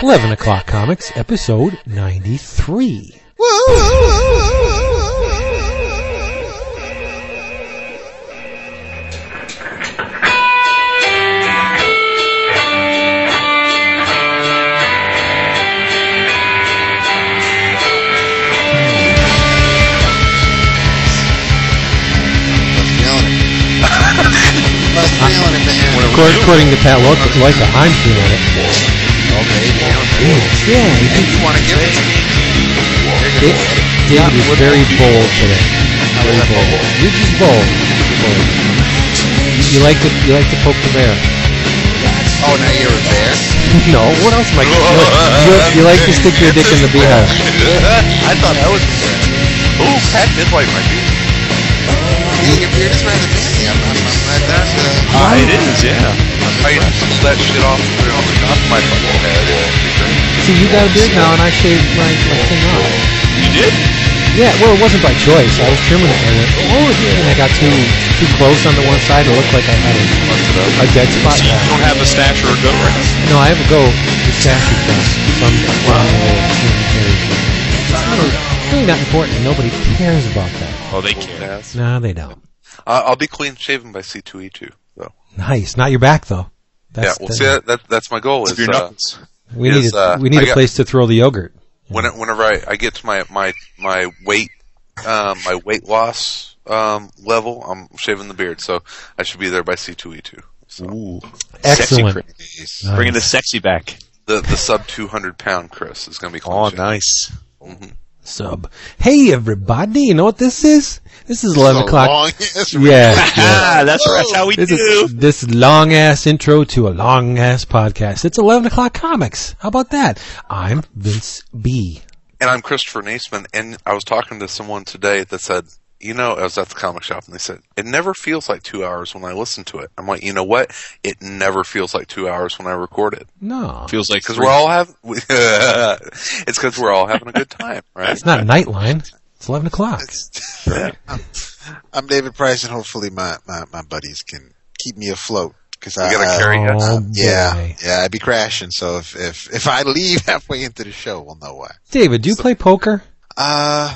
11 O'Clock Comics, episode 93. Must feeling it, man. According, to Pat I'm feeling it. Okay, Yeah, Hey, you want to give it to me? Da- David is very bold today. Very bold. You're just bold. Bold. You, you like to you like to poke the bear. Oh, now you're a bear? No, what else am I? You, you like to stick your dick in the beehive. I thought that was. Oh, Pat did wipe my beard. Yeah, your beard is rather busy. I'm, I'm, I'm glad that's, uh, it is, yeah. I pulled that shit off, put it on the top of my fucking head. See, you got a beard now, and I shaved my, my thing off. You did? Yeah, well, it wasn't by choice. I was trimming it, and I went, oh, yeah, and I got too too close on the one side. It looked like I had a, a dead spot. So you don't have a stash or a go right? No, I have a go. The stash is done. Some, wow. It's really not important. Nobody cares about that. Oh, they care. No, they don't. Uh, I'll be clean shaven by C2E2, though. Nice. Not your back though. yeah, That's well, the- see, that, that, that's my goal. Is, your uh, knuckles. we is, need a, uh, we need I a got- place to throw the yogurt. when, whenever I, I get to my, my, my weight, um, my weight loss, um, level, I'm shaving the beard, so I should be there by C2E2. So Ooh. Excellent. Sexy Nice. Bringing the sexy back. the, the sub 200 pound Chris is going to be clean Oh, shaven. nice. Sub. Hey everybody, you know what this is? This is eleven o'clock. long. Yeah, yeah. Ah, that's, that's how we This do. is this long ass intro to a long ass podcast. It's eleven o'clock comics. How about that? I'm Vince B. And I'm Christopher Neseman, and I was talking to someone today that said, you know, I was at the comic shop, and they said, it never feels like two hours when I listen to it. I'm like, you know what? It never feels like two hours when I record it. No, It Feels like Because we're all having, it's because we're all having a good time, right? it's not Nightline. It's eleven o'clock. I'm David Price, and hopefully my, my, my buddies can keep me afloat. Cause We I, gotta I- carry us. Oh, yeah, yeah, I'd be crashing. So if, if, if I leave halfway into the show, we'll know why. David, do you play poker? Uh,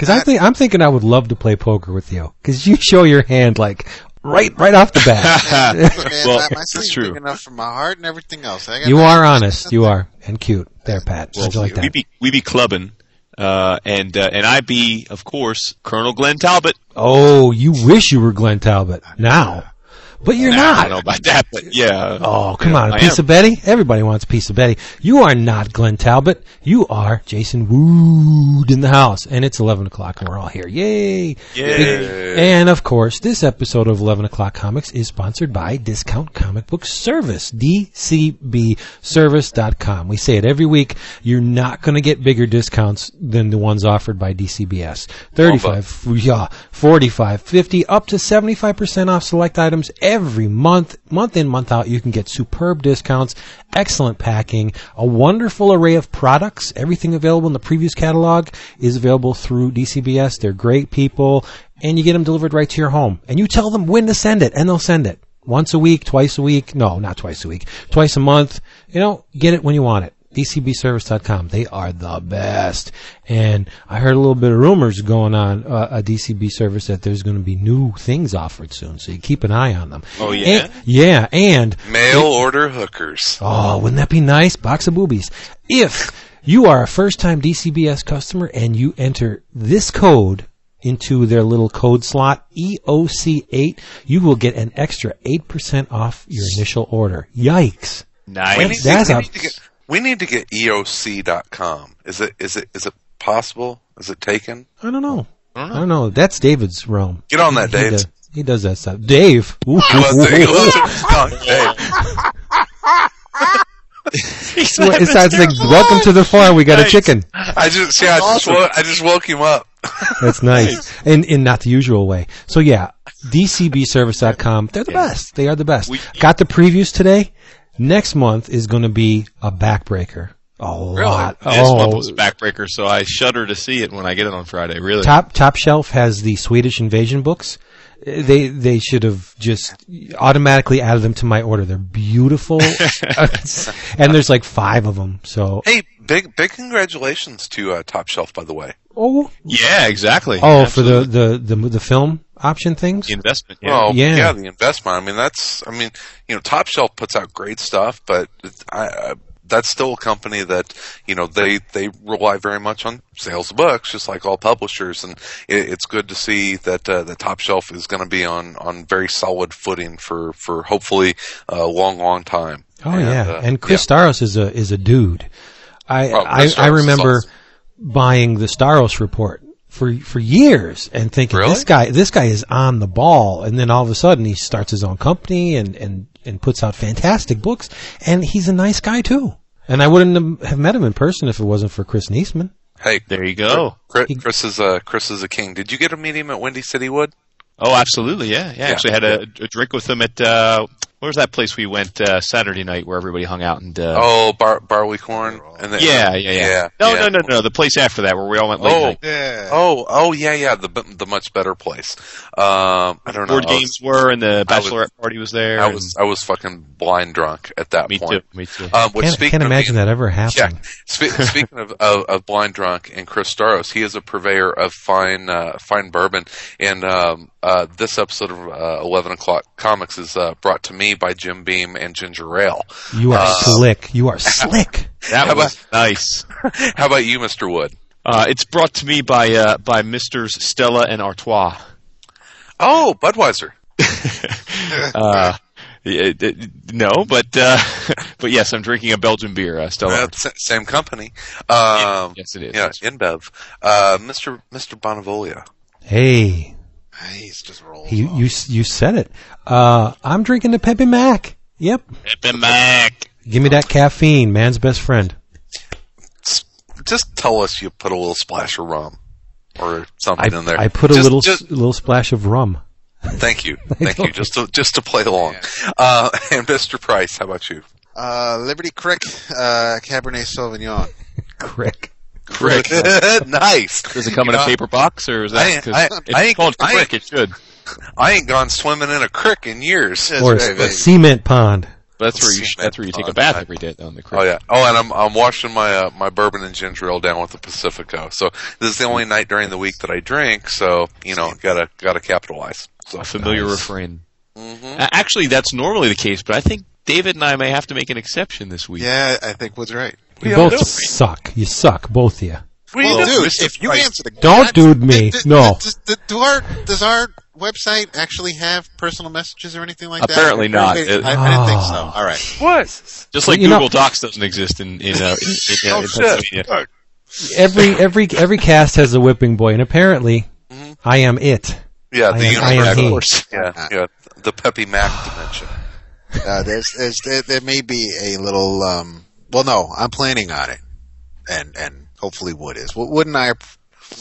Because I think I'm thinking I would love to play poker with you. Because you show your hand like right right off the bat. man, Well, my, my that's true. enough for my heart and everything else. I you are honest. You are and cute. There, Pat. How'd you like we that? be we be clubbing, uh, and uh, and I be of course Colonel Glenn Talbot. Oh, you wish you were Glenn Talbot now, but you're Nah, not. I don't know about that, but yeah. Oh, come on. A I piece am. of Betty? Everybody wants a piece of Betty. You are not Glenn Talbot. You are Jason Wood in the house. And it's 11 o'clock and we're all here. Yay! Yay. And of course, this episode of 11 o'clock comics is sponsored by Discount Comic Book Service. DCBService.com. We say it every week. You're not going to get bigger discounts than the ones offered by DCBS. 35, yeah, 45, 50, up to 75% off select items every month, month in, month out. You can get superb discounts, excellent packing, a wonderful array of products. Everything available in the previous catalog is available through DCBS. They're great people, and you get them delivered right to your home. And you tell them when to send it, and they'll send it. Once a week, twice a week. No, not twice a week. Twice a month. You know, get it when you want it. DCBService.com. They are the best. And I heard a little bit of rumors going on uh, at DCB Service that there's going to be new things offered soon. So you keep an eye on them. Oh, yeah? And, yeah. And Mail order hookers. Oh, wouldn't that be nice? Box of boobies. If you are a first time DCBS customer and you enter this code into their little code slot, EOC8, you will get an extra 8% off your initial order. Yikes. Nice. need, That's we, a- get, we need to get EOC.com. Is it, is it, is it possible? Is it taken? I don't know. I don't know. That's David's realm. Get on that, He Dave. does, he does that stuff. Dave. Ooh. Oh, well, there you go. Oh, It's it's like, welcome to the farm. We got a chicken. I just, yeah, I just, woke, I just woke him up. That's nice. And in not the usual way. So yeah, DCBService.com. They're the best. They are the best. We- Got the previews today. Next month is going to be a backbreaker. A lot. This oh, month was backbreaker, so I shudder to see it when I get it on Friday. Really? Top Top Shelf has the Swedish Invasion books. They they should have just automatically added them to my order. They're beautiful, and there's like five of them. So Hey, big big congratulations to uh, Top Shelf, by the way. Oh Yeah, exactly. oh for the, the the the film option things. The investment. Yeah. Well, Yeah. yeah. the investment. I mean, that's. I mean, you know, Top Shelf puts out great stuff, but I, I, that's still a company that you know they they rely very much on sales of books, just like all publishers, and it, it's good to see that uh, the Top Shelf is going to be on on very solid footing for for hopefully a long, long time. Oh yeah, uh, and Chris Staros is a is a dude. I Oh, I, I remember awesome. Buying the Staros report for for years and thinking Really? this guy this guy is on the ball, and then all of a sudden he starts his own company and and and puts out fantastic books, and he's a nice guy too. And I wouldn't have met him in person if it wasn't for Chris Neseman. Hey, There you go. Chris, Chris is a Chris is a king. Did you get to meet him at Windy City Wood? Oh, absolutely. Yeah. Yeah. Actually, had a, a drink with him at uh, where's that place we went uh, Saturday night where everybody hung out and. Uh, Oh, bar, barley corn. And then, yeah, yeah, yeah, yeah. No, yeah. no, no, no. The place after that where we all went late Oh, night. Yeah. Oh, oh yeah, yeah, the the much better place. Um, I don't know. Board I was- games were and the I was- bachelorette party was there. I was I was fucking blind drunk at that me point. too. Me too. Um, which Can't, can't imagine being- that ever Yeah. happening. Spe- speaking of, of, of blind drunk and Chris Staros, he is a purveyor of fine uh, fine bourbon. And um, uh, this episode of uh, Eleven O'clock Comics is uh, brought to me by Jim Beam and Ginger Ale. You are Uh, slick. You are slick. that how was nice. How about you, Mister Wood? Uh, it's brought to me by uh, by Misters Stella and Artois. Oh, Budweiser. Uh, yeah, d- d- no, but uh, but yes, I'm drinking a Belgian beer, uh, Stella. Same company. Um, yes, it is. yeah, InBev. Uh, Mister Mister Bonavolia. Hey, He's just rolling. you you you said it. Uh, I'm drinking the Pepe Mac. Yep. Pepe Mac. Give me that caffeine, man's best friend. Just tell us you put a little splash of rum or I, something in there. I put a little just- little splash of rum. Thank you, thank you. Just to just to play along. Uh, and Mr. Price, how about you? Uh, Liberty Crick, uh, Cabernet Sauvignon. Crick. Crick, nice. Does it come You in a paper box or is that? ain't- 'cause I- it's I ain't- called I ain't- Crick. It should. I ain't gone swimming in a crick in years. Or right, a cement pond. That's where you. That's where you take a bath every day on the Crick. Oh yeah. Oh, and I'm I'm washing my uh, my bourbon and ginger ale down with the Pacifico. So this is the only night during the week that I drink. So you know, gotta gotta capitalize. So A familiar Nice. refrain. Mhm. Actually, that's normally the case, but I think David and I may have to make an exception this week. Yeah, I think Wood's right. You both no. suck. You suck, both of you. What do Well, do? dude, if you Price? answer the Don't dude me. Does, No. Does, does, do our, does our website actually have personal messages or anything like that? Apparently not. I, It- I didn't think so. All right. what? Just Well, like know- Google Docs doesn't exist in in, uh, in, in, Oh in shit! Pennsylvania. Every every every cast has a whipping boy, and apparently, Mhm. I am it. Yeah, I the am- I am universal. he. course. Yeah, yeah, the Peppy Mac dimension. Uh, there's, there's, there, there may be a little. Um, well, no, I'm planning on it, and and hopefully Wood is. Wood Wood and I are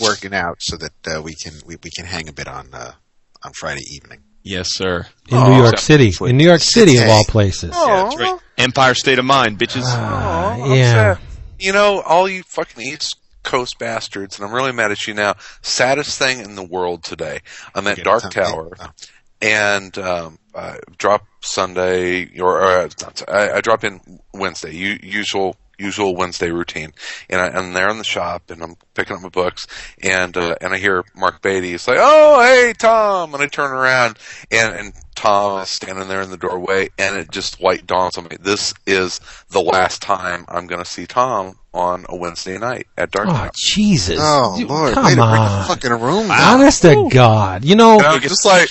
working out so that uh, we can we, we can hang a bit on uh, on Friday evening. Yes, sir. In Oh, New York so- City. In New York City, of all places. Yeah, that's right. Empire State of Mind, bitches. Aw, yeah. sad. You know, all you fucking East Coast bastards, and I'm really mad at you now. Saddest thing in the world today. I'm at Dark. Tower, Oh. And um, I drop Sunday, or, or I, I drop in Wednesday. Usual usual Wednesday routine, and I, I'm there in the shop, and I'm picking up my books, and uh, and I hear Mark Beatty. It's like, "Oh, hey, Tom!" And I turn around, and and Tom is standing there in the doorway, and it just white dawns on me. This is the last time I'm going to see Tom on a Wednesday night at Dark Oh, Tower. Jesus. Oh You- Lord! Come way to bring on. the fucking room down. Honest to God. You know, And I'm just like.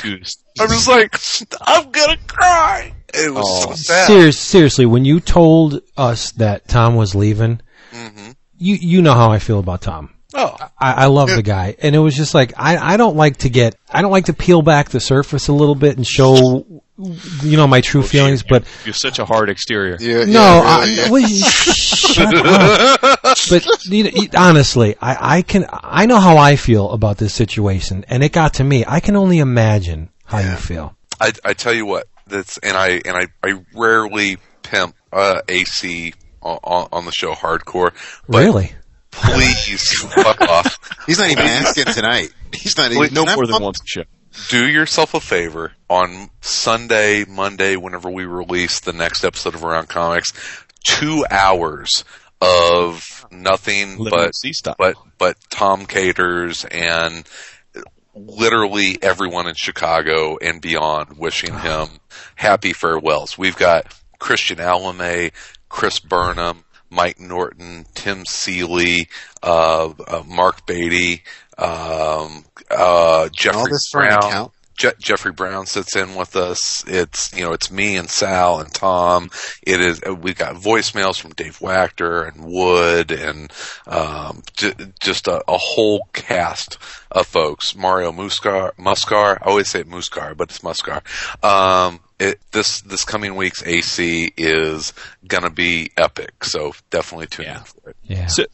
I'm just like, I'm gonna cry. It was Oh. so sad. serious, seriously, when you told us that Tom was leaving, hmm you, you know how I feel about Tom. Oh, I, I love the guy, and it was just like I, I don't like to get I don't like to peel back the surface a little bit and show you know my true feelings, but you're such a hard exterior. Yeah, no, yeah, I, yeah. well, shut up. But you know, honestly, I, I can I know how I feel about this situation, and it got to me. I can only imagine how you feel. I, I tell you what, that's and I and I, I rarely pimp uh, AC on, on, on the show hardcore. But really? please fuck off. He's not even asking tonight. He's not even. No can I more than pump- once a show. Do yourself a favor on Sunday, Monday, whenever we release the next episode of Around Comics, two hours of nothing Living but with sea stuff. but but Tom Katers and literally everyone in Chicago and beyond wishing him happy farewells. We've got Christian Alamy, Chris Burnham, Mike Norton, Tim Seeley, uh, uh, Mark Beatty, um, uh, all Jeffrey this for an Brown. account. Je- Jeffrey Brown sits in with us. It's you know it's me and Sal and Tom. It is uh, we got voicemails from Dave Wachter and Wood and um, j- just a, a whole cast of folks. Mario Muscar, Muscar. I always say Muscar, but it's Muscar. Um, it, this this coming week's AC is gonna be epic. So definitely tune Yeah. in for it. Yeah. So,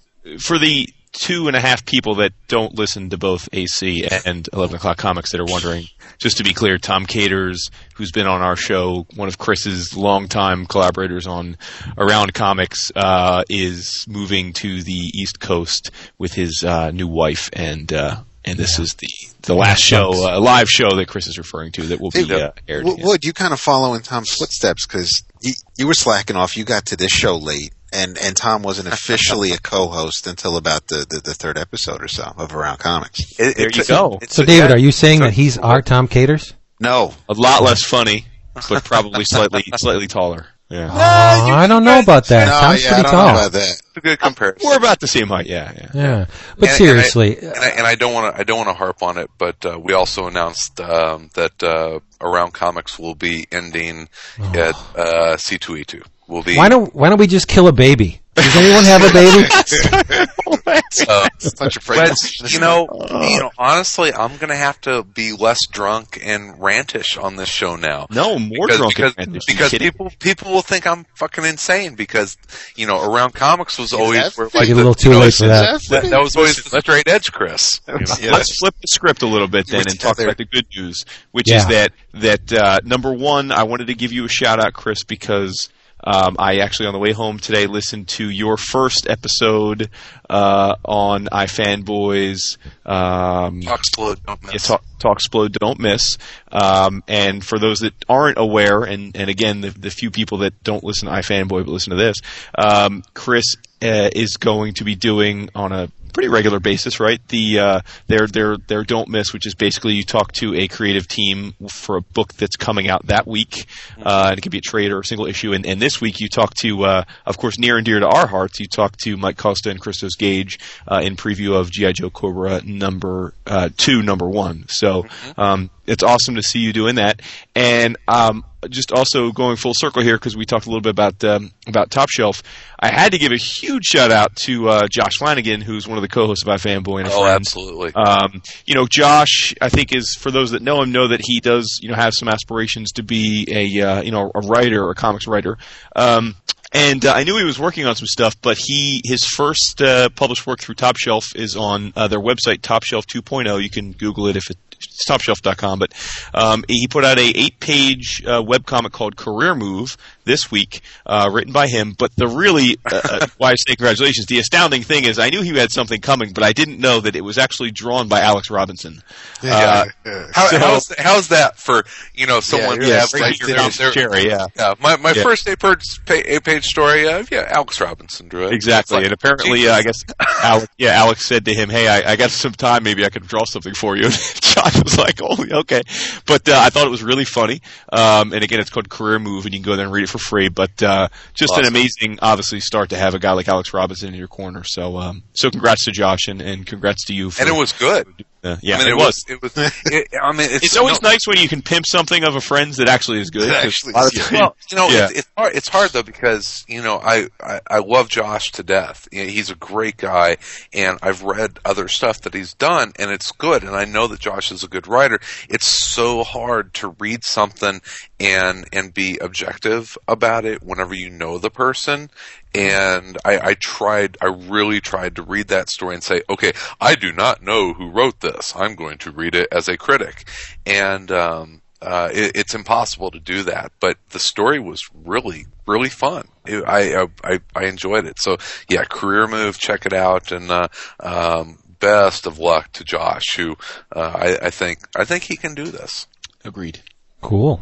for the two and a half people that don't listen to both AC and 11 O'Clock Comics that are wondering, just to be clear, Tom Katers, who's been on our show, one of Chris's longtime collaborators on Around Comics, uh, is moving to the East Coast with his uh, new wife, and uh, and this is the the last show, uh, live show that Chris is referring to that will be Hey, uh, aired. W- Wood, you kind of follow in Tom's footsteps because you, you were slacking off. You got to this show late, and, and Tom wasn't officially a co-host until about the, the, the third episode or so of Around Comics. It- There it you took- go. it So, took- David, yeah, are you saying that took- he's our Tom Katers? No, a lot less funny, but probably slightly slightly taller. Yeah. Oh, I don't know about that. no, Tom's yeah, I pretty don't tall. know about that. It's a good comparison. We're about the same height. Yeah, yeah. Yeah, but And- seriously, and I, and I don't want to. I don't want to harp on it, but uh, we also announced um, that uh, Around Comics will be ending at uh, C2E2. Will be why don't why don't we just kill a baby? Does anyone have a baby? uh, Such a but you know, you know, honestly, I'm gonna have to be less drunk and rantish on this show now. No, more because, drunk because, and rantish. because kidding? people people will think I'm fucking insane because you know around comics was always that where, like Get a little too you know, late for that. that, that was always the straight edge, Chris. You know? Yeah, Let's flip the script a little bit then and talk about the good news, which Yeah. is that that uh, number one, I wanted to give you a shout out, Chris, because um, I actually on the way home today listened to your first episode uh, on iFanboys. Um, Talk slow, don't yeah, miss. talk, talk explode don't miss um, and for those that aren't aware and, and again the, the few people that don't listen to ifanboy but listen to this um, chris uh, is going to be doing on a pretty regular basis right? The uh, their their their don't miss which is basically you talk to a creative team for a book that's coming out that week uh, and it could be a trade or a single issue. And, and this week you talk to uh, of course near and dear to our hearts you talk to mike costa and christos gage uh, in preview of gi joe cobra number uh, two number one. So um, it's awesome to see you doing that. And um, just also going full circle here because we talked a little bit about um, about Top Shelf. I had to give a huge shout out to uh, Josh Flanagan, who's one of the co-hosts of iFanboy and a Oh, friend. absolutely. Um, you know, Josh, I think is for those that know him know that he does, you know, have some aspirations to be a, uh, you know, a writer or a comics writer. Um, and uh, I knew he was working on some stuff, but he his first uh, published work through Top Shelf is on uh, their website, Top Shelf 2.0. You can Google it if it, it's topshelf.com. But um, he put out a eight page uh, webcomic called Career Move this week, uh, written by him. But the really uh, uh, why I say congratulations. The astounding thing is I knew he had something coming, but I didn't know that it was actually drawn by Alex Robinson. Uh, How, so- how's, how's that for you know someone you're to a have like kid. their, their, Cherry, yeah. yeah, my my Yeah. first eight page eight page story. Uh, yeah, Alex Robinson drew it. Exactly, like, and apparently, uh, I guess, Alex, yeah, Alex said to him, "Hey, I, I got some time. Maybe I could draw something for you." Josh was like, "Oh, okay," but uh, I thought it was really funny. Um, and again, it's called Career Move, and you can go there and read it for free. But uh, just an amazing, obviously, start to have a guy like Alex Robinson in your corner. So, um, so congrats to Josh, and, and congrats to you. For, and it was good. Uh, yeah, I mean, it, was. It was. It, I mean, it's, It's always no- nice when you can pimp something of a friend's that actually is good. Actually a is times- Well, you know, Yeah. it's, it's hard. It's hard though because you know I, I I love Josh to death. He's a great guy, and I've read other stuff that he's done, and it's good. And I know that Josh is a good writer. It's so hard to read something and and be objective about it whenever you know the person. And I, I tried, I really tried to read that story and say, okay, I do not know who wrote this. I'm going to read it as a critic, and um, uh, it, it's impossible to do that. But the story was really, really fun. It, I, I I I enjoyed it. So yeah, career move, check it out, and uh, um, best of luck to Josh, who uh, I, I think I think he can do this. Agreed. Cool.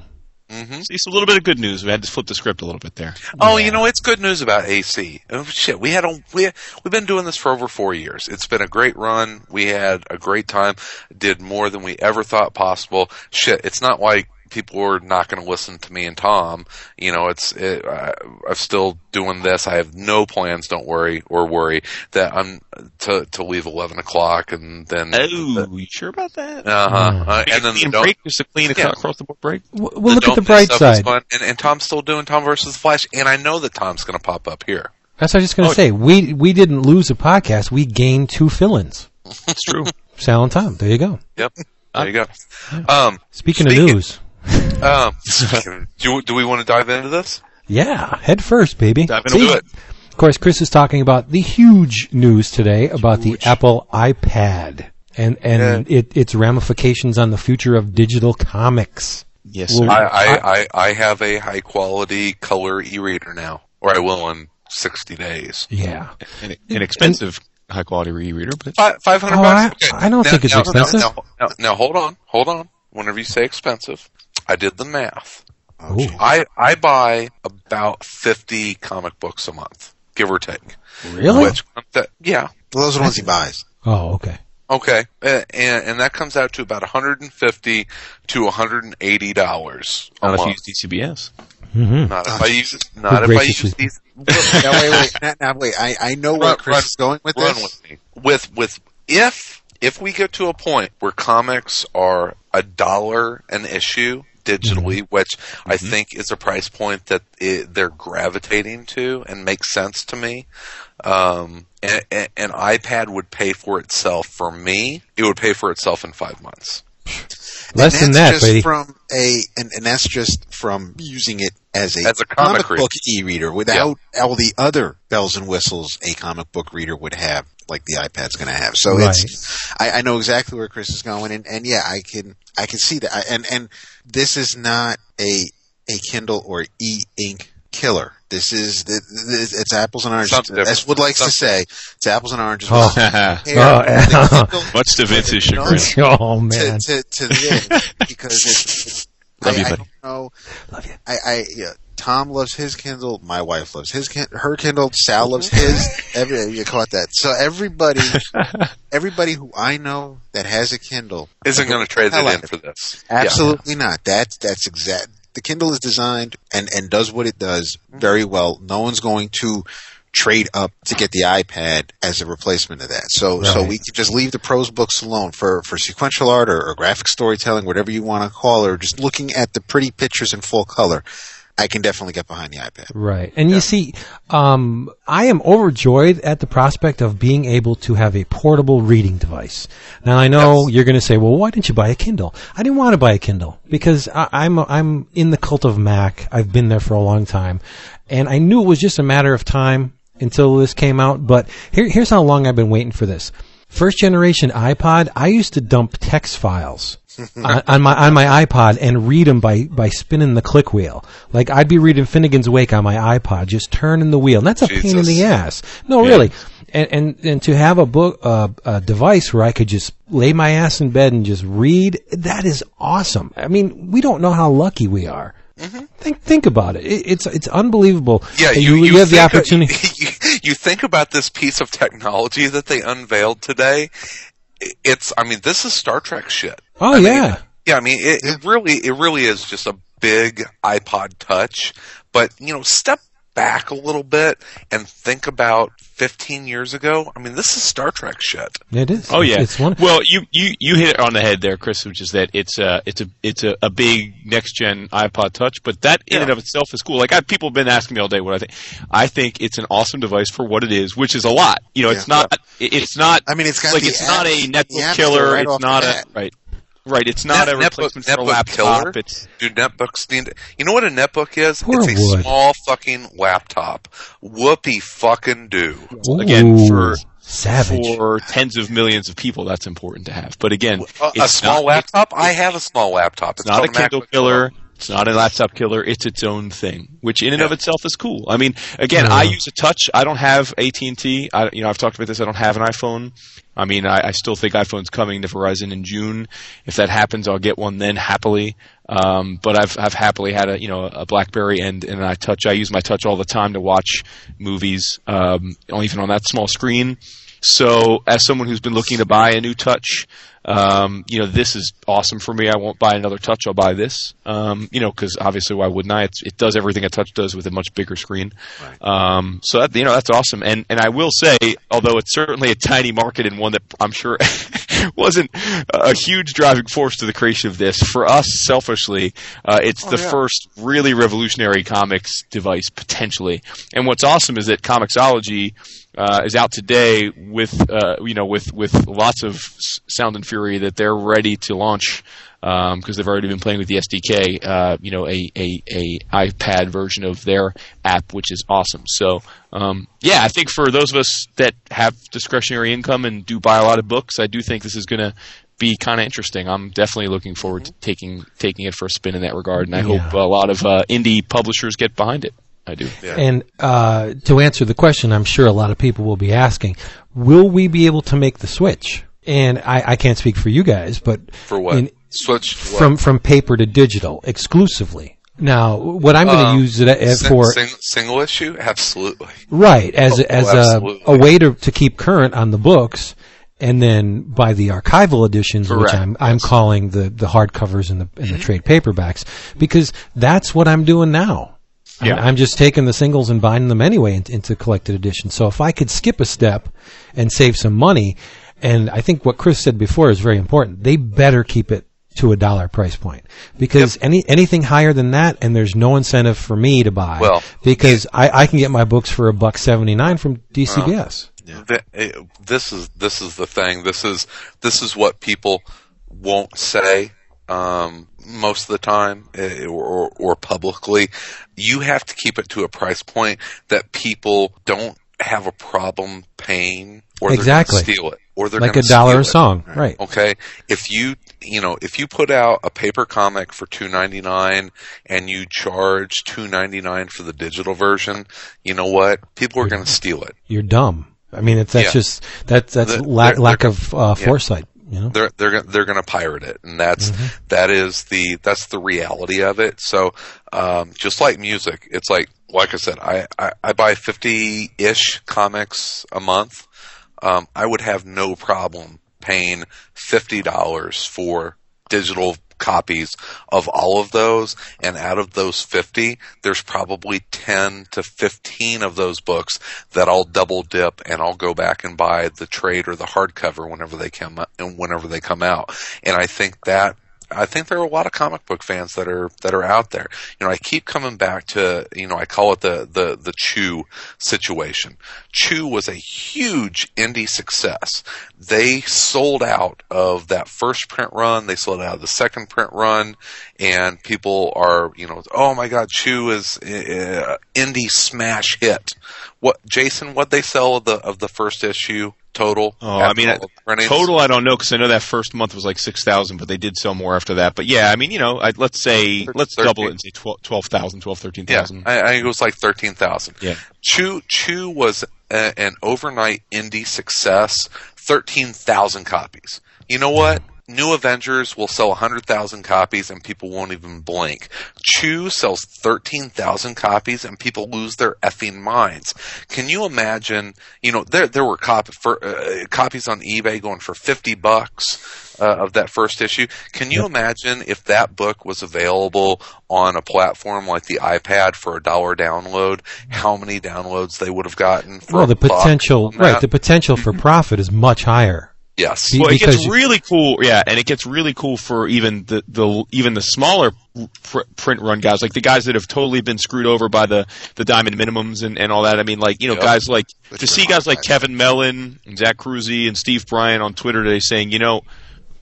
Hmm See, so a little bit of good news. We had to flip the script a little bit there. Oh, you know, it's good news about AC. Oh, shit, we had a we we've been doing this for over four years. It's been a great run. We had a great time. Did more than we ever thought possible. Shit, it's not like people are not going to listen to me and Tom. You know, it's it, I, I'm still doing this. I have no plans. Don't worry or worry that I'm to to leave eleven o'clock and then. Oh, you sure about that? Uh-huh. Uh, and then the break, just a clean Yeah. across the board break. W- Well, look at the Miss bright side. fun. And, and Tom's still doing Tom versus Flash, and I know that Tom's going to pop up here. That's what I was just going to Oh. say. We we didn't lose a podcast. We gained two fill-ins. It's true. Sal and Tom. There you go. Yep. There you go. Um, Speaking, Speaking- of news, um, do, do we want to dive into this? yeah, head first, baby. Dive Let's into do it. it. Of course, Chris is talking about the huge news today about the Apple iPad and and it, its ramifications on the future of digital comics. Yes, Well, sir. I, I, I, I have a high quality color e-reader now, or I will in 60 days. Yeah. an, an expensive high quality e-reader, but Fi- 500 Oh, bucks? I- I don't think it's now, expensive. Now, now, now, hold on, hold on. Whenever you say expensive, I did the math. Ooh. I, I buy about 50 comic books a month, give or take. Really? Which, that, yeah, Well, those are the ones he buys. Oh, okay. Okay, uh, and and that comes out to about 150 to 180 dollars a not if you use DCBS. hmm Not if I use not if I use me. these. now, wait, wait, now, now, wait. I, I know where Run- Chris run- is going with Run this. with me. With with if if we get to a point where comics are a dollar an issue digitally, which I think is a price point that it, they're gravitating to and makes sense to me. Um, and, and, an iPad would pay for itself for me. It would pay for itself in five months. Less than that, just buddy. from a, and, and that's just from using it as a, As a comic reader. book e-reader without all the other bells and whistles a comic book reader would have, like the iPad's going to have. So Right. it's, I, I know exactly where Chris is going, and, and yeah, I can, I can see that. I, and and this is not a a Kindle or e-ink killer. This is the, the, it's apples and oranges. Something different. As Wood likes to say, it's apples and oranges. Oh. Compare Oh, Much to Vince's chagrin. oh man. to, to, to this because it's, it's Love I, you, I don't know. Love you. I, I yeah, Tom loves his Kindle. My wife loves his her Kindle. Sal loves mm-hmm. his. Every you caught that. So everybody, everybody who I know that has a Kindle Isn't going to trade Hell it in for this. Absolutely not. That's that's exact. The Kindle is designed and and does what it does mm-hmm. very well. No one's going to trade up to get the iPad as a replacement of that. So so we can just leave the prose books alone for for sequential art or, or graphic storytelling, whatever you want to call it, or just looking at the pretty pictures in full color. I can definitely get behind the iPad. Right. And you see, um, I am overjoyed at the prospect of being able to have a portable reading device. Now I know you're going to say, well, why didn't you buy a Kindle? I didn't want to buy a Kindle because I, I'm, I'm in the cult of Mac. I've been there for a long time and I knew it was just a matter of time until this came out. But here, here's how long I've been waiting for this. First generation iPod, I used to dump text files on, on my on my iPod and read them by by spinning the click wheel. Like I'd be reading Finnegan's Wake on my iPod, just turning the wheel. And that's a pain in the ass. No, really. And, and and to have a book uh, a device where I could just lay my ass in bed and just read, that is awesome. I mean, we don't know how lucky we are. Think think about it. it. It's it's unbelievable. Mm-hmm. Yeah, And you, you, have the think- opportunity. You, you think about this piece of technology that they unveiled today. It's, I mean, this is Star Trek shit. Oh I mean, yeah. yeah. I mean, it, it really, it really is just a big iPod Touch. But you know, step back a little bit and think about 15 years ago. I mean, this is Star Trek shit. It is. Oh yeah. It's one. Well, you, you you hit it on the head there, Chris, which is that it's a it's a it's a, a big next gen iPod Touch, but that in Yeah. and of itself is cool. Like I, people have been asking me all day what I think. I think it's an awesome device for what it is, which is a lot. You know, it's Yeah. not it- it's not I mean, it's got like the it's not a apps- the netbook apps killer. right it's not a bat. right. Right, it's not Net- a netbook- replacement for a netbook laptop. killer? It's Do netbooks need? You know what a netbook is? Poor it's a Wood. small fucking laptop. Whoopee fucking do. again, for- savage. for tens of millions of people. That's important to have. But again, A, a small not, laptop? I have a small laptop. It's It's not a Kindle MacBook killer. It's not a laptop killer. It's its own thing, which in and of itself is cool. I mean, again, Yeah. I use a touch. I don't have AT and T. You know, I've talked about this. I don't have an iPhone. I mean, I, I still think iPhone's coming to Verizon in June. If that happens, I'll get one then happily. Um, but I've I've happily had a you know a BlackBerry and and I touch. I use my touch all the time to watch movies, um, even on that small screen. So, as someone who's been looking to buy a new touch, um, you know, this is awesome for me. I won't buy another touch. I'll buy this. Um, you know, because obviously, why wouldn't I? It's, it does everything a touch does with a much bigger screen. Um, so that you know, that's awesome. And and I will say, although it's certainly a tiny market and one that I'm sure wasn't a huge driving force to the creation of this, for us selfishly, uh, it's the yeah. first really revolutionary comics device potentially. And what's awesome is that Comixology uh, is out today with uh, you know with with lots of sound and fury that they're ready to launch because they've already been playing with the SDK. Uh, you know, a, a a iPad version of their app, which is awesome. So um, yeah, I think for those of us that have discretionary income and do buy a lot of books, I do think this is going to be kind of interesting. I'm definitely looking forward to taking taking it for a spin in that regard, and I Yeah. hope a lot of uh, indie publishers get behind it. I do. Yeah. And uh, to answer the question, I'm sure a lot of people will be asking, will we be able to make the switch? And I, I can't speak for you guys, but For what? in- Switch what? from from paper to digital exclusively. Now, what I'm going to Um, use it as Sing- for sing- single issue, absolutely. right as Oh, as oh, a, a way to, to keep current on the books, and then by the archival editions, which I'm I'm yes. calling the the hardcovers and the and Mm-hmm. the trade paperbacks, because that's what I'm doing now. I'm- Yeah. I'm just taking the singles and binding them anyway into, into collected editions. So if I could skip a step and save some money, and I think what Chris said before is very important. They better keep it to a dollar price point because any anything higher than that, and there's no incentive for me to buy. Well, because I, I can get my books for a buck seventy nine from DCBS. Th- it- eh, this is this is the thing. This is this is what people won't say um, most of the time, eh, or, or, publicly. You have to keep it to a price point that people don't have a problem paying, or they're Exactly. steal it, or they're like a dollar a it. song, right? Okay, if you you know if you put out a paper comic for two ninety nine and you charge two ninety nine for the digital version, you know what? People are going to steal it. You're dumb. I mean, it's, that's Yeah. just that's that's They're- lack they're- lack they're- of uh, yeah. foresight. You know, They're they're they're going to pirate it, and that's Mm-hmm. that is the that's the reality of it. So um, just like music, it's like like I said, I I, I buy fifty ish comics a month. Um, I would have no problem paying fifty dollars for digital copies of all of those and out of those 50 there's probably 10 to 15 of those books that I'll double dip and I'll go back and buy the trade or the hardcover whenever they come and whenever they come out. And I think that I think there are a lot of comic book fans that are that are out there. You know, I keep coming back to you know I call it the the the Chew situation. Chew was a huge indie success. They sold out of that first print run. They sold out of the second print run, and people are you know oh my god, Chew is uh, indie smash hit. What Jason? What they sell of the of the first issue total? Oh, I mean, all the printings? total I don't know because I know that first month was like six thousand, but they did sell more after that. But yeah, I mean, you know, I, let's say let's Thirteen. double it and say 12 12,000, 12, 13,000. Yeah, I, I think it was like thirteen thousand. Yeah. Chew Chew was a, an overnight indie success, thirteen thousand copies. You know what? New Avengers will sell 100,000 copies and people won't even blink. Chew sells 13,000 copies and people lose their effing minds. Can you imagine, you know, there there were cop, for, uh, copies on eBay going for 50 bucks uh, of that first issue. Can you imagine if that book was available on a platform like the iPad for a dollar download, how many downloads they would have gotten for well, the potential right, the potential for profit is much higher. Yes. Be- Well, it gets really cool, yeah, and it gets really cool for even the, the even the smaller pr- print run guys, like the guys that have totally been screwed over by the, the diamond minimums and, and all that. I mean, like you know, Yep. guys like Which to see guys like hot. Kevin Mellon, and Zach Cruzy, and Steve Bryan on Twitter today saying, you know,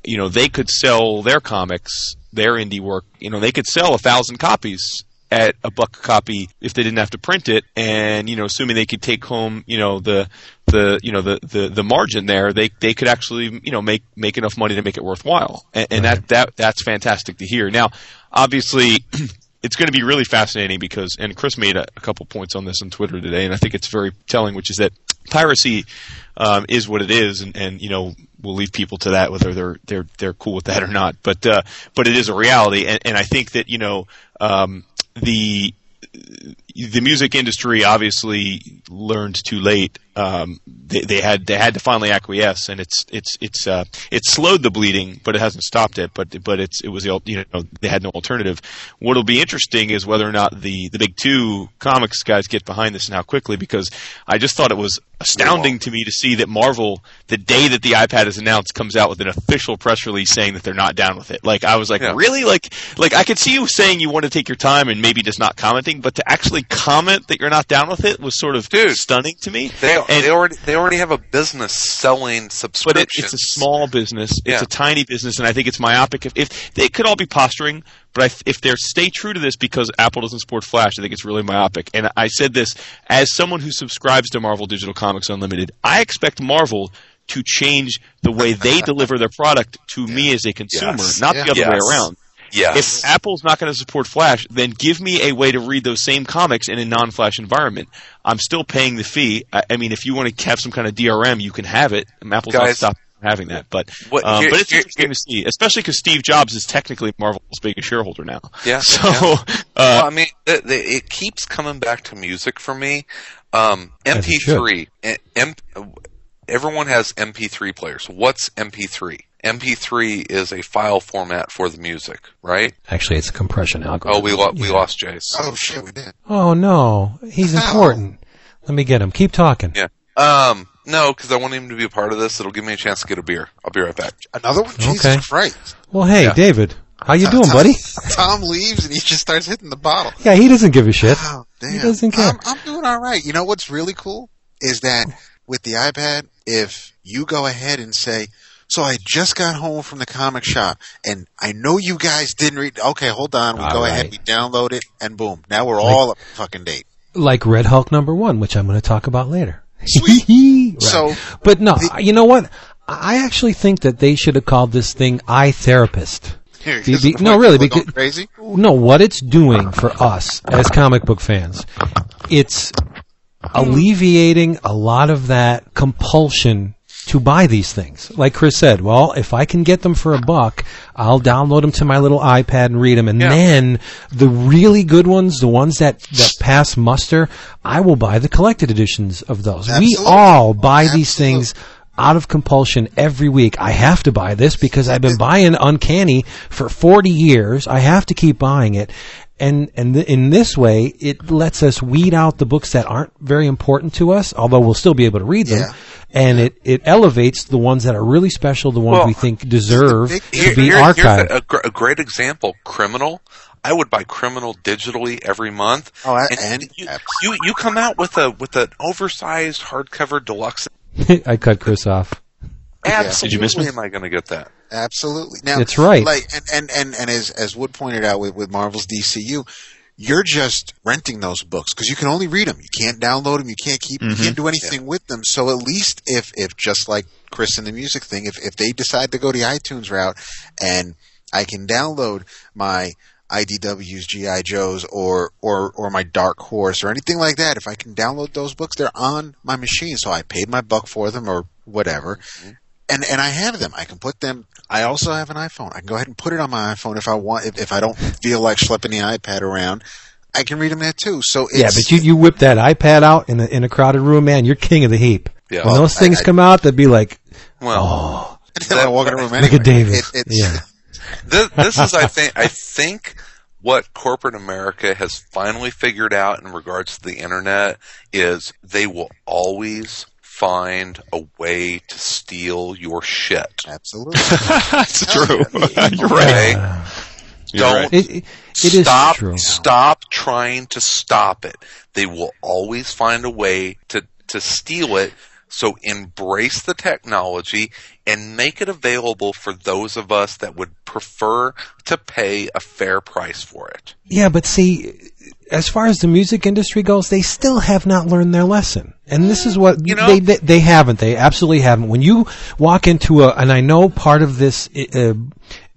you know, they could sell their comics, their indie work, you know, they could sell a thousand copies at a buck a copy if they didn't have to print it, and you know, assuming they could take home, you know, the the you know the, the, the margin there, they they could actually you know make make enough money to make it worthwhile, and, and that that that's fantastic to hear. Now, obviously. It's going to be really fascinating because, and Chris made a, a couple points on this on Twitter today, and I think it's very telling, which is that piracy um, is what it is, and, and you know we'll leave people to that whether they're they're they're cool with that or not. But uh, but it is a reality, and, and I think that you know um, the the music industry obviously learned too late. Um, they, they, had they had to finally acquiesce, and it's it's it's uh, it slowed the bleeding, but it hasn't stopped it. But but it's it was the you know they had no alternative. What'll be interesting is whether or not the the big two comics guys get behind this and how quickly, because I just thought it was astounding to me to see that Marvel, the day that the iPad is announced, comes out with an official press release saying that they're not down with it. Like I was like, Yeah. really? Like like I could see you saying you want to take your time and maybe just not commenting, but to actually comment that you're not down with it was sort of Dude. stunning to me. They, And- they already they already have a business selling subscriptions. but it, it's a small business. It's Yeah. a tiny business, and I think it's myopic. If, if they could all be posturing, but I, if they stay true to this because Apple doesn't support Flash, I think it's really myopic. And I said this as someone who subscribes to Marvel Digital Comics Unlimited. I expect Marvel to change the way they deliver their product to me as a consumer, Yes. not Yeah. the other way around. Yes. If Apple's not going to support Flash, then give me a way to read those same comics in a non-Flash environment. I'm still paying the fee. I, I mean, if you want to have some kind of DRM, you can have it. Apple's not Guys- stopping having that, but What- um, here- but it's here- interesting to see, especially because Steve Jobs is technically Marvel's biggest shareholder now. Yeah, So, yeah. uh, well, I mean, it, it keeps coming back to music for me. Um, As it should. MP3. eh, M, everyone has MP3 players. What's MP3? MP3 is a file format for the music, right? Actually, it's a compression algorithm. Oh, we lo- we lost Jace. Oh shit, we did. Oh no, he's important. Let me get him. Keep talking. Yeah. Um, no, because I want him to be a part of this. It'll give me a chance to get a beer. I'll be right back. Another one. Jesus Okay. Christ. Well, hey, Yeah. David, how you Uh, doing, Tom- buddy? Tom leaves and he just starts hitting the bottle. Yeah, he doesn't give a shit. Oh, damn. He doesn't care. I'm, I'm doing all right. You know what's really cool is that with the iPad, if you go ahead and say, "So I just got home from the comic shop, and I know you guys didn't read." Okay, hold on. We All go ahead, right. we download it, and boom, now we're all up fucking date. Like Red Hulk number one, which I'm going to talk about later. Sweet. Right. So, but no, the- you know what? I actually think that they should have called this thing "I Therapist." Here, this the no, really, because crazy. no, what it's doing for us as comic book fans, it's alleviating a lot of that compulsion to buy these things. Like Chris said, well, if I can get them for a buck, I'll download them to my little iPad and read them. And Yeah. then the really good ones, the ones that, that pass muster, I will buy the collected editions of those. We all buy these things out of compulsion every week. I have to buy this because I've been buying Uncanny for 40 years. I have to keep buying it. And, and th- in this way, it lets us weed out the books that aren't very important to us, although we'll still be able to read them. Yeah. And it, it elevates the ones that are really special, the ones Well, we think deserve big- to be here- archived. a, a gr- a great example. Criminal. I would buy Criminal digitally every month. Oh, I- and- you, you you come out with a with an oversized hardcover deluxe. I cut Chris off. Absolutely, Did you miss me? am I going to get that? Absolutely. Now, That's right. Like, and, and, and, and as, as Wood pointed out with, with Marvel's DCU, you're just renting those books because you can only read them. You can't download them. You can't keep, you can't mm-hmm. do anything with them. So at least if, if just like Chris and the music thing, if, if they decide to go the iTunes route and I can download my IDW's GI Joes or, or, or my Dark Horse or anything like that, if I can download those books, they're on my machine. So I paid my buck for them or whatever mm-hmm. And and I have them. I can put them. I also have an iPhone. I can go ahead and put it on my iPhone if I want. If, if I don't feel like schlepping the iPad around, I can read them there too. So it's, Yeah, but you, you whip that iPad out in a, in a crowded room, man, you're king of the heap. Yeah. When Well, those things I- come out, they'd be like, Well, oh. I walk in a room look at David. It, yeah. this, this is I think I think what corporate America has finally figured out in regards to the internet is they will always find a way to steal your shit. absolutely. That's true. You're right. Okay? You're Don't right. It, it, it is stop true. stop trying to stop it. They will always find a way to to steal it So embrace the technology and make it available for those of us that would prefer to pay a fair price for it. Yeah, but see, as far as the music industry goes, they still have not learned their lesson. And this is what You know- they, they they haven't. They absolutely haven't. When you walk into a, and I know part of this uh,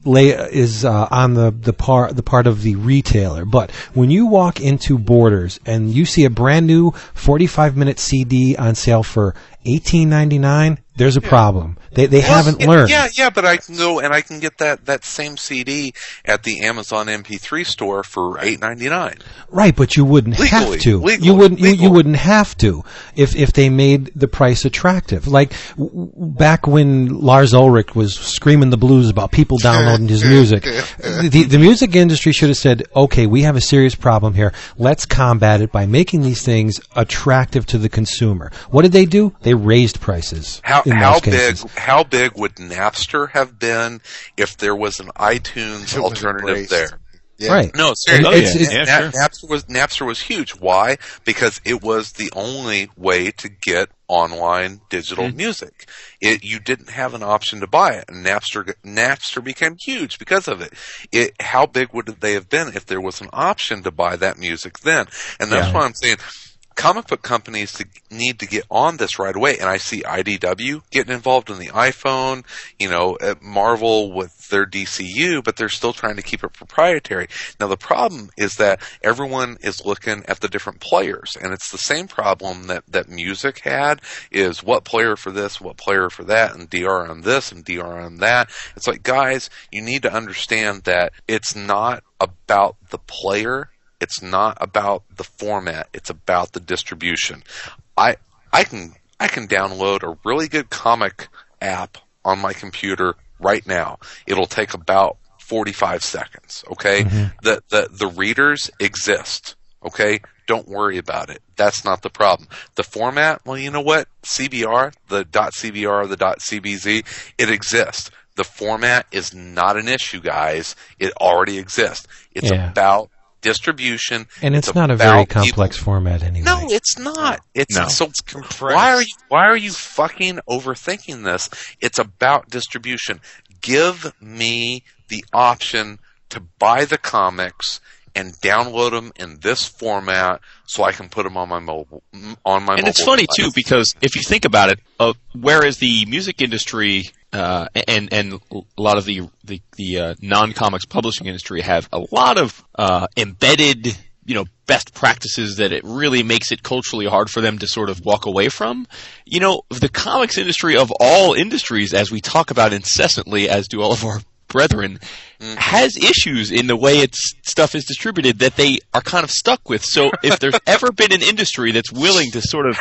lay is uh, on the the part the part of the retailer, but when you walk into Borders and you see a brand new 45 minute CD on sale for 18.99, there's a problem. They they haven't Well, learned. Yeah, yeah, but I can go and I can get that, that same CD at the Amazon MP3 store for eight ninety nine. Right, but you wouldn't Legally, have to. legally, you wouldn't. You, you wouldn't have to if if they made the price attractive. Like w- w- back when Lars Ulrich was screaming the blues about people downloading his music, the the music industry should have said, "Okay, we have a serious problem here. Let's combat it by making these things attractive to the consumer." What did they do? They raised prices. How in how most big cases. how big would Napster have been if there was an iTunes It alternative embraced. there? Yeah. Right. No, seriously. Oh, It's- yeah. it's- yeah, Na- sure. Napster was Napster was huge. Why? Because it was the only way to get online digital Mm-hmm. music. It you didn't have an option to buy it, and Napster Napster became huge because of it. It how big would they have been if there was an option to buy that music then? And that's Yeah. why I'm saying. Comic book companies to, need to get on this right away, and I see IDW getting involved in the iPhone, you know, at Marvel with their DCU, but they're still trying to keep it proprietary. Now the problem is that everyone is looking at the different players, and it's the same problem that, that music had is what player for this, what player for that, and DR on this and DR on that. It's like, guys, you need to understand that it's not about the player. It's not about the format. It's about the distribution. I, I can, I can download a really good comic app on my computer right now. It'll take about 45 seconds. Okay. Mm-hmm. The, the, the readers exist. Okay. Don't worry about it. That's not the problem. The format, well, you know what? CBR, the .cbr, the .cbz, it exists. The format is not an issue, guys. It already exists. It's Yeah. about distribution. And it's, not a very about people. complex format anyway. No, it's not. It's No. so compressed. why are you why are you fucking overthinking this? It's about distribution. Give me the option to buy the comics and download them in this format so I can put them on my mobile on my and mobile it's funny device. too because if you think about it, uh, whereas the music industry uh, and and a lot of the the, the uh, non comics publishing industry have a lot of uh, embedded you know best practices that it really makes it culturally hard for them to sort of walk away from. You know, the comics industry of all industries, as we talk about incessantly, as do all of our brethren, has issues in the way its stuff is distributed that they are kind of stuck with. So if there's ever been an industry that's willing to sort of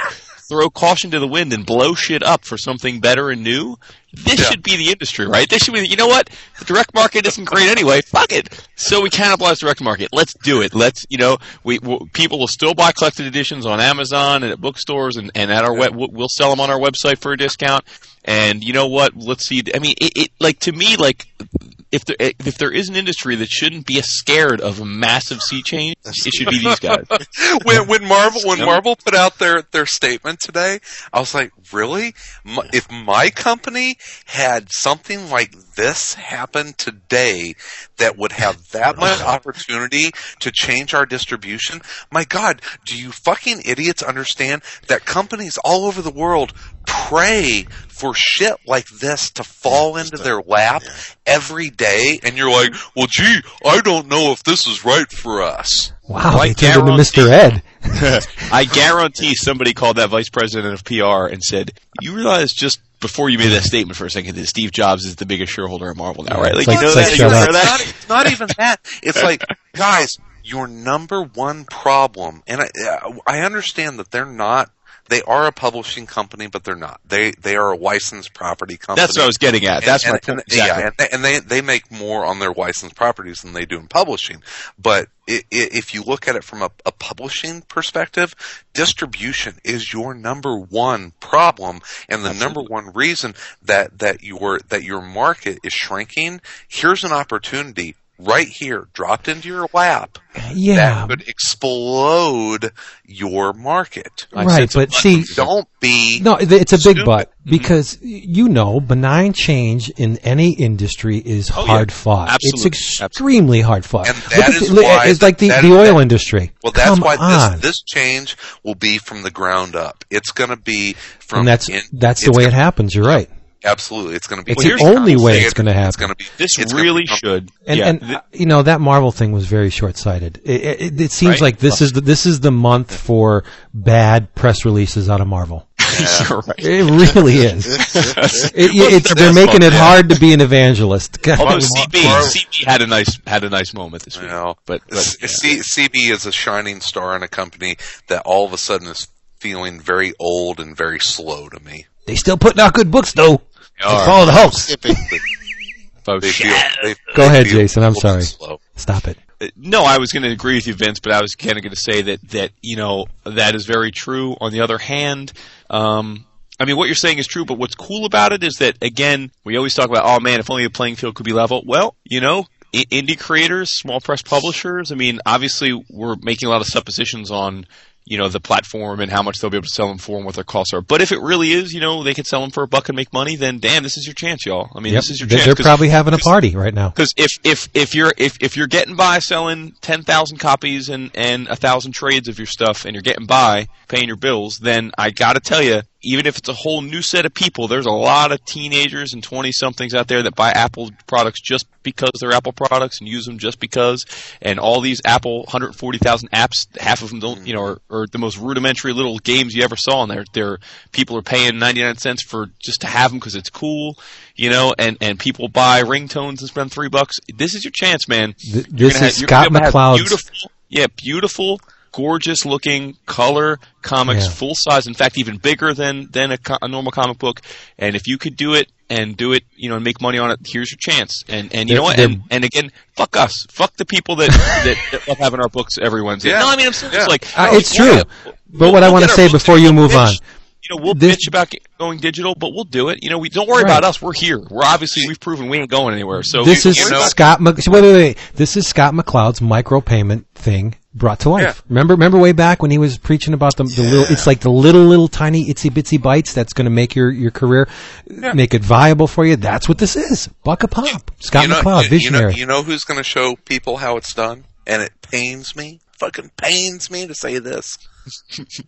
throw caution to the wind and blow shit up for something better and new, this Yeah. should be the industry, right? This should be, you know what? The direct market isn't great anyway. Fuck it. So we cannibalize direct market. Let's do it. Let's, you know, we, we people will still buy collected editions on Amazon and at bookstores and, and at our web, we'll we'll sell them on our website for a discount. And you know what? Let's see. I mean, it, it like to me, like if there eh, if there is an industry that shouldn't be scared of a massive sea change, it should be these guys. when when Marvel when Marvel put out their their statement today, I was like, really? If my company had something like this happen today, that would have that much opportunity to change our distribution, my God, do you fucking idiots understand that companies all over the world pray for shit like this to fall into their lap every day? And you're like, well, gee, I don't know if this is right for us. wow, I they turned into Mr. guarantee- Ed. I guarantee somebody called that vice president of PR and said, "You realize just before you made that statement for a second that Steve Jobs is the biggest shareholder at Marvel now, right? Like, like- you know that? You shut aware up. of that? Not, not even that. It's like, guys, your number one problem, and I, uh, I understand that they're not. They are a publishing company, but they're not. They they are a licensed property company. That's what I was getting at. That's and, my point. and- Exactly. Yeah, and they, and they they make more on their licensed properties than they do in publishing. But i i if you look at it from a, a publishing perspective, distribution is your number one problem, and the number one reason that that your that your market is shrinking. Here's an opportunity right here, dropped into your lap, Yeah, that could explode your market. I right. But button see, Don't be No, it's a big but mm-hmm. because you know benign change in any industry is Oh, yeah. hard fought. Absolutely. It's extremely hard fought. And Look that at is the- why it's like the, that- the oil that- industry. Well, that's Come why on. this this change will be from the ground up. It's going to be from and that's in- that's the way it gonna- happens. You're right. Absolutely, it's going to be. It's the only way it's gonna happen. It's going to be. This it's really become- should. And, yeah, and uh, you know that Marvel thing was very short-sighted. It, it, it seems Right? like this is the, this is the month for bad press releases out of Marvel. you're right. It really is. It- it's, they're making fault, it yeah. hard to be an evangelist. Although CB, CB had a nice had a nice moment this week. You know, but, but yeah. C- CB is a shining star in a company that all of a sudden is feeling very old and very slow to me. They still putting out good books though. All right. Follow the hoax. Skipping. Folks, They feel. They, Go they ahead, feel Jason, I'm sorry. Slow. Stop it. Uh, No, I was going to agree with you, Vince, but I was kind of going to say that that you know that is very true. On the other hand, um, I mean, what you're saying is true, but what's cool about it is that again, we always talk about, oh man, if only the playing field could be level. Well, you know, i- indie creators, small press publishers. I mean, obviously, we're making a lot of suppositions on. You know the platform and how much they'll be able to sell them for and what their costs are. But if it really is, you know, they could sell them for a buck and make money. Then, damn, this is your chance, y'all. I mean, Yep. this is your chance. They're probably having a party right now. because if if if you're if, if you're getting by selling ten thousand copies and and a thousand trades of your stuff, and you're getting by paying your bills, then I got to tell you, even if it's a whole new set of people, there's a lot of teenagers and twenty somethings out there that buy Apple products just because they're Apple products and use them just because. And all these Apple 140,000 apps, half of them don't, you know, mm. are, are the most rudimentary little games you ever saw. And they're, they're people are paying 99 cents for just to have them because it's cool, you know. And and people buy ringtones and spend three bucks. This is your chance, man. Th- You're this is have- you're Scott gonna McCloud's. Beautiful, yeah, beautiful, gorgeous looking color comics, Yeah. full size. In fact, even bigger than than a, co- a normal comic book. And if you could do it and do it, you know, and make money on it, here's your chance. And and you They're- know what? And, and again, fuck us, fuck the people that that, that love having our books every Wednesday. Yeah. No, I mean I'm serious. Yeah. Like Uh, no, it's we'll true. But we'll- what I we'll want to say before you move bitch. on, You know, we'll This- bitch about going digital, but we'll do it. You know, we don't worry Right. about us. We're here. We're obviously we've proven we ain't going anywhere. So this you- is you know, Scott. Mc- wait, wait, wait. This is Scott McCloud's micropayment thing brought to life. Yeah. Remember, remember way back when he was preaching about the, the little. It's like the little, little, tiny, itsy bitsy bites that's going to make your your career, make it viable for you. That's what this is. Buck a pop. Scott you know, McCloud, visionary. You know, you know who's going to show people how it's done, and it pains me, fucking pains me to say this.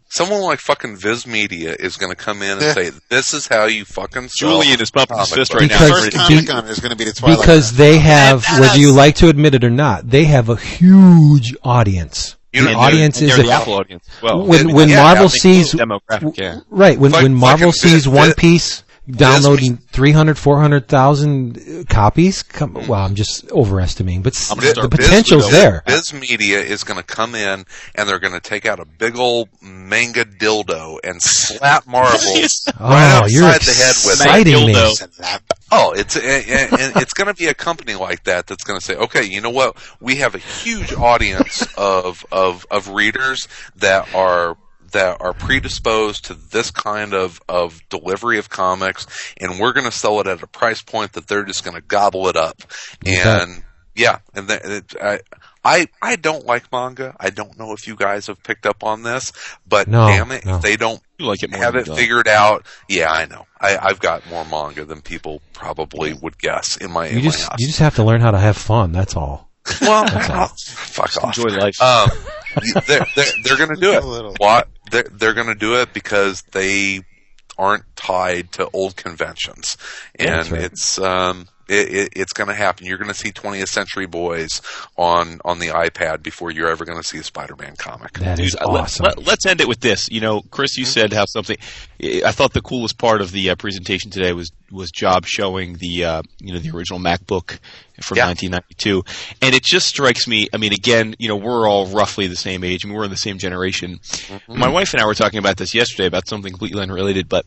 Someone like fucking Viz Media is going to come in and Yeah. say, "This is how you fucking sell." Julian is pumping his fist right Because- now. First be- Comic Con is going to be the Twilight. because Zone. they have, That's- whether you like to admit it or not, they have a huge audience. You the know- And audience is they're a- the Apple audience. Well, when when yeah, Marvel I sees demographic, yeah. Right, when Fuck- when Marvel sees Viz- One Viz- Piece downloading 300, 400,000 copies, come, well, I'm just overestimating, but s- I'm gonna the potential's Viz, there. Viz Media is going to come in and they're going to take out a big old manga dildo and slap Marvel Oh, right you're outside the head with it. exciting me. Dildo. Said that. Oh, it's and, and it's going to be a company like that that's going to say, okay, you know what? We have a huge audience of of of readers that are that are predisposed to this kind of of delivery of comics, and we're going to sell it at a price point that they're just going to gobble it up. You bet. And yeah, and th- it, I. I, I don't like manga. I don't know if you guys have picked up on this, but No, damn it, no. if they don't You like it more have than it Doug. figured out. Yeah, I know. I, I've got more manga than people probably would guess in my, You in my just house. you just have to learn how to have fun. That's all. Well, fuck off. Enjoy life. Um, they're they're, they're going to do A it. little. What they're they're going to do it because they aren't tied to old conventions, and That's right. it's um. It, it, it's going to happen. You're going to see 20th Century Boys on on the iPad before you're ever going to see a Spider-Man comic. That is Dude, uh, let- awesome. Let, us end it with this. You know, Chris, you said how something. I thought the coolest part of the uh, presentation today was was Job showing the uh, you know the original MacBook from Yeah. 1992, and it just strikes me. I mean, again, you know, we're all roughly the same age. I mean, we're in the same generation. My wife and I were talking about this yesterday about something completely unrelated, but.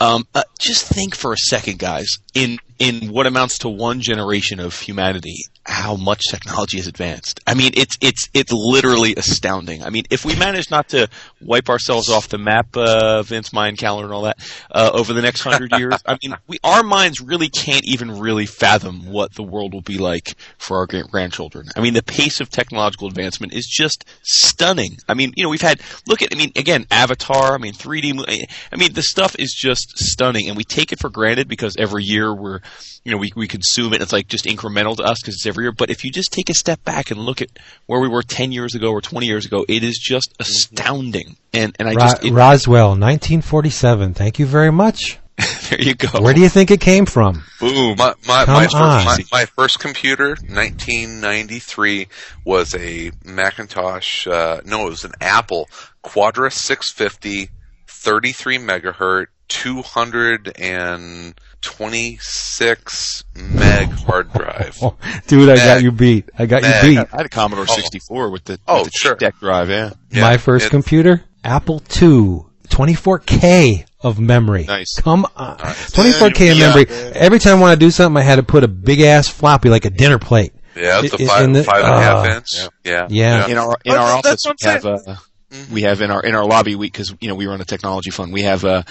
Um, uh, just think for a second, guys. In in what amounts to one generation of humanity, how much technology has advanced. I mean, it's it's it's literally astounding. I mean, if we manage not to wipe ourselves off the map, uh, Vince, Mayan calendar, and all that, uh, over the next hundred years, I mean, we our minds really can't even really fathom what the world will be like for our grandchildren. I mean, the pace of technological advancement is just stunning. I mean, you know, we've had look at, I mean, again, Avatar. I mean, 3D. I mean, the stuff is just stunning, and we take it for granted because every year we're you know, we, we consume it. It's like just incremental to us because it's every year. But if you just take a step back and look at where we were 10 years ago or 20 years ago, it is just astounding. And, and I Ro- just, it, Roswell, 1947. Thank you very much. there you go. Where do you think it came from? Boom. My my, Come my, first, on. my, my first computer, 1993, was a Macintosh. Uh, no, it was an Apple Quadra 650, 33 megahertz, 226 meg hard drive. Oh, dude, I got you beat. I got Meg. you beat. I had a Commodore Oh. 64 with the, Oh, with the sure. deck drive, yeah. Yeah, My first computer, Apple II, 24K of memory. Nice. Come on. 24K of Yeah. memory. Every time I want to do something, I had to put a big ass floppy like a dinner plate. Yeah, it's I- a i- five, in the- five and a half uh, inch. Yeah. Yeah. In our in our office, we I'm have uh, we have in our in our lobby we because you know we run a technology fund. We have a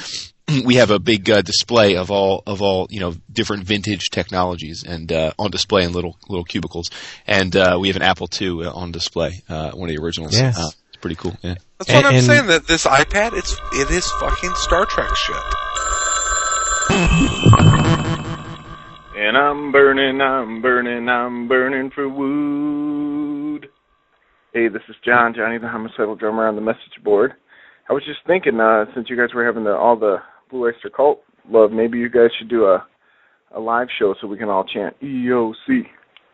we have a big uh, display of all of all you know different vintage technologies and uh, on display in little little cubicles. And uh, we have an Apple II uh, on display, uh, one of the originals. Yes. Uh, it's pretty cool. Yeah. That's what And- I'm and- saying. That this iPad, it's it is fucking Star Trek shit. And I'm burning, I'm burning, I'm burning for wood. Hey, this is John, Johnny the homicidal drummer on the message board. I was just thinking, uh, since you guys were having the, all the Blue Oyster Cult love, maybe you guys should do a a live show so we can all chant BOC,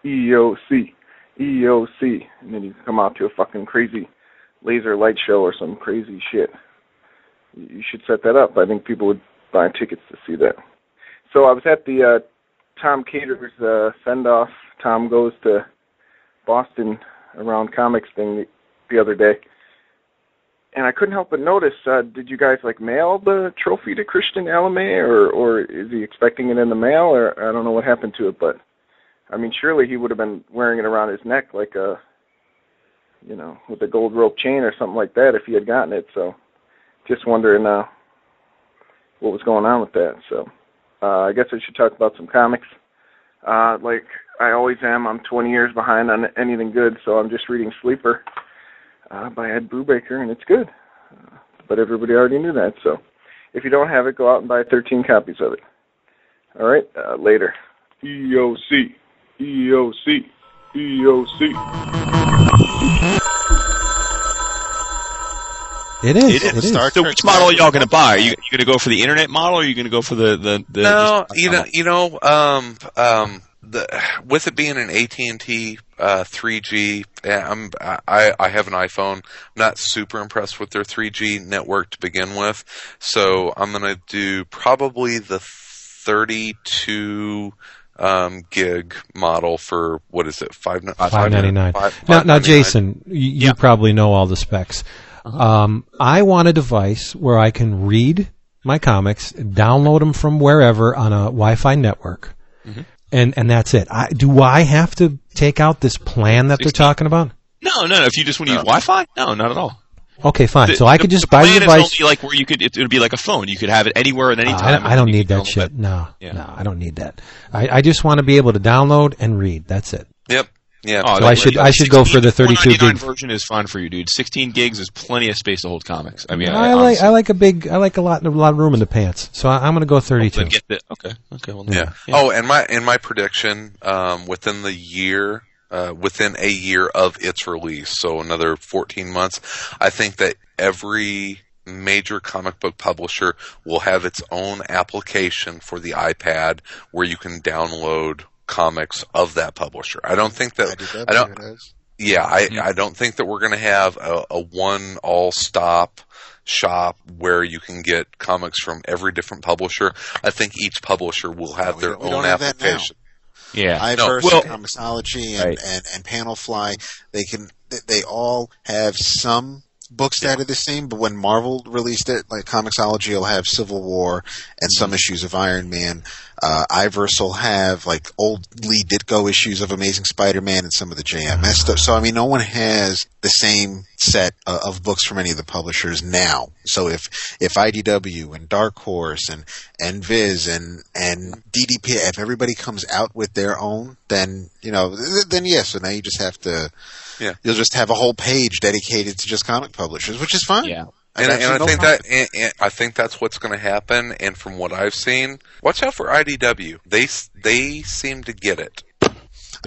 BOC, BOC, and then you can come out to a fucking crazy laser light show or some crazy shit. You you should set that up. I think people would buy tickets to see that. So I was at the uh, Tom Katers' uh, send off. Tom goes to Boston around comics thing the, the other day, and I couldn't help but notice. Uh, did you guys like mail the trophy to Christian Alamy, or or is he expecting it in the mail, or I don't know what happened to it, but I mean, surely he would have been wearing it around his neck like a, you know, with a gold rope chain or something like that if he had gotten it. So, just wondering uh, what was going on with that. So. Uh, I guess I should talk about some comics. Uh, like I always am, I'm 20 years behind on anything good, so I'm just reading Sleeper uh, by Ed Brubaker, and it's good. Uh, but everybody already knew that, so if you don't have it, go out and buy 13 copies of it. All right, uh, later. BOC, BOC, BOC. It is. It is. It is. So which model are y'all going to buy? Are you, you going to go for the internet model or are you going to go for the, the, the no, you know, you know, um, um, the with it being an AT and T uh, 3G, yeah, I'm I I have an iPhone. I'm not super impressed with their 3G network to begin with, so I'm gonna do probably the 32 um, gig model for what is it five Five ninety nine. Five- Now, now, $5.99. Jason, you, you Yeah. probably know all the specs. Um, I want a device where I can read my comics, download them from wherever on a Wi-Fi network, and and that's it. I, do I have to take out this plan that they're talking about? No, no, no. If you just want to use Wi-Fi, no, not at all. Okay, fine. The- so I the- could just the buy the plan device. Is only like where you could. It would be like a phone. You could have it anywhere at any Uh, time. I don't, I don't need that shit. it. No, Yeah. no, I don't need that. I, I just want to be able to download and read. That's it. Yep. Yeah. Oh, So I should- I should go for the 32 gig. version is fine for you, dude. 16 gigs is plenty of space to hold comics. I mean, I, like I like a big. I like a lot a lot of room in the pants. So I, I'm going to go 32. Then get the, okay, okay. Well, Yeah. Oh, and my in my prediction, um, within the year, uh, within a year of its release, so another 14 months, I think that every major comic book publisher will have its own application for the iPad where you can download comics of that publisher. I don't think that IDW I don't it is. yeah, I, mm-hmm. I don't think that we're going to have a, a one all stop shop where you can get comics from every different publisher. I think each publisher will have we their we own don't have that now. application. yeah. iVerse, well- Comixology, and, Right. and, and Panelfly, they can they- they all have some books that are the same, but when Marvel released it, like Comixology will have Civil War and some mm-hmm. issues of Iron Man. Uh, Iverse will have like old Lee Ditko issues of Amazing Spider-Man and some of the JMS stuff. So I mean, no one has the same set uh, of books from any of the publishers now. So if if IDW and Dark Horse and and Viz and and DDP, if everybody comes out with their own, then you know, th- then yes. so now you just have to. Yeah. You'll just have a whole page dedicated to just comic publishers, which is fine. Yeah. And, have and I think that and, and I think that's what's going to happen. And from what I've seen, watch out for IDW. They they seem to get it.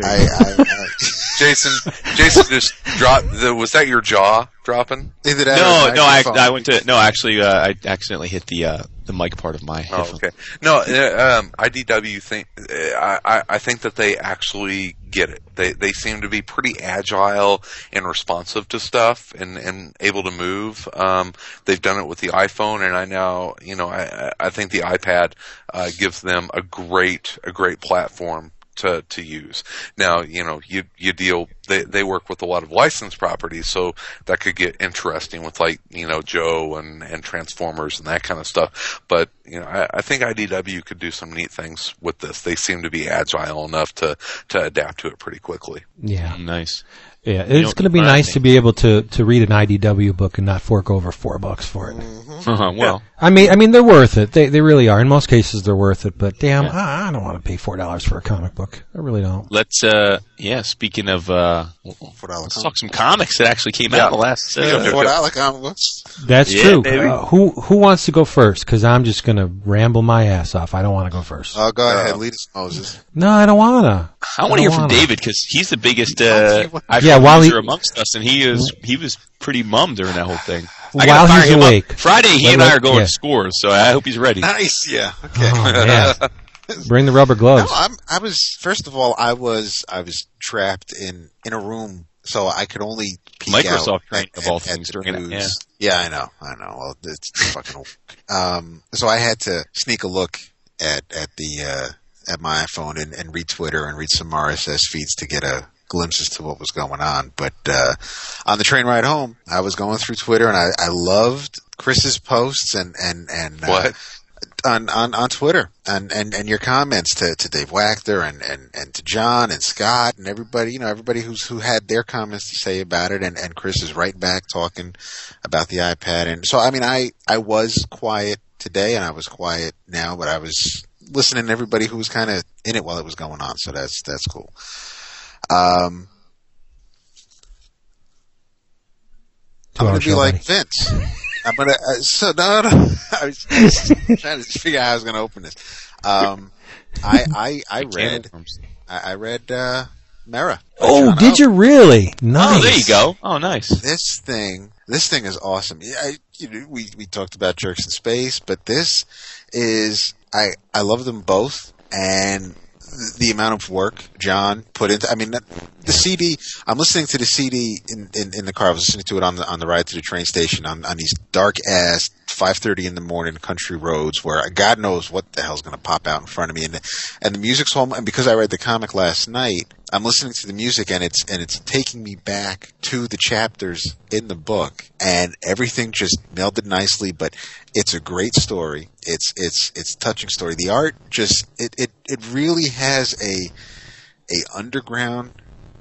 I, I, I Jason, Jason just dropped. The, was that your jaw dropping? either that No, no, I. I went to no. Actually, uh, I accidentally hit the uh, the mic part of my. Oh, headphone. okay. No, uh, um, IDW think uh, I, I- I think that they actually get it. They they seem to be pretty agile and responsive to stuff and and able to move. Um, they've done it with the iPhone, and I now you know I I think the iPad uh, gives them a great a great platform. To, to use now, you know, you you deal. They they work with a lot of licensed properties, so that could get interesting with like you know Joe and and Transformers and that kind of stuff. But you know, I, I think IDW could do some neat things with this. They seem to be agile enough to to adapt to it pretty quickly. Yeah, Nice. Yeah. It's going to be nice think- to be able to to read an IDW book and not fork over four bucks for it. Uh-huh. Well, I mean, I mean, they're worth it. They they really are. In most cases, they're worth it. But damn, I, I don't want to pay four dollars for a comic book. I really don't. let's. uh Yeah. Speaking of, uh Four dollar let's talk some comics that actually came Yeah. out in the last. Yeah. Uh, Four dollar comic books. That's Yeah, true. Uh, who who wants to go first? Because I'm just going to ramble my ass off. I don't want to go first. Oh, go ahead, Uh, lead us, Moses. no, I don't want to. I want to hear from wanna. David because he's the biggest uh, iPhone Yeah, while he- user amongst us, and he is he was pretty mummed during that whole thing. I While he's him up. awake. Friday, he Let- and I are going yeah. to scores, so I hope he's ready. Nice, yeah. Okay. Oh, man. Bring the rubber No, gloves. I'm, I was first of all, I was I was trapped in in a room, so I could only peek Microsoft out trained, at- of all at- at things, the it, news. Yeah, I know, I know. Well, it's fucking. Um, so I had to sneak a look at at the uh, at my iPhone and, and read Twitter and read some RSS feeds to get a glimpse as to what was going on. But uh, on the train ride home, I was going through Twitter and I, I loved Chris's posts and and and uh, What? On, on, on Twitter and, and, and your comments to, to Dave Wachter and, and, and to John and Scott and everybody, you know, everybody who's, who had their comments to say about it. And, and Chris is right back talking about the iPad. And so, I mean, I, I was quiet today and I was quiet now, but I was listening to everybody who was kind of in it while it was going on. So that's, that's cool. Um, I'm gonna be like. Vince. I'm gonna uh, so no, no. I was, I was trying to figure out how I was gonna open this. Um, I I I read I, I read uh, Mera. Oh, did you really? Nice. Oh, there you go. Oh, nice. This thing, this thing is awesome. Yeah, I, you know, we we talked about Jerks in Space, but this is I I love them both, and the, amount of work John put into. I mean, the CD. I'm listening to the CD in, in in the car. I was listening to it on the on the ride to the train station on on these dark ass. 5:30 in the morning country roads where God knows what the hell's going to pop out in front of me and the, and the music's home and because I read the comic last night I'm listening to the music and it's and it's taking me back to the chapters in the book and everything just melded nicely but it's a great story. It's it's it's a touching story. The art just it it, it really has a a underground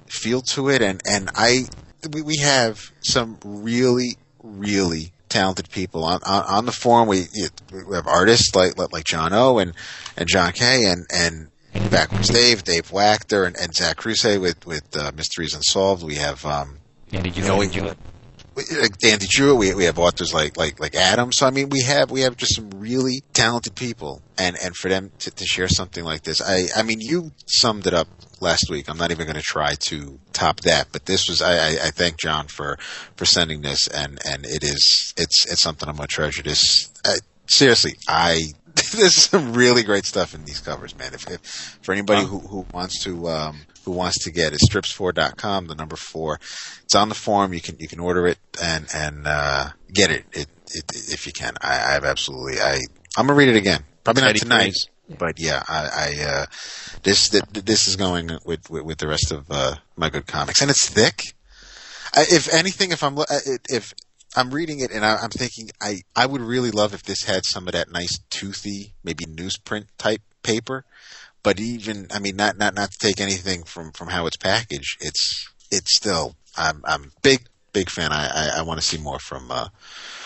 feel to it. And and I we, we have some really really talented people on on, on the forum. We we have artists like like John O and and John Kay and and Backwards Dave, Dave Wachter, and, and Zach Crusay with with uh, Mysteries Unsolved. We have um, Andy you know, we, we- like Andy Drew. We we have authors like like like Adam. So I mean, we have we have just some really talented people, and and for them to, to share something like this, I I mean, you summed it up last week. I'm not even going to try to top that, but this was I, I, I thank John for for sending this, and and it is it's it's something I'm going to treasure. This uh, seriously, I. There's some really great stuff in these covers, man. If, if for anybody who, who wants to um, who wants to get it, strips4.com, the number four. It's on the form. You can you can order it and and uh, get it, it, it if you can. I, I have absolutely. I I'm gonna read it again. Probably not tonight, Freeze. but yeah, I, I uh, this th- this is going with with, with the rest of uh, my good comics, and it's thick. I, if anything, if I'm uh, if I'm reading it and I, I'm thinking I I would really love if this had some of that nice toothy, maybe newsprint type paper. But even I mean, not not not to take anything from from how it's packaged, it's it's still I'm I'm big big fan. I I, I want to see more from. uh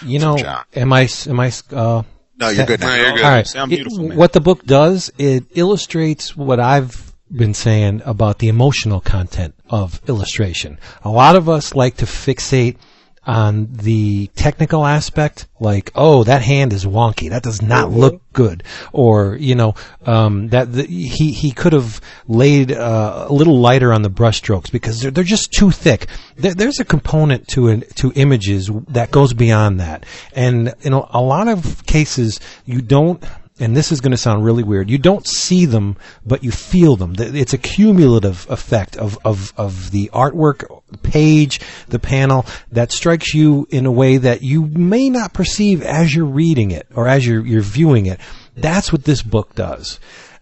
You know, John. am I am I uh, No, you're good now. No, you're good. All right. Sound It- beautiful, man. what the book does, it illustrates what I've been saying about the emotional content of illustration. A lot of us like to fixate on the technical aspect, like, oh, that hand is wonky. That does not look good. Or, you know, um, that the, he, he could have laid uh, a little lighter on the brushstrokes because they're, they're just too thick. There, there's a component to an, to images that goes beyond that. And in a, a lot of cases, you don't, and this is going to sound really weird. You don't see them, but you feel them. It's a cumulative effect of, of, of the artwork, page, the panel that strikes you in a way that you may not perceive as you're reading it or as you're, you're viewing it. That's what this book does.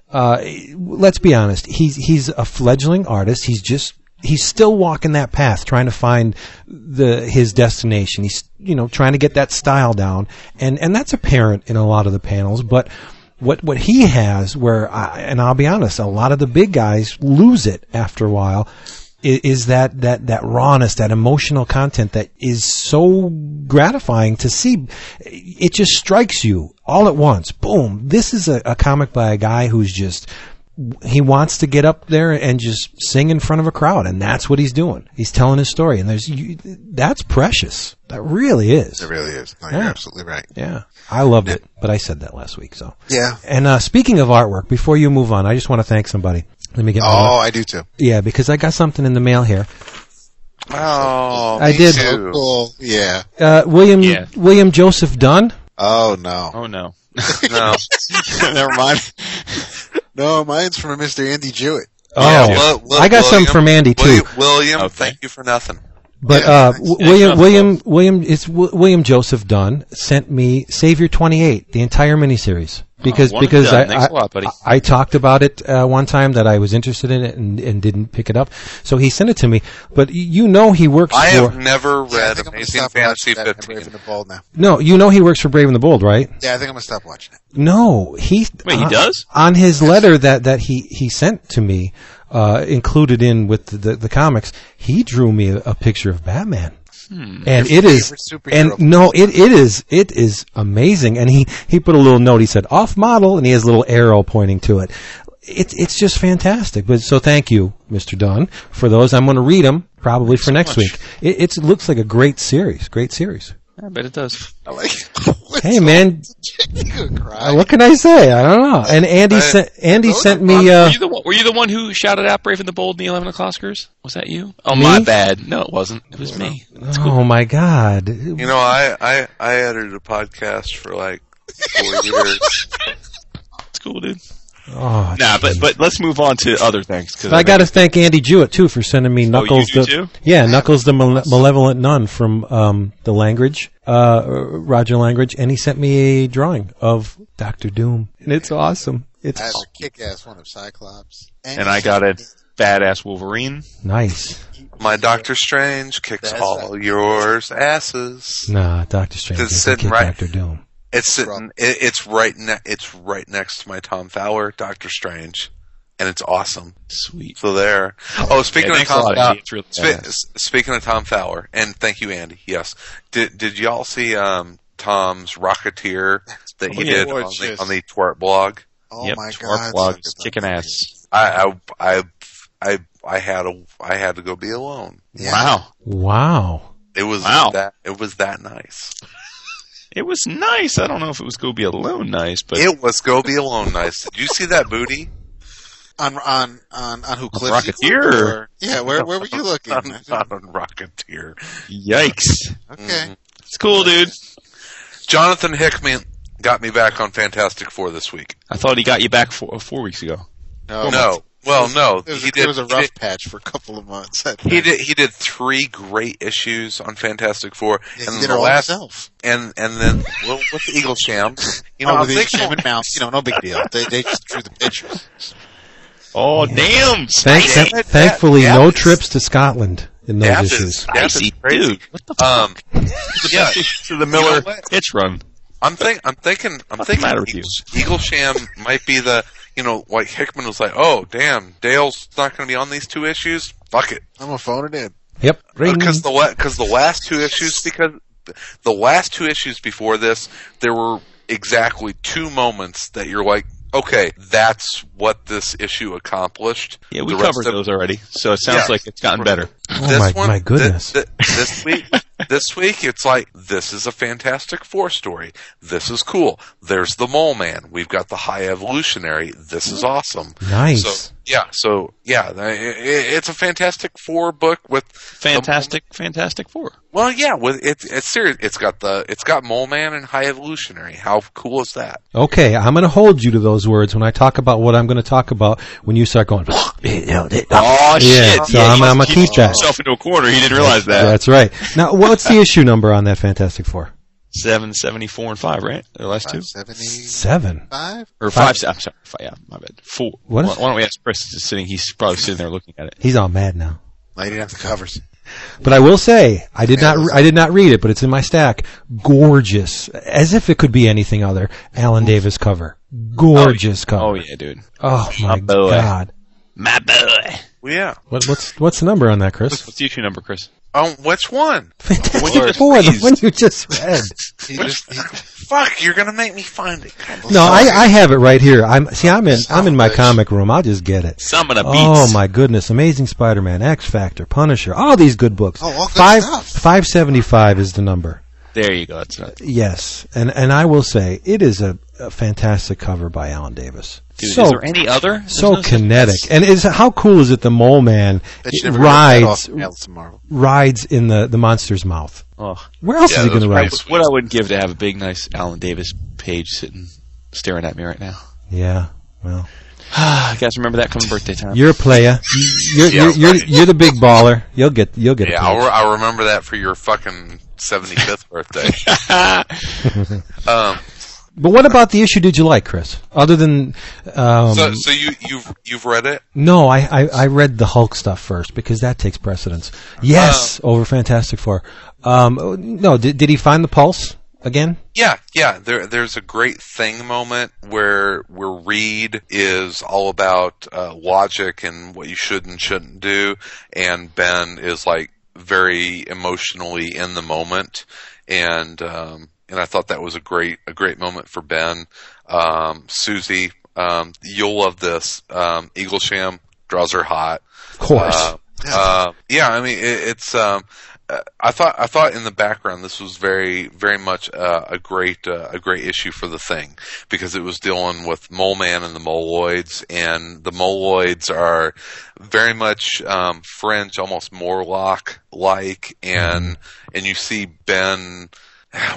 Uh, let's be honest. He's, he's a fledgling artist. He's just, he's still walking that path, trying to find the his destination. He's you know trying to get that style down, and and that's apparent in a lot of the panels. But what what he has, where I, and I'll be honest, a lot of the big guys lose it after a while. Is that, that, that rawness, that emotional content that is so gratifying to see. It just strikes you all at once. Boom. This is a, a comic by a guy who's just he wants to get up there and just sing in front of a crowd, and that's what he's doing. He's telling his story, and there's you, that's precious. That really is. It really is. No, Yeah. You're absolutely right. Yeah, I loved it, but I said that last week. So, Yeah. and uh, speaking of artwork, before you move on, I just want to thank somebody. Let me get. my- Oh, I do too. yeah, because I got something in the mail here. Oh, I me did. So too. cool. Yeah. Uh, William Yeah. William Joseph Dunn. Oh no. Oh no. No. Never mind. No, mine's from a Mr. Andy Jewett. Oh, Wil- Wil- I got some from Andy too. William, William Okay. thank you for nothing. But Yeah, uh, thanks. w- Yeah, William no, William William it's w- William Joseph Dunn sent me Savior twenty eight, the entire miniseries, because Oh, one and because I, done. Thanks I, a lot, buddy. I talked about it uh, one time that I was interested in it and, and didn't pick it up, so he sent it to me. But you know he works I for have never read think Amazing Fantasy watching that Brave 15. and the Bold now. no, you know he works for Brave and the Bold, right? Yeah, I think I'm gonna stop watching it. No, he Wait, he on- does? on his letter that that he he sent to me, uh, included in with the, the comics. He drew me a, a picture of Batman. And it is, and no, it, it is, it is amazing. And he, he put a little note. He said off model, and he has a little arrow pointing to it. It's, it's just fantastic. But so thank you, Mr. Dunn, for those. I'm going to read them probably for next week. It, it's, it looks like a great series. Great series. I bet it does. I like. Hey man, cry. what can I say? I don't know. And Andy I- sent Andy sent me. fun. Uh, were you the one? Were you the one who shouted out "Brave and the Bold" in the eleven o'clock Oscars? Was that you? Oh, Me? my bad. No, it wasn't. It was me. oh my God! You know, I, I, I edited a podcast for like four years. It's cool, dude. Oh, Nah, but but let's move on to other things. Cause I got to thank Andy Jewett too for sending me Knuckles. Oh, you the, do too? Yeah, Knuckles the male- malevolent nun from um, the language, uh, Roger Langridge, and he sent me a drawing of Doctor Doom, and it's awesome. It's I have a kick-ass one of Cyclops, and I got a badass Wolverine. nice. My Doctor Strange kicks That's all yours asses. Nah, Doctor Strange It's is sitting kick right- Doctor Doom. It's sitting. It, it's right. Ne- it's right next to my Tom Fowler Doctor Strange, and it's awesome. Sweet. So there. Oh, speaking Yeah, of Tom lot, Fowler, really spe- speaking of Tom Fowler, and thank you, Andy. Yes. Did Did y'all see um, Tom's Rocketeer that he did on the, Gorgeous. on the Twart blog? Oh yep, my Smart god, Blogs, it's kicking amazing. ass. I I I I, I had a I had to go be alone. Yeah. Wow, Wow. It was Wow. that it was that nice. It was nice. I don't know if it was go be alone nice, but It was go be alone nice. Did you see that booty? On on on on who On clips Rocketeer. Or, yeah, where where were you looking? Not, not on Rocketeer. yikes. okay, mm-hmm. It's cool, dude. Jonathan Hickman got me back on Fantastic Four this week. I thought he got you back four, four weeks ago. no, no, well, no, It was, he it did. was a rough did- patch for a couple of months. I He did. He did three great issues on Fantastic Four, Yeah, and he did the it all last, himself. and and then well, with the Eaglesham, you know, oh, with the thinking, Shaman Mouse, you know, no big deal. They they just drew the pictures. Oh, damn. Thank, Damn it, thankfully, that- no that- trips to Scotland in those Death issues. is, death is Icy crazy. dude. What the Um, yeah, to the Miller You know what? pitch run. I'm think I'm thinking I'm What's thinking matter with you? Eaglesham might be the you know like Hickman was like, oh damn, Dale's not going to be on these two issues. Fuck it, I'm gonna phone it in. Yep. Ring. Uh, because the because the last two issues because the last two issues before this there were exactly two moments that you're like, okay, that's what this issue accomplished. Yeah, we covered of- those already, so it sounds Yeah. like it's gotten better. Oh this my- one, my thi- goodness. thi- this week, this week, it's like this is a Fantastic Four story. This is cool. There's the Mole Man. We've got the High Evolutionary. This is awesome. Nice. So yeah, so yeah, i- i- it's a Fantastic Four book with Fantastic, Fantastic Four. Well, yeah, with it, it's serious. It's got the it's got Mole Man and High Evolutionary. How cool is that? Okay, I'm going to hold you to those words when I talk about what I'm going to talk about when you start going. Oh Yeah, shit! so I'm- he I'm gonna he keep that. himself into a corner. He didn't realize that. That's right. Now, what's the issue number on that Fantastic Four? Seven, seventy-four, and five, right? The last two Seventy-five. Seven. Five? or Five. five. I'm sorry, five, yeah, my bad. Four. What Why, why don't we ask Chris? Is sitting. He's probably sitting there looking at it. He's all mad now. I didn't have the covers. But I will say, I did not, I did not read it, but it's in my stack. Gorgeous, as if it could be anything other. Alan Davis cover, oh, gorgeous cover. Oh yeah, dude. Oh my My boy. god! My boy. Well, yeah. What, what's what's the number on that, Chris? What's the issue number, Chris? Um, which one? Fantastic Lord, Four, the one you just read. Just, Fuck, you're gonna make me find it. No, I, I have it right here. I'm see, I'm in, I'm in my comic room. I'll just get it. Some of the beats. Oh my goodness! Amazing Spider-Man, X Factor, Punisher, all these good books. Oh, all good Five stuff. five seventy five is the number. There you go. That's right. Yes, and and I will say it is a, a fantastic cover by Alan Davis. Dude, so is there any other? There's so no- kinetic, and is how cool is it? The Mole Man bet you never got that rides off Mail to Marvel. rides in the the monster's mouth. Oh. Where else Yeah, is he going to ride? guys- What I would give to have a big, nice Alan Davis page sitting, staring at me right now. Yeah, well, you guys remember that coming birthday time? you're a player. You're Yeah, you're, you're, you're the big baller. You'll get you'll get Yeah, page. I'll, re- I'll remember that for your fucking 75th birthday. um, But what about the issue did you like, Chris? Other than um, so, so you you've you've read it? no, I, I I read the Hulk stuff first because that takes precedence. Yes, over Fantastic Four. Um, no, did did he find the pulse again? Yeah, yeah. There, there's a great thing moment where where Reed is all about uh, logic and what you should and shouldn't do, and Ben is like very emotionally in the moment, and um, and I thought that was a great a great moment for Ben. Um, Susie, um, you'll love this. Um, Eaglesham draws her hot. Of course. Uh, uh, yeah, I mean it, it's. Um, uh, I thought I thought in the background this was very very much uh, a great uh, a great issue for the thing because it was dealing with Mole Man and the Moloids and the Moloids are very much um, French, almost Morlock like, and and you see Ben w-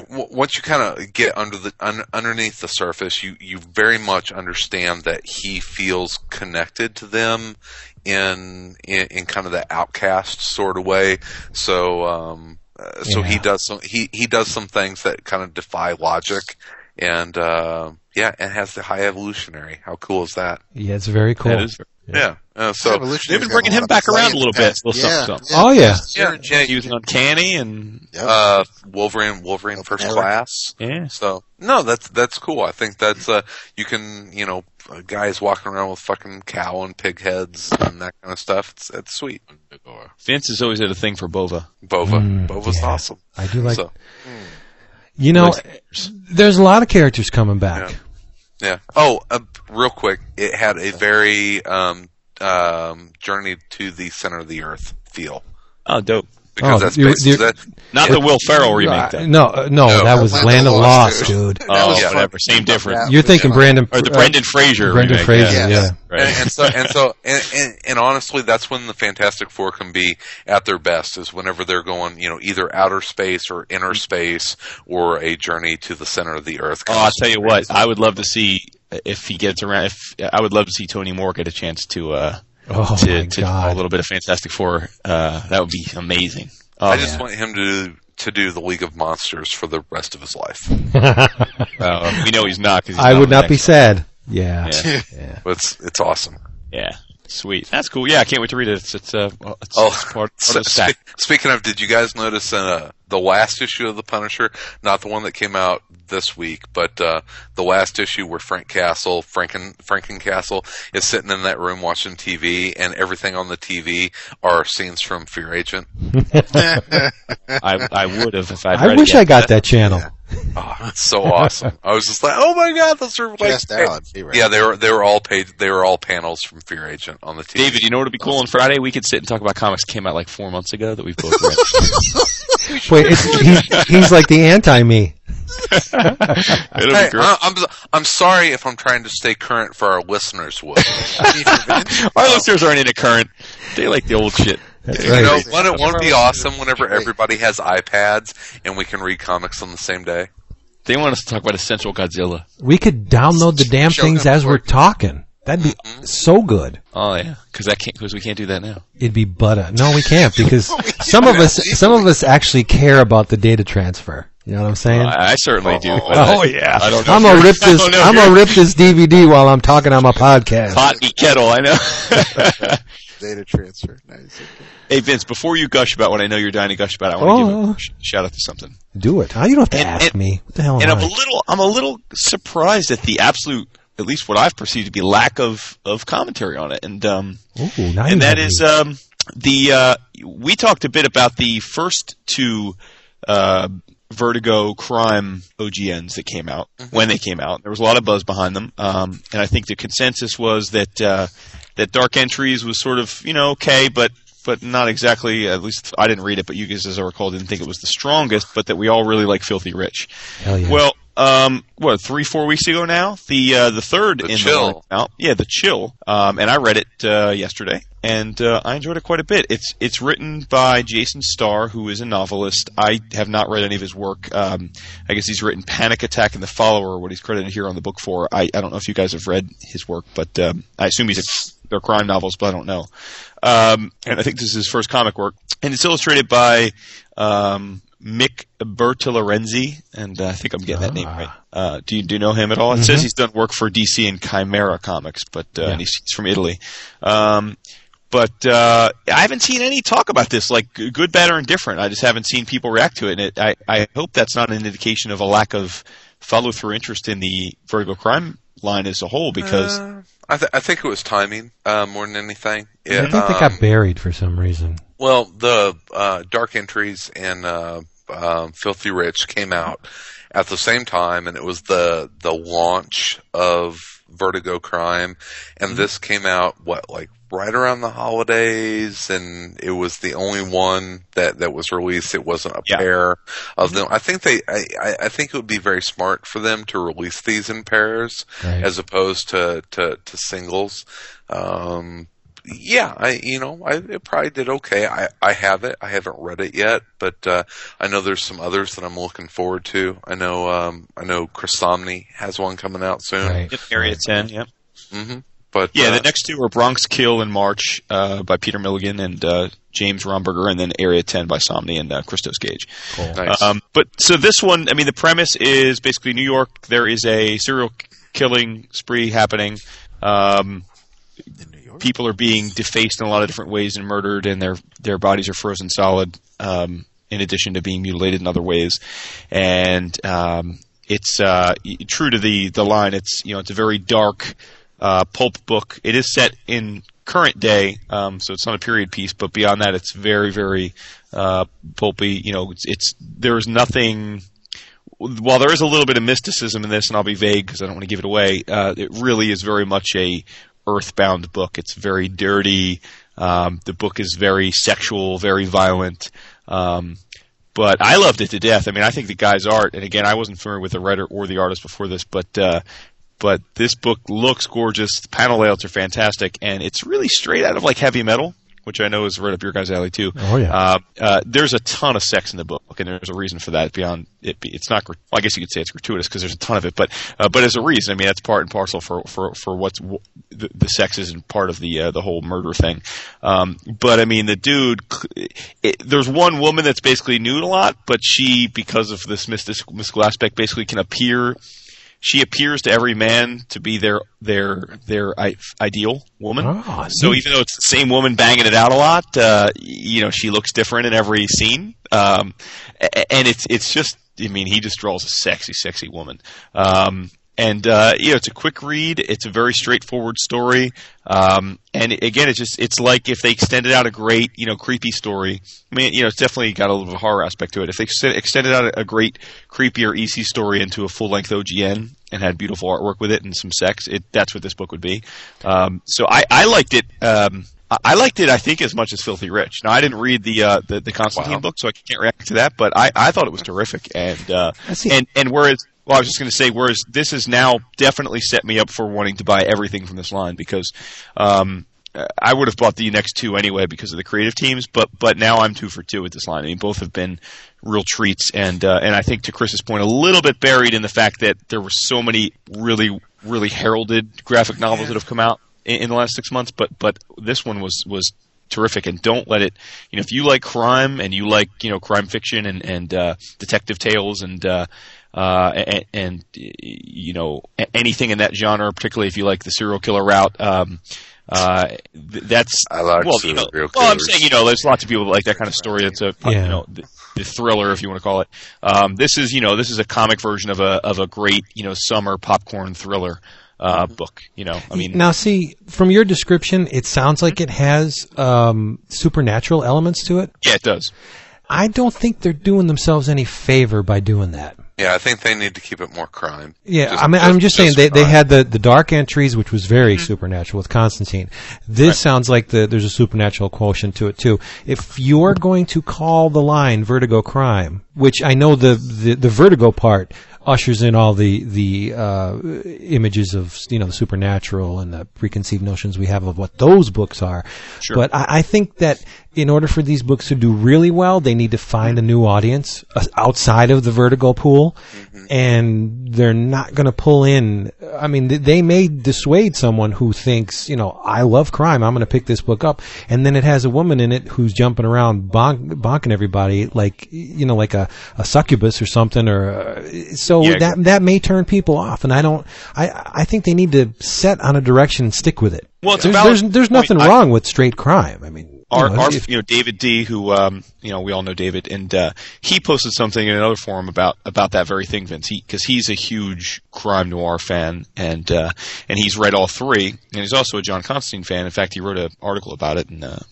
once you kind of get under the un, underneath the surface, you you very much understand that he feels connected to them in in, in kind of the outcast sort of way. So um, uh, so he does some he he does some things that kind of defy logic, and uh, yeah, and has the high evolutionary. How cool is that? yeah, it's very cool. That is. Yeah. Uh, so They've been bringing him back around a little the bit, little yeah, something, Oh, yeah. yeah, yeah, He was uncanny and Yep. uh, Wolverine, Wolverine First Class. yeah. So no, that's that's cool. I think that's uh, you can you know uh, guys walking around with fucking cow and pig heads and that kind of stuff. It's it's sweet. Vince has always had a thing for Bova. Bova, Mm, Bova's yeah. awesome. I do like. So You know, there's a lot of characters coming back. Yeah. Oh, uh, real quick, it had a very um, um, journey to the center of the earth feel Oh, dope. Because Oh, that's you- basically you- that. Not Yeah. the Will Ferrell remake, Uh, no, uh, no, No, that was Land Land of of Lost, Lost, dude. dude. Oh, was fun. whatever. Same difference. You're thinking Brandon Or the uh, Brendan Fraser Brendan remake. Fraser, yeah. yeah. Right. And, and so and so and, and, and honestly, that's when the Fantastic Four can be at their best. Is whenever they're going, you know, either outer space or inner space, or a journey to the center of the earth. Oh, I'll tell you what. I would love to see if he gets around. If I would love to see Tony Moore get a chance to uh, Oh to, to draw a little bit of Fantastic Four. Uh, that would be amazing. Oh, I just yeah. want him to to do the League of Monsters for the rest of his life. uh, we know he's not. 'cause he's I would not be next sad. Yeah, Yeah. yeah. It's it's awesome. Yeah. Sweet. That's cool. Yeah, I can't wait to read it. It's it's uh it's, Oh, it's part, part So, of the stack. spe- speaking of, did you guys notice in uh, the last issue of the Punisher, not the one that came out this week, but uh, the last issue where Frank Castle, Franken Franken Castle, is sitting in that room watching TV, and everything on the TV are scenes from Fear Agent. I I would have if I'd I read wish. I got that channel. Oh, it's so awesome! I was just like, oh my god, those are like, Just Alan Fever. yeah, they were they were all paid, they were all panels from Fear Agent on the TV. David, you know what would be cool on Friday? We could sit and talk about comics that came out like four months ago that we've both read. Wait, it's, he, he's like the anti-me. It'll Hey, be great. I- I'm I'm sorry if I'm trying to stay current for our listeners. Would Our listeners aren't into current. They like the old shit. That's you know, right. wouldn't it won't it be awesome whenever everybody has iPads and we can read comics on the same day? They want us to talk about Essential Godzilla. We could download the damn Show things them as we're for- talking. That'd be mm-hmm. so good. Oh yeah, because that can't because we can't do that now. It'd be butter. No, we can't because some of us, some of us actually care about the data transfer. You know what I'm saying? I, I certainly do. but Oh I- oh, yeah, I don't know. I'm gonna rip this. don't know if I'm gonna rip this DVD while I'm talking on my podcast. Pot me kettle. I know. Data transfer. Nice. hey Vince, before you gush about what I know you're dying to gush about, I want to Oh. give a sh- shout out to something. Do it. Oh, you don't have to And- ask and- me. What the hell and am I'm I? a little, I'm a little surprised at the absolute, at least what I've perceived to be lack of of commentary on it. And um, Ooh, now and that have is me. um, the uh, we talked a bit about the first two uh, Vertigo crime OGNs that came out when they came out. There was a lot of buzz behind them, um, and I think the consensus was that uh, that Dark Entries was sort of you know okay, but but not exactly. At least I didn't read it, but you guys, as I recall, didn't think it was the strongest. But that we all really like Filthy Rich. Hell yeah. Well, um, what three, four weeks ago now? The uh, the third The in Chill. the out, yeah, the chill. Um, and I read it uh, yesterday, and uh, I enjoyed it quite a bit. It's it's written by Jason Starr, who is a novelist. I have not read any of his work. Um, I guess he's written Panic Attack and The Follower, what he's credited here on the book for. I, I don't know if you guys have read his work, but um, I assume he's a, they're crime novels, but I don't know. Um, and I think this is his first comic work, and it's illustrated by um, Mick Bertilorenzi, and uh, I think I'm getting that name Ah. right. Uh, do you do you know him at all? It says he's done work for DC and Chimera Comics, but uh, Yeah. and he's, he's from Italy. Um, but uh, I haven't seen any talk about this, like good, bad, or indifferent. I just haven't seen people react to it, and it, I I hope that's not an indication of a lack of follow through interest in the Vertigo crime line as a whole, because. Uh, I, th- I think it was timing uh, more than anything. Yeah, I think they um, got buried for some reason. Well, the uh, Dark Entries and uh, um, Filthy Rich came out at the same time, and it was the the launch of Vertigo Crime, and Mm-hmm. this came out what like right around the holidays, and it was the only one that that was released. It wasn't a Yeah. pair of them. I think they, I, I- I think it would be very smart for them to release these in pairs Right. as opposed to to, to singles. Um, yeah, I you know I it probably did okay. I I have it. I haven't read it yet, but uh, I know there's some others that I'm looking forward to. I know um I know Chris Samnee has one coming out soon. Right. Yep, Area 10, yep. hmm But Yeah, uh, the next two are Bronx Kill in March uh, by Peter Milligan and uh, James Romberger, and then Area 10 by Samnee and uh, Christos Gage. nice. Um, but so this one, I mean, the premise is basically New York. There is a serial killing spree happening. Um, In New York. People are being defaced in a lot of different ways and murdered, and their their bodies are frozen solid. Um, in addition to being mutilated in other ways, and um, it's uh, true to the the line. It's you know it's a very dark uh, pulp book. It is set in current day, um, so it's not a period piece. But beyond that, it's very very uh, pulpy. You know, it's, it's there's nothing while there is a little bit of mysticism in this, and I'll be vague because I don't want to give it away, uh, it really is very much a earthbound book. It's very dirty. Um, the book is very sexual, very violent. Um, but I loved it to death. I mean, I think the guy's art, and again, I wasn't familiar with the writer or the artist before this, but uh, but this book looks gorgeous. The panel layouts are fantastic, and it's really straight out of like heavy metal, which I know is right up your guys' alley too. Oh, yeah. Uh, uh, there's a ton of sex in the book, and there's a reason for that. Beyond it, it's not. Well, I guess you could say it's gratuitous because there's a ton of it, but uh, but as a reason, I mean, that's part and parcel for for for what's w- the, the sex isn't part of the uh, the whole murder thing. Um, but I mean, the dude. It, there's one woman that's basically nude a lot, but she, because of this mystical aspect, basically can appear she appears to every man to be their their their I- ideal woman. Ah, so neat. even though it's the same woman banging it out a lot, uh, you know, she looks different in every scene. Um, and it's it's just, I mean, he just draws a sexy, sexy woman. Um, and uh, you know, it's a quick read. It's a very straightforward story. Um, and again, it's just it's like if they extended out a great, you know, creepy story. I mean, you know, it's definitely got a little bit of horror aspect to it. If they ex- extended out a, a great creepier EC story into a full length OGN and had beautiful artwork with it and some sex, it that's what this book would be. Um, so I, I liked it. Um, I- I liked it, I think, as much as Filthy Rich. Now, I didn't read the uh, the, the Constantine Wow. book, so I can't react to that. But I, I thought it was terrific, and uh, and and whereas, well, I was just going to say, whereas this has now definitely set me up for wanting to buy everything from this line because um, I would have bought the next two anyway because of the creative teams, but but now I'm two for two with this line. I mean, both have been real treats, and uh, and I think to Chris's point, a little bit buried in the fact that there were so many really really heralded graphic novels that have come out in, in the last six months, but but this one was was terrific and don't let it you know if you like crime and you like you know crime fiction and and uh, detective tales and uh, uh, and, and you know anything in that genre, particularly if you like the serial killer route. Um, uh, th- that's I like well, you know, serial well, I'm saying you know, there's lots of people that like that kind of story. It's a Yeah. you know the, the thriller, if you want to call it. Um, this is you know this is a comic version of a of a great you know summer popcorn thriller uh, book. You know, I mean, now see from your description, it sounds like it has um, supernatural elements to it. yeah, it does. I don't think they're doing themselves any favor by doing that. Yeah, I think they need to keep it more crime. Yeah, Just- I mean, I'm just saying they, they crime. had the, the dark entries, which was very mm-hmm. supernatural with Constantine. This sounds like the, there's a supernatural quotient to it too. If you're going to call the line Vertigo crime, which I know the, the, the Vertigo part ushers in all the the uh, images of you know the supernatural and the preconceived notions we have of what those books are. Sure. But I, I think that in order for these books to do really well, they need to find a new audience uh, outside of the Vertigo pool, and they're not going to pull in. I mean, they may dissuade someone who thinks, you know, I love crime. I'm going to pick this book up, and then it has a woman in it who's jumping around bonk, bonking everybody like you know, like a, a succubus or something, or uh, so Yeah, that that may turn people off. And I don't. I I think they need to set on a direction and stick with it. Well, there's there's, there's nothing I- wrong with straight crime. I mean, you our, know, our if- you know David D, who um, you know we all know David, and uh, he posted something in another forum about about that very thing, Vince. Because he's a huge crime noir fan, and uh, and he's read all three, and he's also a John Constantine fan. In fact, he wrote an article about it in. Uh,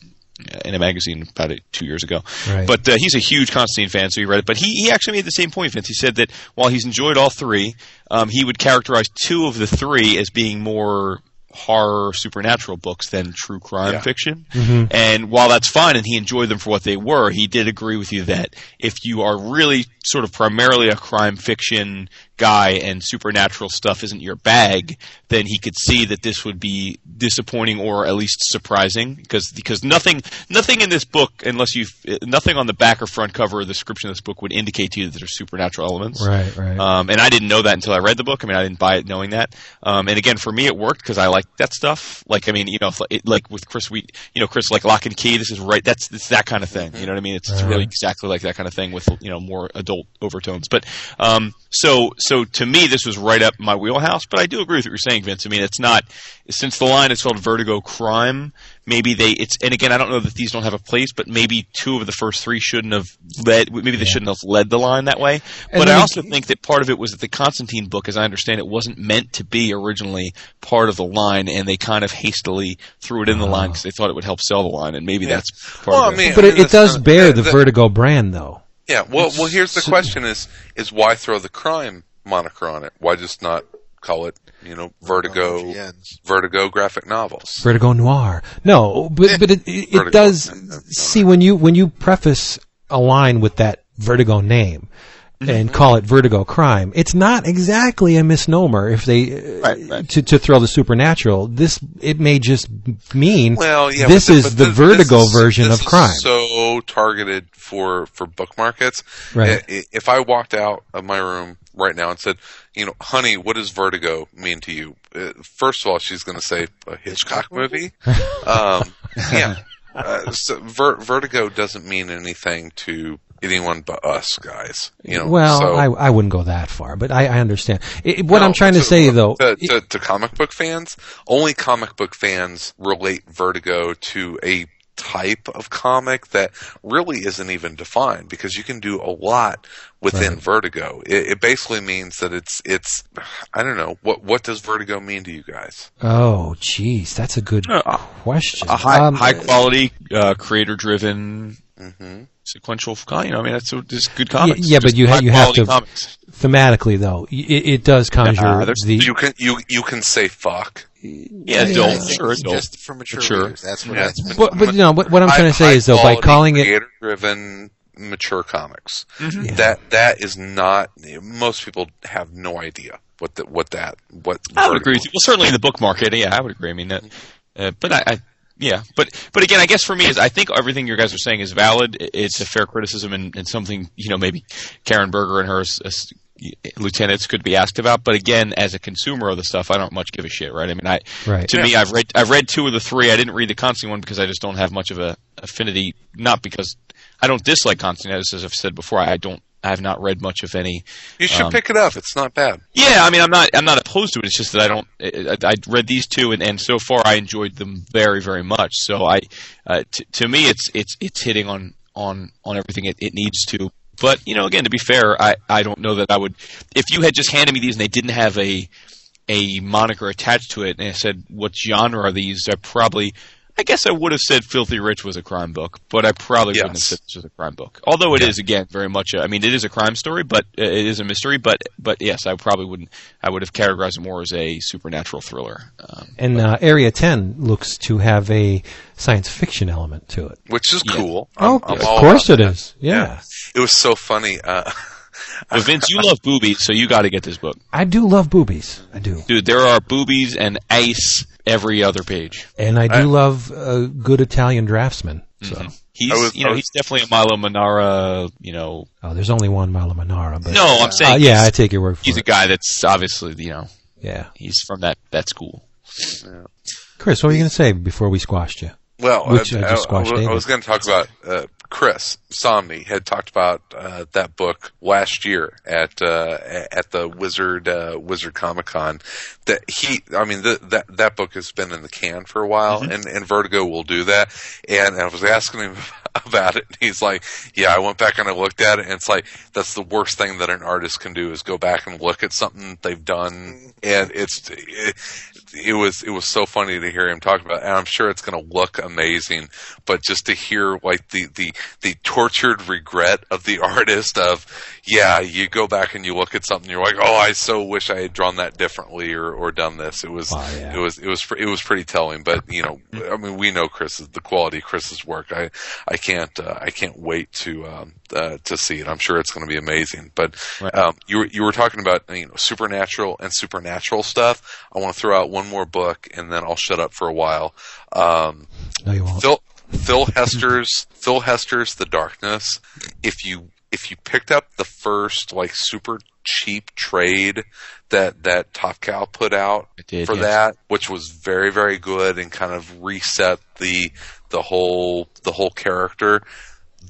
in a magazine about it two years ago, Right. but uh, he's a huge Constantine fan, so he read it. But he, he actually made the same point, Vince. He said that while he's enjoyed all three, um, he would characterize two of the three as being more horror supernatural books than true crime Yeah. fiction. And while that's fine and he enjoyed them for what they were, he did agree with you that if you are really sort of primarily a crime fiction guy and supernatural stuff isn't your bag, then he could see that this would be disappointing or at least surprising because because nothing nothing in this book unless you nothing on the back or front cover of the description of this book would indicate to you that there's supernatural elements. Right, right. Um, and I didn't know that until I read the book. I mean, I didn't buy it knowing that. Um, and again, for me, it worked because I like that stuff. Like, I mean, you know, if, it, like with Chris, we, you know, Chris, like Lock and Key. This is right. That's it's that kind of thing. You know what I mean? It's, it's really exactly like that kind of thing with you know more adult overtones. But um, so so to me, this was right up my wheelhouse. But I do agree with what you're saying, Vince. I mean, it's not since the line is called Vertigo Crime. Maybe they it's and again, I don't know that these don't have a place, but maybe two of the first three shouldn't have led. Maybe they shouldn't have led the line that way. And But then I it- also think that part of it was that the Constantine book, as I understand it, wasn't meant to be originally part of the line, and they kind of hastily threw it in the line ah. because they thought it would help sell the line, and maybe that's part Well, of I it. mean, but it, it does not- bear the- the the- Vertigo brand, though. Yeah. Well, well. Here's the question: is is why throw the crime moniker on it? Why just not call it, you know, Vertigo, Vertigo graphic novels? Vertigo Noir. No, but but it it, Vertigo. it does. See when you when you preface a line with that Vertigo name. And call it Vertigo Crime. It's not exactly a misnomer if they uh, Right, right. to to throw the supernatural. This it may just mean Well, yeah. this is the this- Vertigo this is- version this of is crime. So targeted for for book markets. Right. If I walked out of my room right now and said, you know, honey, what does Vertigo mean to you? Uh, First of all, she's going to say a Hitchcock movie. um, yeah. Uh, so ver- Vertigo doesn't mean anything to anyone but us guys. You know, well, so, I, I wouldn't go that far, but I, I understand. It, what No, I'm trying to to- say, though, to, to, to comic book fans, only comic book fans relate Vertigo to a type of comic that really isn't even defined because you can do a lot within Right. Vertigo. It, it basically means that it's it's I don't know what what does Vertigo mean to you guys? oh, jeez, that's a good Uh, question. a high Um, high quality, uh, creator driven, hmm sequential. You know, I mean, that's just good Yeah, comics. yeah, but you ha- you have to- Comics. thematically, though, it, it does conjure Uh, the. You can you you can say fuck. Yeah, I adult, think sure, it's adult. Just for mature Mature. readers. That's what Yeah. that's meant. But, but you know, what, what I'm trying to say is though, by calling it, creator driven mature comics, Mm-hmm. Yeah. that that is not most people have no idea what the, what that what I would agree with you. Well, certainly in the book market, yeah, I would agree. I mean that, uh, but I, I, yeah, but but again, I guess for me is I think everything you guys are saying is valid. It's a fair criticism and, and something you know maybe Karen Berger and her s- s- lieutenants could be asked about. But again, as a consumer of the stuff, I don't much give a shit, right? I mean, I Right. to me, I've read I've read two of the three. I didn't read the Constantine one because I just don't have much of a affinity. Not because I don't dislike Constantine, as as I've said before. I don't. I have not read much of any You should Um, pick it up. It's not bad. yeah, I mean, I'm not, I'm not opposed to it. It's just that I don't. I, I read these two, and, and so far I enjoyed them very, very much. So I, uh, t- to me, it's it's it's hitting on on on everything it, it needs to. But you know, again, to be fair, I I don't know that I would. If you had just handed me these and they didn't have a a moniker attached to it, and I said, "What genre are these?" I probably. I guess I would have said Filthy Rich was a crime book, but I probably wouldn't have said this was a crime book. Although it is again very much. A, I mean, it is a crime story, but uh, it is a mystery. But but yes, I probably wouldn't. I would have categorized it more as a supernatural thriller. Um, and uh, Area 10 looks to have a science fiction element to it. which is Yeah. cool. Oh, I'm- I'm of course about it that. is. Yeah. It was so funny. Uh, but Vince, you love boobies, so you got to get this book, I do love boobies. I do. dude. There are boobies and ice every other page. And I do I- love a good Italian draftsman. So, He's was- you know was- he's definitely a Milo Manara. You know, oh, there's only one Milo Manara, but no, I'm uh, saying yeah, I take your word for it. he's a guy that's obviously you know yeah, he's from that that school. Chris, what were you going to say before we squashed you? well, Which I I, just I- squashed I was- I was going to talk about uh, Chris Samnee had talked about uh, that book last year at uh, at the Wizard uh, Wizard Comic Con. That he, I mean, th- that that book has been in the can for a while, Mm-hmm. and, and Vertigo will do that. And I was asking him about it, and he's like, "Yeah, I went back and I looked at it, and it's like that's the worst thing that an artist can do is go back and look at something they've done, and it's." It, it was it was so funny to hear him talk about, it. and I'm sure it's going to look amazing. But just to hear like the the the tortured regret of the artist of, yeah, you go back and you look at something, you're like, oh, I so wish I had drawn that differently or, or done this. It was Wow, yeah. it was it was it was pretty telling. But you know, I mean, we know Chris's the quality of Chris's work. I I can't uh, I can't wait to um, uh, to see it. I'm sure it's going to be amazing. But Right. um, you were you were talking about you know supernatural and supernatural stuff. I want to throw out one more book, and then I'll shut up for a while. Um, No, you won't. Phil Phil Hester's Phil Hester's The Darkness. If you if you picked up the first like super cheap trade that that Top Cow put out did, for yes. that, which was very very good and kind of reset the the whole the whole character.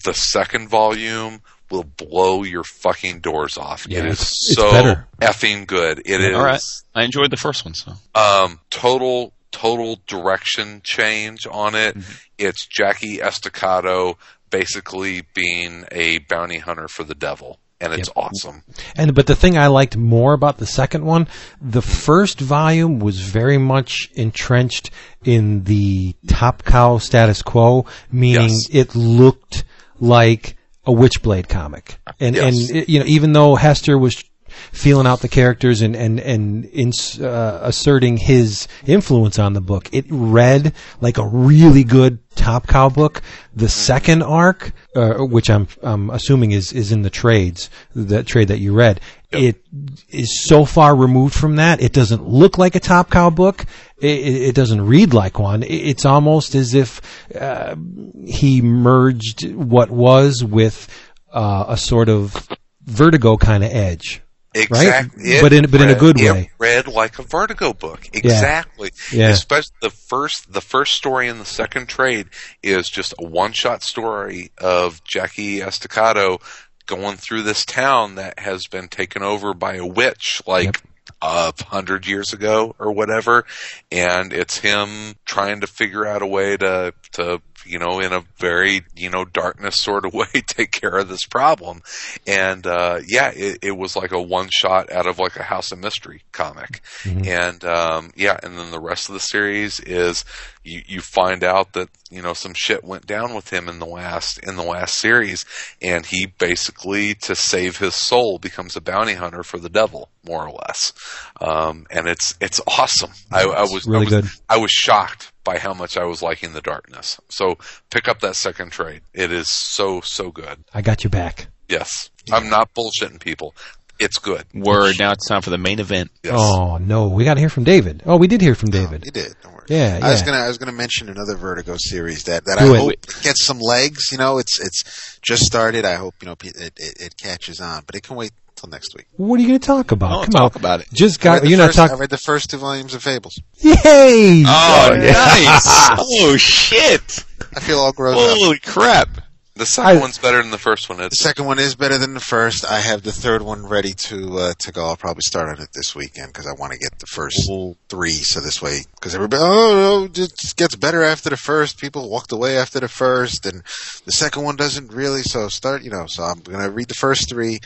The second volume will blow your fucking doors off. Yeah, it is it's- it's so better. effing good. It is All right, I enjoyed the first one, so um, total total direction change on it. Mm-hmm. It's Jackie Estacado basically being a bounty hunter for the devil, and it's Yep. awesome. And but the thing I liked more about the second one, the first volume was very much entrenched in the top cow status quo, meaning Yes. it looked like a Witchblade comic. And Yes. and it- you know, even though Hester was feeling out the characters and and and ins, uh, asserting his influence on the book, it read like a really good top cow book. The second arc, uh, which I'm I'm assuming is is in the trades, the trade that you read, it is so far removed from that. It doesn't look like a top cow book. It, it it doesn't read like one. It's almost as if uh, he merged what was with uh, a sort of vertigo kind of edge. Exactly. But in- but in a good way. read like a Vertigo book. Exactly. Yeah. Especially the first, the first story in the second trade is just a one-shot story of Jackie Estacado going through this town that has been taken over by a witch, like. Yep. A hundred years ago or whatever, and it's him trying to figure out a way to, to, you know, in a very, you know, darkness sort of way, take care of this problem. And, uh, yeah, it, it was like a one shot out of like a House of Mystery comic. And, um, yeah, and then the rest of the series is you, you find out that, you know, some shit went down with him in the last, in the last series. And he basically, to save his soul, becomes a bounty hunter for the devil, more or less. Um, and it's, it's awesome. I, I was, really I was, good. I was shocked by how much I was liking the darkness. So pick up that second trade. It is so, so good. I got you back. Yes. I'm not bullshitting people. It's good. Word. Now it's time for the main event. Yes. Oh no, we got to hear from David. Oh, we did hear from oh, David. You did. Don't worry. Yeah, I was gonna I was gonna mention another Vertigo series that, that Do I it. hope gets some legs. You know, it's it's just started. I hope you know it, it, it catches on, but it can wait till next week. What are you going to talk about? Oh, Come talk on. about it. Just got you're not first- I talking. read the first two volumes of Fables. Yay! Oh, nice! oh shit! I feel all grown up. Holy crap! The second I- one's better than the first one. The It's second one is better than the first. I have the third one ready to uh, to go. I'll probably start on it this weekend because I want to get the first three. So this way, because everybody, oh, no, it just gets better after the first. People walked away after the first, and the second one doesn't really. So start, you know. So I'm gonna read the first three.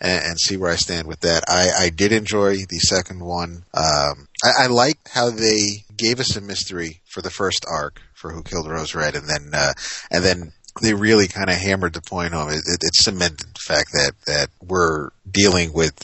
And, and see where I stand with that. I, I did enjoy the second one. Um, I, I liked how they gave us a mystery for the first arc for Who Killed Rose Red, and then uh, and then they really kind of hammered the point home. It, it, it cemented the fact that that we're dealing with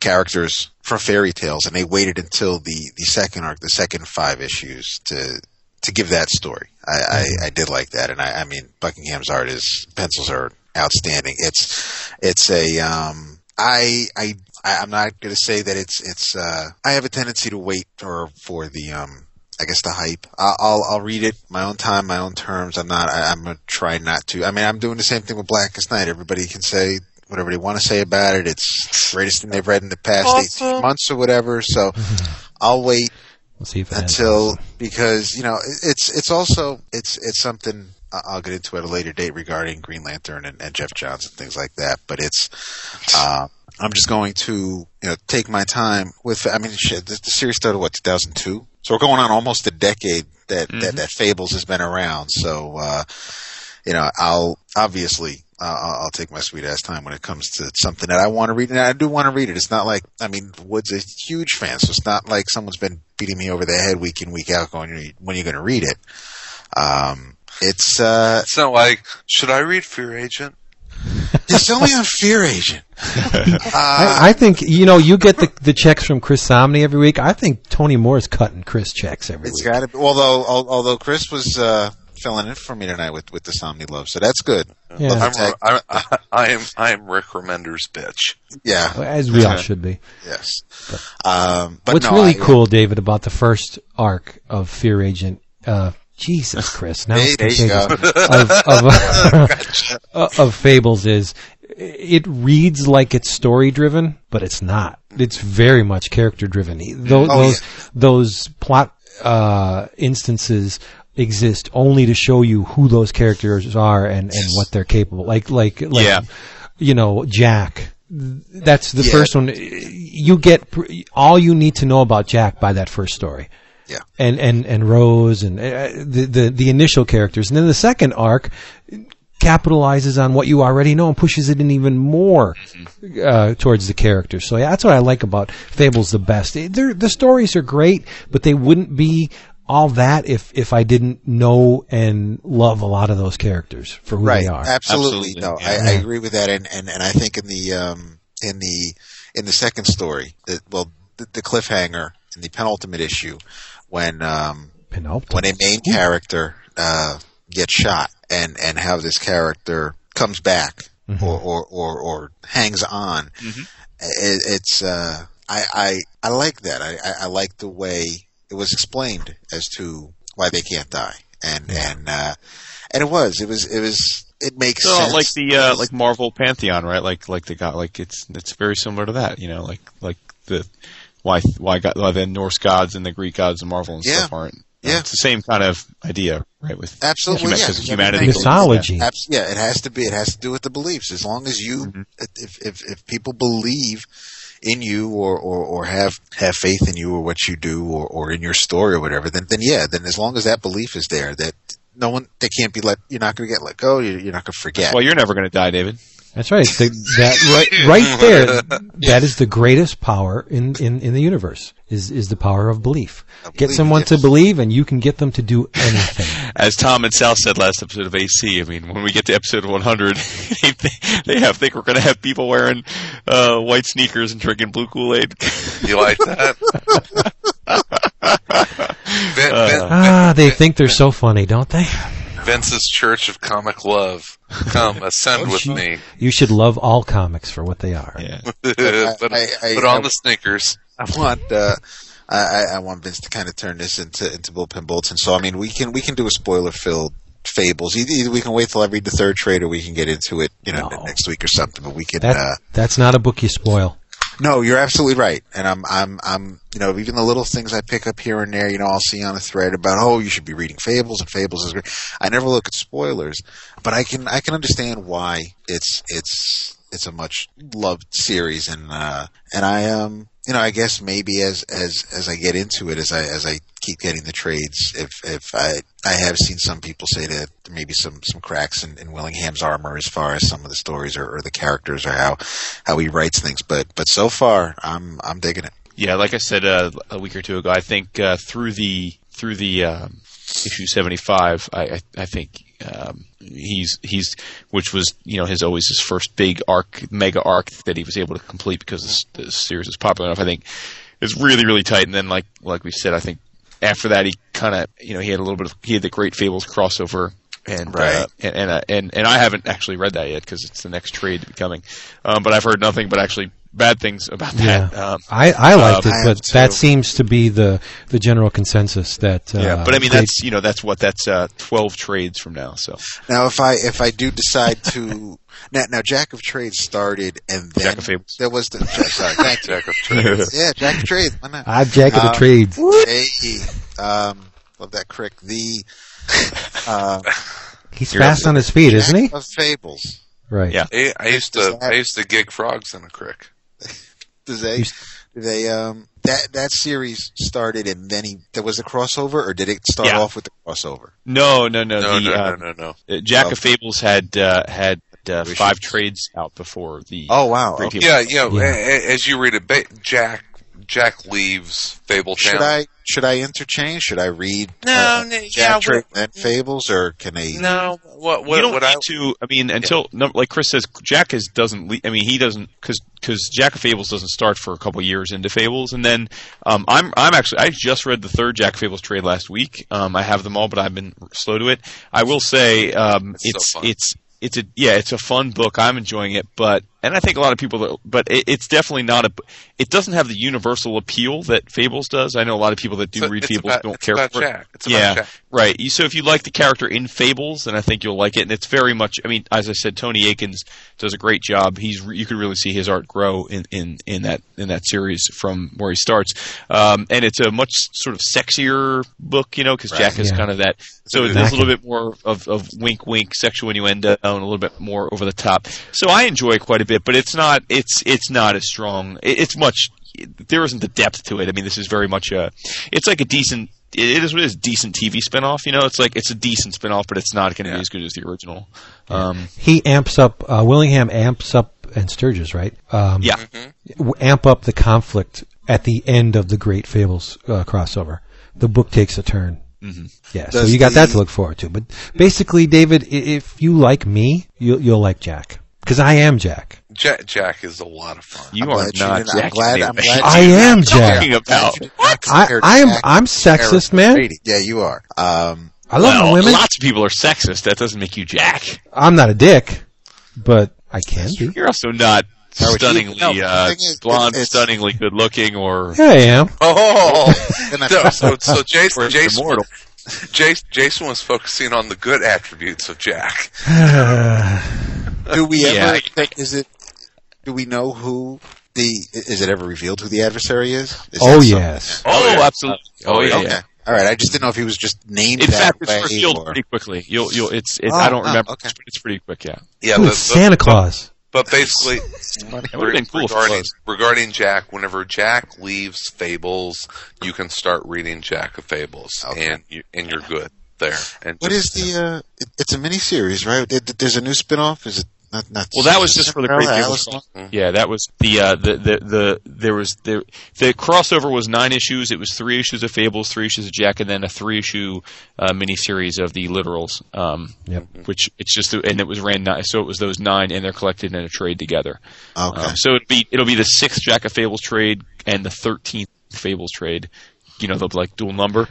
characters from fairy tales, and they waited until the the second arc, the second five issues, to to give that story. I, I, I did like that, and I, I mean Buckingham's art is pencils are outstanding. It's it's a um I I I- I'm not going to say that it's it's uh I have a tendency to wait for for the um I guess the hype. I'll, I'll I'll read it my own time, my own terms. I'm not. I, I'm gonna try not to. I mean, I'm doing the same thing with Blackest Night. Everybody can say whatever they want to say about it. It's the greatest thing they've read in the past Awesome. 18 months or whatever. So I'll wait We'll see if it ends until because you know it- it's it's also it's it's something I- I'll get into at a later date regarding Green Lantern and, and Geoff Johns and things like that. But it's uh, I'm just going to you know take my time with. I mean, shit, the, the series started what 2002, so we're going on almost a decade that that, that Fables has been around. So uh, you know, I'll obviously. Uh, I'll, I'll take my sweet ass time when it comes to something that I want to read, and I do want to read it. It's not like I mean, Wood's a huge fan, so it's not like someone's been beating me over the head week in week out, going, "When are you going to read it?" Um, it's uh, it's not like should I read Fear Agent? it's only on Fear Agent. Uh, I, I think you know you get the the checks from Chris Samnee every week. I think Tony Moore's cutting Chris checks every it's week. got to. Although, although Chris was uh, filling in for me tonight with with the Samnee Love, so that's good. Yeah. Love the I'm. I, I, I am I am Rick Remender's bitch. Yeah, as we all should be. yes. Um, but What's no, really I- cool, David, about the first arc of Fear Agent? Uh, Jesus, Chris! Now there you go. contagious. of, of, of Fables is it reads like it's story driven, but it's not. It's very much character driven. Those Oh, those, those plot uh, instances exist only to show you who those characters are and, and what they're capable. Like like like Yeah. you know Jack. That's the Yeah. first one. You get all you need to know about Jack by that first story Yeah. and and and Rose and uh, the, the the initial characters, and then the second arc capitalizes on what you already know and pushes it in even more uh, towards the characters. So yeah, that's what I like about Fables the best. They're, the stories are great, but they wouldn't be all that if if I didn't know and love a lot of those characters for who right. they are. Absolutely. Absolutely, No, yeah. I, I agree with that, and, and and I think in the um in the in the second story, that well, the, the cliffhanger in the penultimate issue, when um Penultimate. when a main character uh, gets shot and and how this character comes back or, or, or or hangs on it, it's uh I, I I like that I, I I like the way it was explained as to why they can't die and and uh and it was it was it was it makes So sense. like the uh, like Marvel Pantheon, right? Like like the god, like it's it's very similar to that. You know, like like the why why God, why the Norse gods and the Greek gods and Marvel and Yeah. stuff aren't. Yeah. it's the same kind of idea, right? With Absolutely, Huma- yeah. 'cause Everything humanity Mythology. Abs- yeah, it has to be. It has to do with the beliefs. As long as you, Mhm. if, if if people believe in you or, or, or have have faith in you or what you do or, or in your story or whatever, then then yeah, then as long as that belief is there, that no one they can't be let. You're not going to get let go. You're, you're not going to forget. well, you're never going to die, David. That's right. The, that right, right there. That is the greatest power in, in, in the universe. Is is the power of belief. Get belief, someone to believe, and you can get them to do anything. As Tom and Sal said last episode of AC, I mean, when we get to episode 100, they, they have think we're going to have people wearing uh, white sneakers and drinking blue Kool Aid. You like that? Vin, Vin, ah, they think they're so funny, don't they? Vince's Church of Comic Love. Come, ascend with you- me. You should love all comics for what they are. yeah. put, I- I- put on I- the sneakers. I want uh, I, I- I want Vince to kind of turn this into into bullpen bulletin. So I mean, we can we can do a spoiler filled fables. Either, either we can wait till I read the third trade, or we can get into it, you know, No. next week or something. But we can. That uh, that's not a book you spoil. No, you're absolutely right, and I'm I'm I'm you know even the little things I pick up here and there, you know, I'll see on a thread about oh you should be reading fables and fables is great. I never look at spoilers, but I can I can understand why it's it's it's a much loved series, and uh, and I um you know I guess maybe as as as I get into it, as I as I keep getting the trades, if if I I have seen some people say that there may be some some cracks in, in Willingham's armor as far as some of the stories or, or the characters or how how he writes things, but but so far I'm I'm digging it. Yeah, like I said uh, a week or two ago, I think uh, through the through the um, issue seventy five, I, I, I think um, he's he's which was you know his always his first big arc, mega arc that he was able to complete because this, this series was popular enough. I think it's really really tight. And then like like we said, I think after that he kind of you know he had a little bit of he had the Great Fables crossover. And, Right. uh, and and uh, and and I haven't actually read that yet because it's the next trade to be coming, um, but I've heard nothing but actually bad things about that. Yeah. Um, I, I liked Um, it, but that too. seems to be the the general consensus that. Uh, Yeah, but I mean they- that's you know that's what that's uh, twelve trades from now. So Now, if I if I do decide to now, now Jack of Trades started and then Jack of Fables. there was the Jack, sorry, thank you. Jack of Trades. Yeah, Jack of Trades. Why not? I'm Jack of the Um, Trades. Hey, um, love that crick. The uh, He's fast on his feet, isn't he? Of Fables. Right. Yeah. I, I used to that- I used to gig frogs in a creek. Does they? Do they? Um, that that series started and then he there was a crossover, or did it start Yeah. off with the crossover? no, no, no. No, the, no, uh, no, no, uh, no. Jack Oh. of Fables had uh, had uh, five trades out before the. Oh wow! Okay. Yeah, yeah. Yeah. a- a- As you read it, ba- Jack Jack leaves Fable Should Town. I should I interchange? Should I read No, uh, no, yeah, Jack Trade and Fables, or can they? No, what you what don't what need I to. I mean, until no, like Chris says, Jack is doesn't. Le- I mean, he doesn't because because Jack of Fables doesn't start for a couple years into Fables, and then um, I'm I'm actually I just read the third Jack of Fables trade last week. Um, I have them all, but I've been slow to it. I will say um, It's so it's it's a yeah, it's a fun book. I'm enjoying it, but and I think a lot of people, that, but it, it's definitely not a. It doesn't have the universal appeal that Fables does. I know a lot of people that do So read Fables about- don't it's care about for it. Jack. It's about yeah, Jack. right. So if you like the character in Fables, then I think you'll like it. And it's very much. I mean, as I said, Tony Akins does a great job. He's you can really see his art grow in, in, in that in that series from where he starts. Um, and it's a much sort of sexier book, you know, because Right. Jack is Yeah. kind of that. So It's there's a little bit more of, of wink, wink, sexual innuendo, and a little bit more over the top. So I enjoy quite a bit, but it's not. It's it's not as strong. It, it's much. There isn't the depth to it. I mean, this is very much a. It's like a decent. It is what it is. Decent TV spinoff. You know, it's like it's a decent spinoff, but it's not going to Yeah. be as good as the original. Um, He amps up. Uh, Willingham amps up and Sturges, right? Um, yeah, w- amp up the conflict at the end of the Great Fables uh, crossover. The book takes a turn. Mhm. Yeah, so you got that to look forward to. But basically, David, if you like me, you'll, you'll like Jack because I am Jack. Jack Jack is a lot of fun. you I'm are glad you not didn't- I'm Jack. glad- I'm glad I am Jack. talking about. I, I am. Jack I'm sexist, man. Yeah, you are. Um, I love well, women. lots of people are sexist. That doesn't make you Jack. I'm not a dick, but I can be. You're also not stunningly no, uh, is, blonde, it's- stunningly good looking, or Yeah, I am. Oh, no, so so Jason Jason immortal. Jason, Jason was focusing on the good attributes of Jack. Do we Yeah. ever? Is it? Do we know who the? Is it ever revealed who the adversary is? is oh that some- yes. Oh, yeah. absolutely. Oh, yeah. Okay. yeah. All right. I just didn't know if he was just named In that fact, it's way. revealed or- pretty quickly. You'll, you'll, it's, it, Oh, I don't oh, remember. okay. It's, it's pretty quick, yeah. Yeah, Ooh, the- the- Santa Claus. But basically, That would've been cool regarding, regarding Jack, whenever Jack leaves Fables, you can start reading Jack of Fables, Okay. and you and you're good there. And What is just- the? Uh, it, it's a mini series, right? It, there's a new spin-off. Is it not? not Well, that was just for the Great Cinderella, Fables. Mhm. Yeah, that was the uh, the, the the there was the the crossover was nine issues. It was three issues of Fables, three issues of Jack, and then a three issue uh, miniseries of the Literals. Um, Yep. Which it's just and it was ran nine, so it was those nine, and they're collected in a trade together. Okay. Um, so it'll be it'll be the sixth Jack of Fables trade and the thirteenth Fables trade. You know, they'll be like dual number,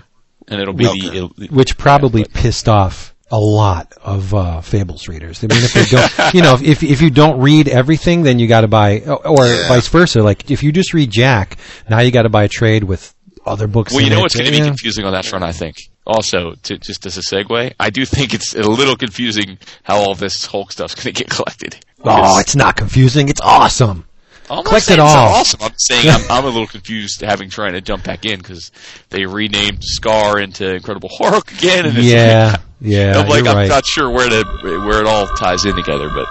and it'll be Okay. the it'll, which probably pissed off a lot of uh, Fables readers. I mean, if they don't, you know, if if you don't read everything, then you got to buy, or Yeah. vice versa. Like if you just read Jack, now you got to buy a trade with other books. Well, you know what's going to be Yeah. confusing on that front, I think. Also, to, just as a segue, I do think it's a little confusing how all this Hulk stuff's going to get collected. Oh, it's not confusing. It's awesome. I'm not collect saying it it's all. Awesome. I'm saying I'm, I'm a little confused having trying to jump back in because they renamed Skaar into Incredible Hulk again, and it's Yeah, like, yeah, I'm like you're I'm right. not sure where to where it all ties in together, but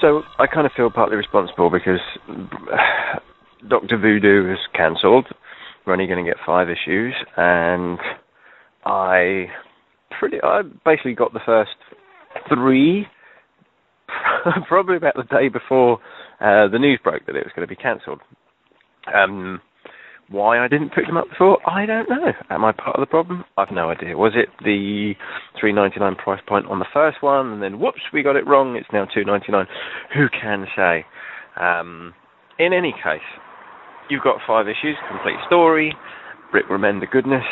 So I kind of feel partly responsible because Doctor Voodoo is cancelled. We're only going to get five issues, and I pretty I basically got the first three probably about the day before uh, the news broke that it was going to be cancelled. Um, why I didn't pick them up before, I don't know. Am I part of the problem? I've no idea. Was it the three ninety nine price point on the first one, and then whoops, we got it wrong. It's now two ninety nine. Who can say? Um, in any case, you've got five issues, complete story. Rick Remender goodness,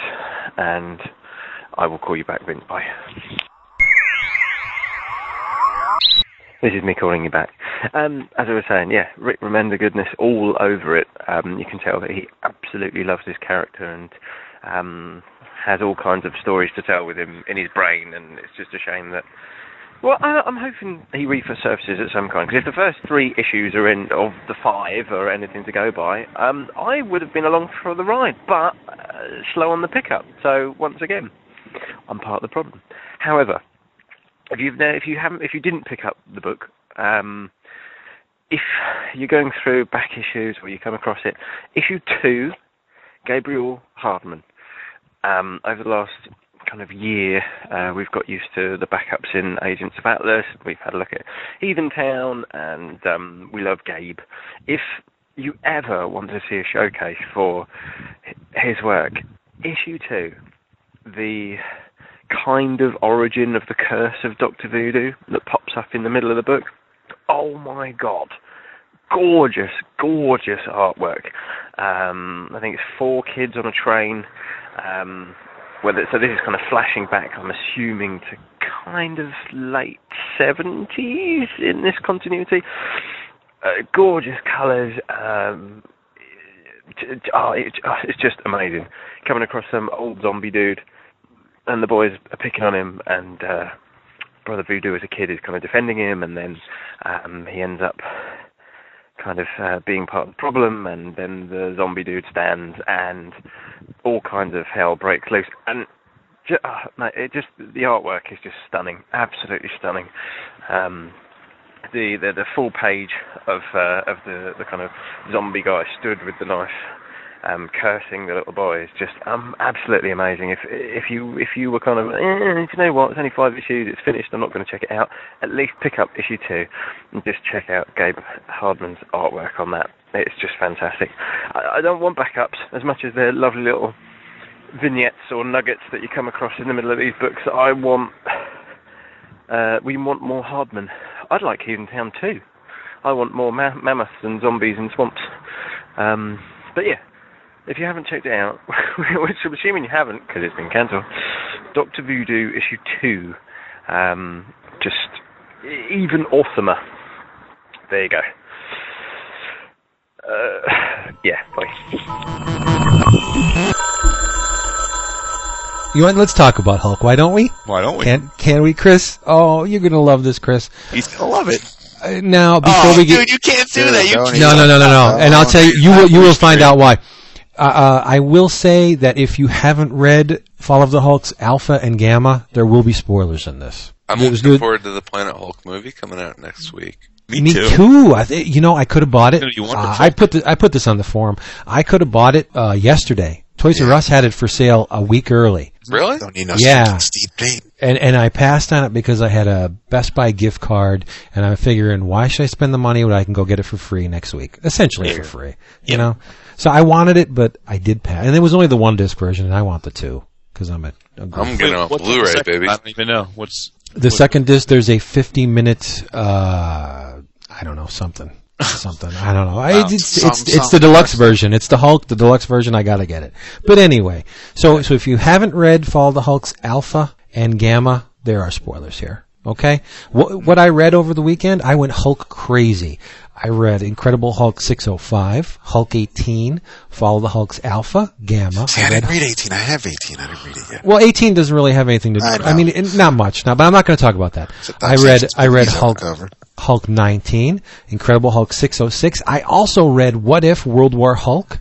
and I will call you back, Vince. Bye. This is me calling you back. Um, as I was saying, yeah, Rick Remender goodness all over it. Um, you can tell that he absolutely loves his character and um, has all kinds of stories to tell with him in his brain, and it's just a shame that. Well, I, I'm hoping he resurfaces at some kind because if the first three issues are in of the five or anything to go by, um, I would have been along for the ride, but uh, slow on the pickup. So once again, I'm part of the problem. However, if you've if you haven't if you didn't pick up the book, um, if you're going through back issues or you come across it, issue two, Gabriel Hardman. Um, over the last kind of year, uh, we've got used to the backups in Agents of Atlas. We've had a look at Heathen Town, and um, we love Gabe. If you ever want to see a showcase for his work, issue two, the kind of origin of the curse of Doctor Voodoo that pops up in the middle of the book. Oh my god. Gorgeous, gorgeous artwork. Um, I think it's four kids on a train. Um, whether, so this is kind of flashing back, I'm assuming, to kind of late 70s in this continuity. Uh, gorgeous colours. Um, oh, it, oh, it's just amazing. Coming across some old zombie dude and the boys are picking on him, and uh, Brother Voodoo as a kid is kind of defending him, and then um, he ends up kind of uh, being part of the problem, and then the zombie dude stands, and all kinds of hell breaks loose, and uh, mate, it just the artwork is just stunning, absolutely stunning. Um, the, the the full page of uh, of the the kind of zombie guy stood with the knife um, cursing the little boy is just um, absolutely amazing. If if you if you were kind of, eh, you know what, it's only five issues, it's finished, I'm not going to check it out. At least pick up issue two and just check out Gabe Hardman's artwork on that. It's just fantastic. I, I don't want backups as much as they're lovely little vignettes or nuggets that you come across in the middle of these books. I want uh, we want more Hardman. I'd like Heathen Town too. I want more ma- mammoths and zombies and swamps. Um, but yeah, if you haven't checked it out, which I'm assuming you haven't because it's been cancelled, Doctor Voodoo issue two, um, just even awesomer. There you go. Uh, yeah, bye. You want? Let's talk about Hulk. Why don't we? Why don't we? Can can we, Chris? Oh, you're gonna love this, Chris. He's gonna love it. Uh, now, before oh, we get dude, you can't do Dude, that. You can't. no, no, no, no, no. And I'll tell you, you will, you will find out why. Uh, uh, I will say that if you haven't read Fall of the Hulks Alpha and Gamma, there will be spoilers in this. I'm There's looking good- forward to the Planet Hulk movie coming out next week. Me, Me too. too. I th- you know, I could have bought it. You want Uh, the I put the, I put this on the forum. I could have bought it uh, yesterday. Toys R Us had it for sale a week early, Really? Don't need no Yeah. Steve Payne. and and I passed on it because I had a Best Buy gift card, and I'm figuring why should I spend the money when I can go get it for free next week, essentially for free. You know, so I wanted it, but I did pass, and it was only the one disc version, and I want the two because I'm a, a I'm goof. getting on What's Blu-ray, second- baby. I don't even know what's. The second disc, there's a 50 minute, uh, I don't know, something. Something. I don't know. I, it's, Some- it's, it's the deluxe version. It's the Hulk, the deluxe version. I gotta get it. But anyway, so, so if you haven't read Fall of the Hulks Alpha and Gamma, there are spoilers here. Okay? What, what I read over the weekend, I went Hulk crazy. I read Incredible Hulk 605, Hulk 18, Fall of the Hulks Alpha, Gamma. See, I I didn't read 18. I have 18. I didn't read it yet. well, 18 doesn't really have anything to do. I I, mean, it- not much now, but I'm not going to talk about that. I read I read movies on the Hulk. Hulk 19, Incredible Hulk 606. I also read What If World War Hulk,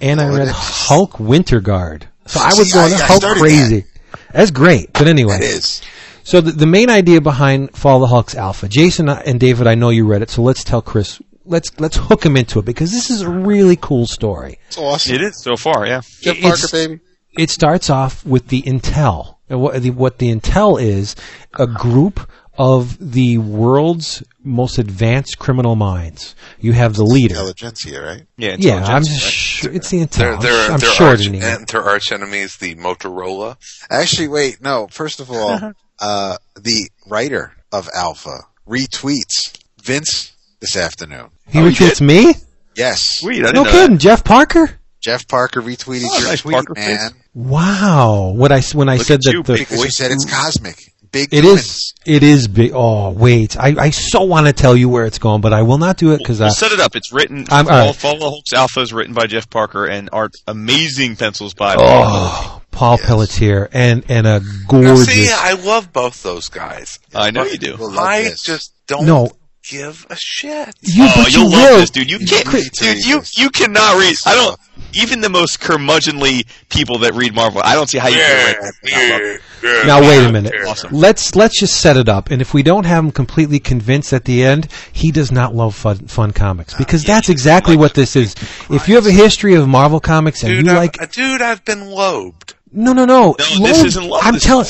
and I read? Hulk Winter Guard. So I was See, going I- Hulk crazy. That's great. But anyway, That is. So the, the main idea behind Fall of the Hulks Alpha, Jason and David, I know you read it, so let's tell Chris. Let's let's hook him into it because this is a really cool story. It's awesome. It is so far, yeah. Jeff it's- Parker, baby. it starts off with the intel. What the, what the intel is, a group of the world's most advanced criminal minds. You have the leader. Intelligentsia, right? Yeah, Yeah, I'm intelligence, just right? sure it's the They're, intel. they're, I'm they're shortening arch, it. and their arch enemies, the Motorola. Actually, wait, no. First of all, uh, the writer of Alpha retweets Vince this afternoon. He Oh, he retweets me? Yes. Sweet, I No know kidding. Jeff Parker? Jeff Parker retweeted Oh, your nice tweet, Parker man. face. Wow. What I s- when I Look said at that you, the big Because you said it's cosmic. Big it doings. is it is big. Oh wait, I, I so want to tell you where it's going, but I will not do it because I. We'll set it up. It's written. I'm- all Fall, right. Fall of the Hulks Alpha is written by Jeff Parker and art amazing pencils by. Oh, Paul Pelletier and and a Now, gorgeous. see, I love both those guys. I know you do. I this. just don't No. give a shit. You, oh, but you you'll love will. this, dude. You can't, Chris- dude. You you cannot read. I don't. Even the most curmudgeonly people that read Marvel, I don't see how you can read that. Now wait a minute. Awesome. Let's let's just set it up, and if we don't have him completely convinced at the end, he does not love fun, fun comics because that's exactly what this is. If you have a history of Marvel comics and Dude, you I've, like, uh, dude, I've been lobed. No, no, no, No, this isn't Loeb. I'm telling,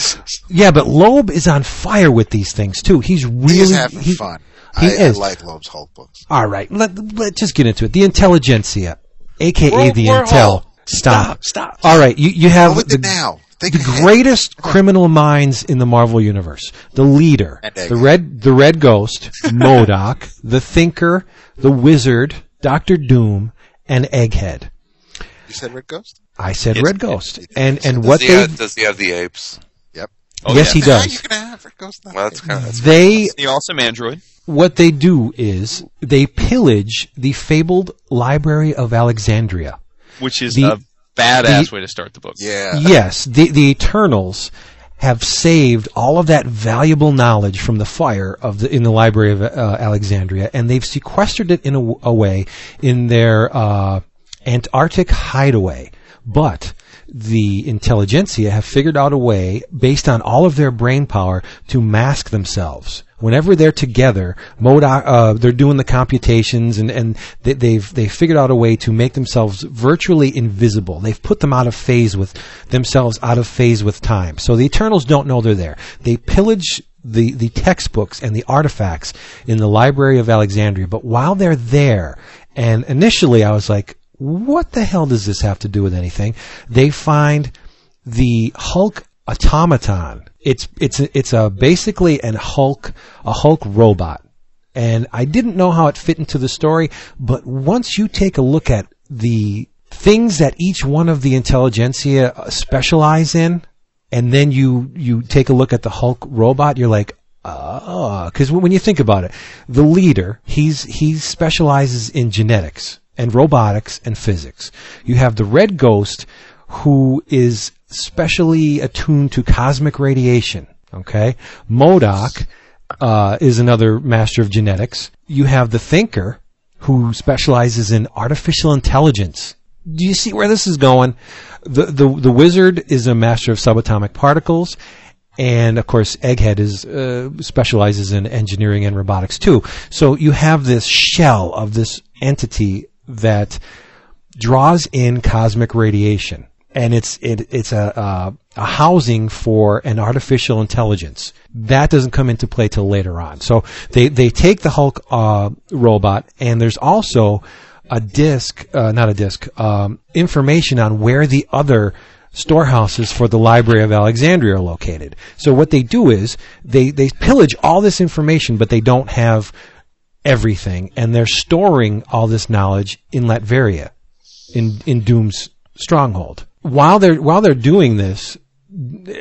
yeah, but Loeb is on fire with these things too. He's really He is having he- fun. he I, is. I like Loeb's Hulk books. All right, let let's just get into it. The intelligentsia, aka World the War intel. Hulk. Stop. Stop. All right, you you have the, now. Think the ahead. greatest criminal minds in the Marvel universe. The leader, the red, the Red Ghost, MODOK, the Thinker, the Wizard, Doctor Doom, and Egghead. You said Red Ghost? I said Yes, Red Ghost, you did. and and Does what Does he, they have, does he have the apes? Yep. Oh, yes yeah. he Now does. you can have Red Ghost. Well, that's kind of that's They The awesome android. what they do is they pillage the fabled Library of Alexandria. which is The- a badass the- way to start the book. Yeah. yes, the the Eternals have saved all of that valuable knowledge from the fire of the in the Library of uh, Alexandria, and they've sequestered it in a way in their uh, Antarctic hideaway. But the intelligentsia have figured out a way, based on all of their brain power, to mask themselves. Whenever they're together, uh, they're doing the computations, and, and they, they've they've figured out a way to make themselves virtually invisible. They've put them out of phase with themselves, out of phase with time. So the Eternals don't know they're there. They pillage the, the textbooks and the artifacts in the Library of Alexandria. But while they're there, and initially I was like, what the hell does this have to do with anything? They find the Hulk automaton. It's it's it's a basically an Hulk a Hulk robot, and I didn't know how it fit into the story. But once you take a look at the things that each one of the intelligentsia uh, specialize in, and then you you take a look at the Hulk robot, you're like, ah, because when you think about it, the leader he's he specializes in genetics and robotics and physics. You have the Red Ghost, who is specially attuned to cosmic radiation. Okay, MODOK uh, is another master of genetics. You have the Thinker, who specializes in artificial intelligence. Do you see where this is going? The the the wizard is a master of subatomic particles, and of course, Egghead is uh, specializes in engineering and robotics too. So you have this shell of this entity that draws in cosmic radiation, and it's it, it's a, a a housing for an artificial intelligence. That doesn't come into play till later on. So they they take the Hulk uh, robot, and there's also a disc, uh, not a disc, um, information on where the other storehouses for the Library of Alexandria are located. So what they do is they, they pillage all this information, but they don't have everything, and they're storing all this knowledge in Latveria, in in Doom's stronghold. While they're while they're doing this,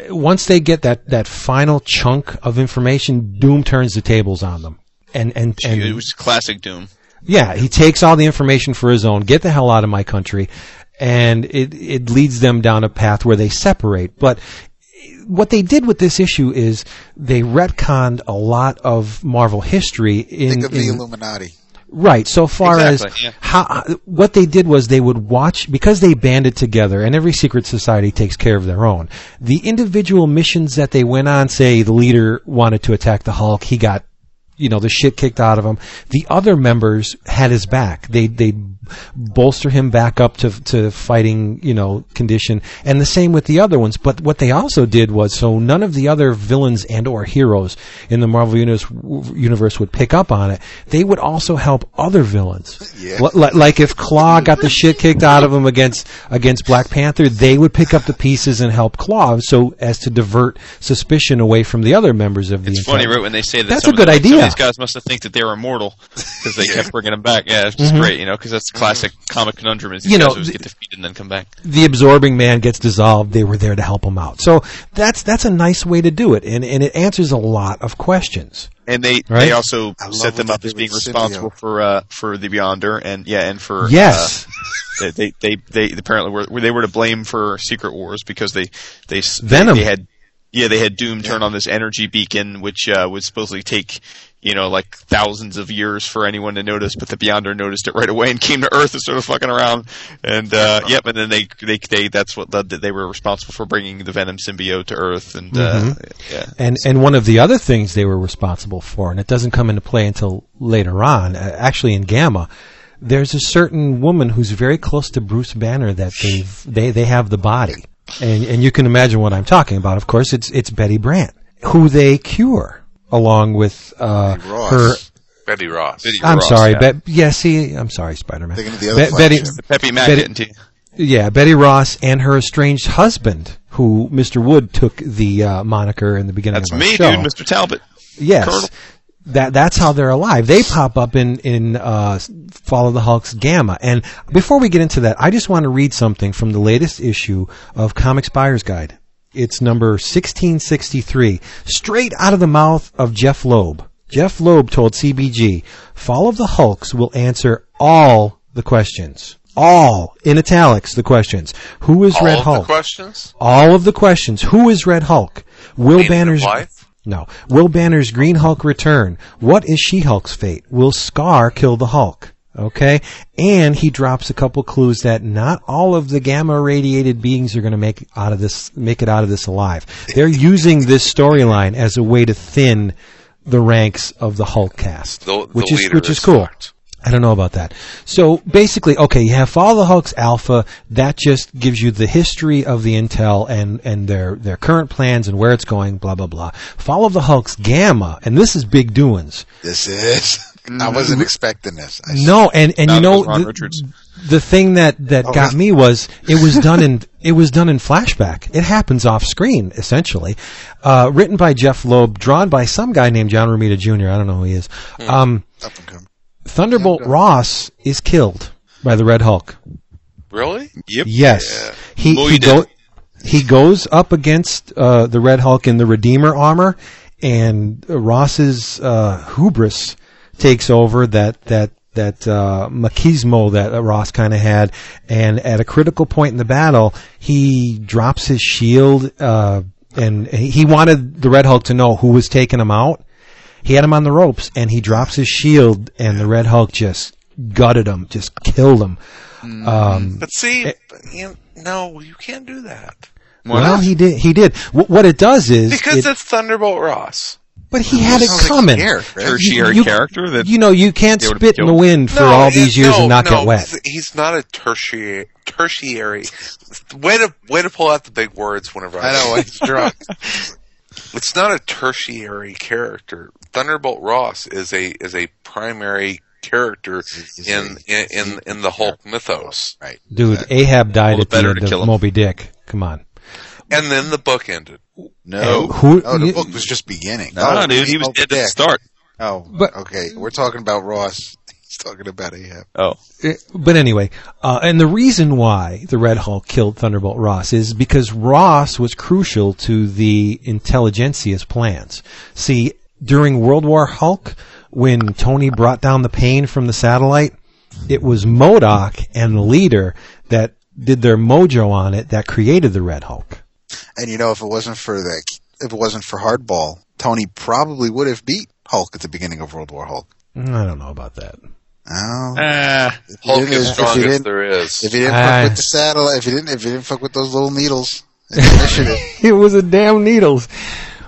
once they get that, that final chunk of information, Doom turns the tables on them. And and and it was classic Doom. yeah, he takes all the information for his own. Get the hell out of my country, and it it leads them down a path where they separate. But what they did with this issue is they retconned a lot of Marvel history in, Think of the Illuminati. Right. So far Exactly, as yeah. how what they did was they would watch because they banded together, and every secret society takes care of their own. The individual missions that they went on, say the leader wanted to attack the Hulk, he got you know the shit kicked out of him. The other members had his back. They they bolster him back up to to fighting you know condition, and the same with the other ones. But what they also did was so none of the other villains and or heroes in the Marvel universe, universe would pick up on it. They would also help other villains. Yeah. Li- li- like if Claw got the shit kicked out of him against against Black Panther, they would pick up the pieces and help Claw, so as to divert suspicion away from the other members of the. It's funny, right? When they say that That's some a good the- some of idea. These guys must have think that they were immortal because they kept bringing them back. Yeah, it's just mm-hmm. great, you know, because that's the classic comic conundrum. Is You know, guys the- get defeated and then come back. the absorbing man gets dissolved, they were there to help him out. So that's that's a nice way to do it, and and it answers a lot of questions. And they Right? they also I set them up as being responsible Symbiote. for uh, for the Beyonder and yeah, and for Yes. uh, they, they they they apparently were they were to blame for Secret Wars because they they Venom. they, they had yeah they had Doom turn on this energy beacon which uh, would supposedly take you know like thousands of years for anyone to notice, but the Beyonder noticed it right away and came to Earth and started fucking around. And uh, yep, and then they they they that's what led that they were responsible for bringing the Venom symbiote to Earth and uh, yeah. And and one of the other things they were responsible for, and it doesn't come into play until later on, uh, actually in Gamma, there's a certain woman who's very close to Bruce Banner that they they they have the body, and and you can imagine what I'm talking about. Of course, it's it's Betty Brant who they cure along with uh, Betty Ross. her. Betty Ross. Betty I'm Ross, sorry, yeah. Bet yeah, see, I'm sorry, Spider-Man. Thinking of the other Be- Betty, flagship. Peppy Mac Betty- getting to you. yeah, Betty Ross and her estranged husband, who Mr. Wood took the uh, moniker in the beginning That's of our me, show. dude, Mr. Talbot. Yes. Colonel. That that's how they're alive. They pop up in in uh, Fall of the Hulk's Gamma. And before we get into that, I just want to read something from the latest issue of Comics Buyer's Guide. It's number 1663, straight out of the mouth of Jeph Loeb. Jeph Loeb told CBG, "Fall of the Hulks will answer all the questions." All in italics, the questions. Who is All Red of Hulk? the questions. all of the questions. Who is Red Hulk? Will Banner's life? no. Will Banner's Green Hulk return? What is She-Hulk's fate? Will Skaar kill the Hulk? Okay, and he drops a couple clues that not all of the gamma radiated beings are going to make out of this, make it out of this alive. They're using this storyline as a way to thin the ranks of the Hulk cast, The, the which is which is cool. fucked. I don't know about that. So basically, okay, you have Fall of the Hulks Alpha. That just gives you the history of the Intel and, and their, their current plans and where it's going, blah, blah, blah. Fall of the Hulks Gamma, and this is big doings. This is. I wasn't expecting this. I No, and, and Not you know, the, Richards. the thing that, that Oh, got me was it was done in, it was done in flashback. It happens off screen, essentially. Uh, written by Jeph Loeb, drawn by some guy named John Romita Jr. I don't know who he is. Um, Up and coming. Thunderbolt Ross is killed by the Red Hulk. Really? Yep. Yes, he Well, he, he go, he goes up against uh, the Red Hulk in the Redeemer armor, and Ross's uh, hubris takes over. That that that uh, machismo that uh, Ross kind of had, and at a critical point in the battle, he drops his shield, uh, and he wanted the Red Hulk to know who was taking him out. He had him on the ropes, and he drops his shield, and the Red Hulk just gutted him, just killed him. Um, But see, you no, you can't do that well, he did. He did. W- what it does is because it- it's Thunderbolt Ross. But he had it Sounds like coming. he right? tertiary you- character that You know, you can't spit in the wind for all these years no, and not no, get wet. He's not a tertiary. Tertiary. Way to way to pull out the big words whenever I, I know he's drunk. It's not a tertiary character. Thunderbolt Ross is a is a primary character He's in a- in in, in the Hulk mythos. Right. Dude, Ahab died Well, at the better end of. Moby Dick. Come on. And then the book ended. No. Who- oh, the you- book was just beginning. no, oh, dude, he was oh, dead at the start. Oh, But- okay. We're talking about Ross. He's talking about Ahab. Oh, Uh, But anyway, uh, and the reason why the Red Hulk killed Thunderbolt Ross is because Ross was crucial to the intelligentsia's plans. See, during World War Hulk, when Tony brought down the pain from the satellite, it was MODOK and the leader that did their mojo on it that created the Red Hulk. And you know, if it wasn't for the, if it wasn't for Hardball, Tony probably would have beat Hulk at the beginning of World War Hulk. I don't know about that. Oh, if you Hulk is if you strongest didn't- there is. If you didn't Ah. fuck with the satellite, if you didn't, if you didn't fuck with those little needles, in the initiative. it was a damn needles.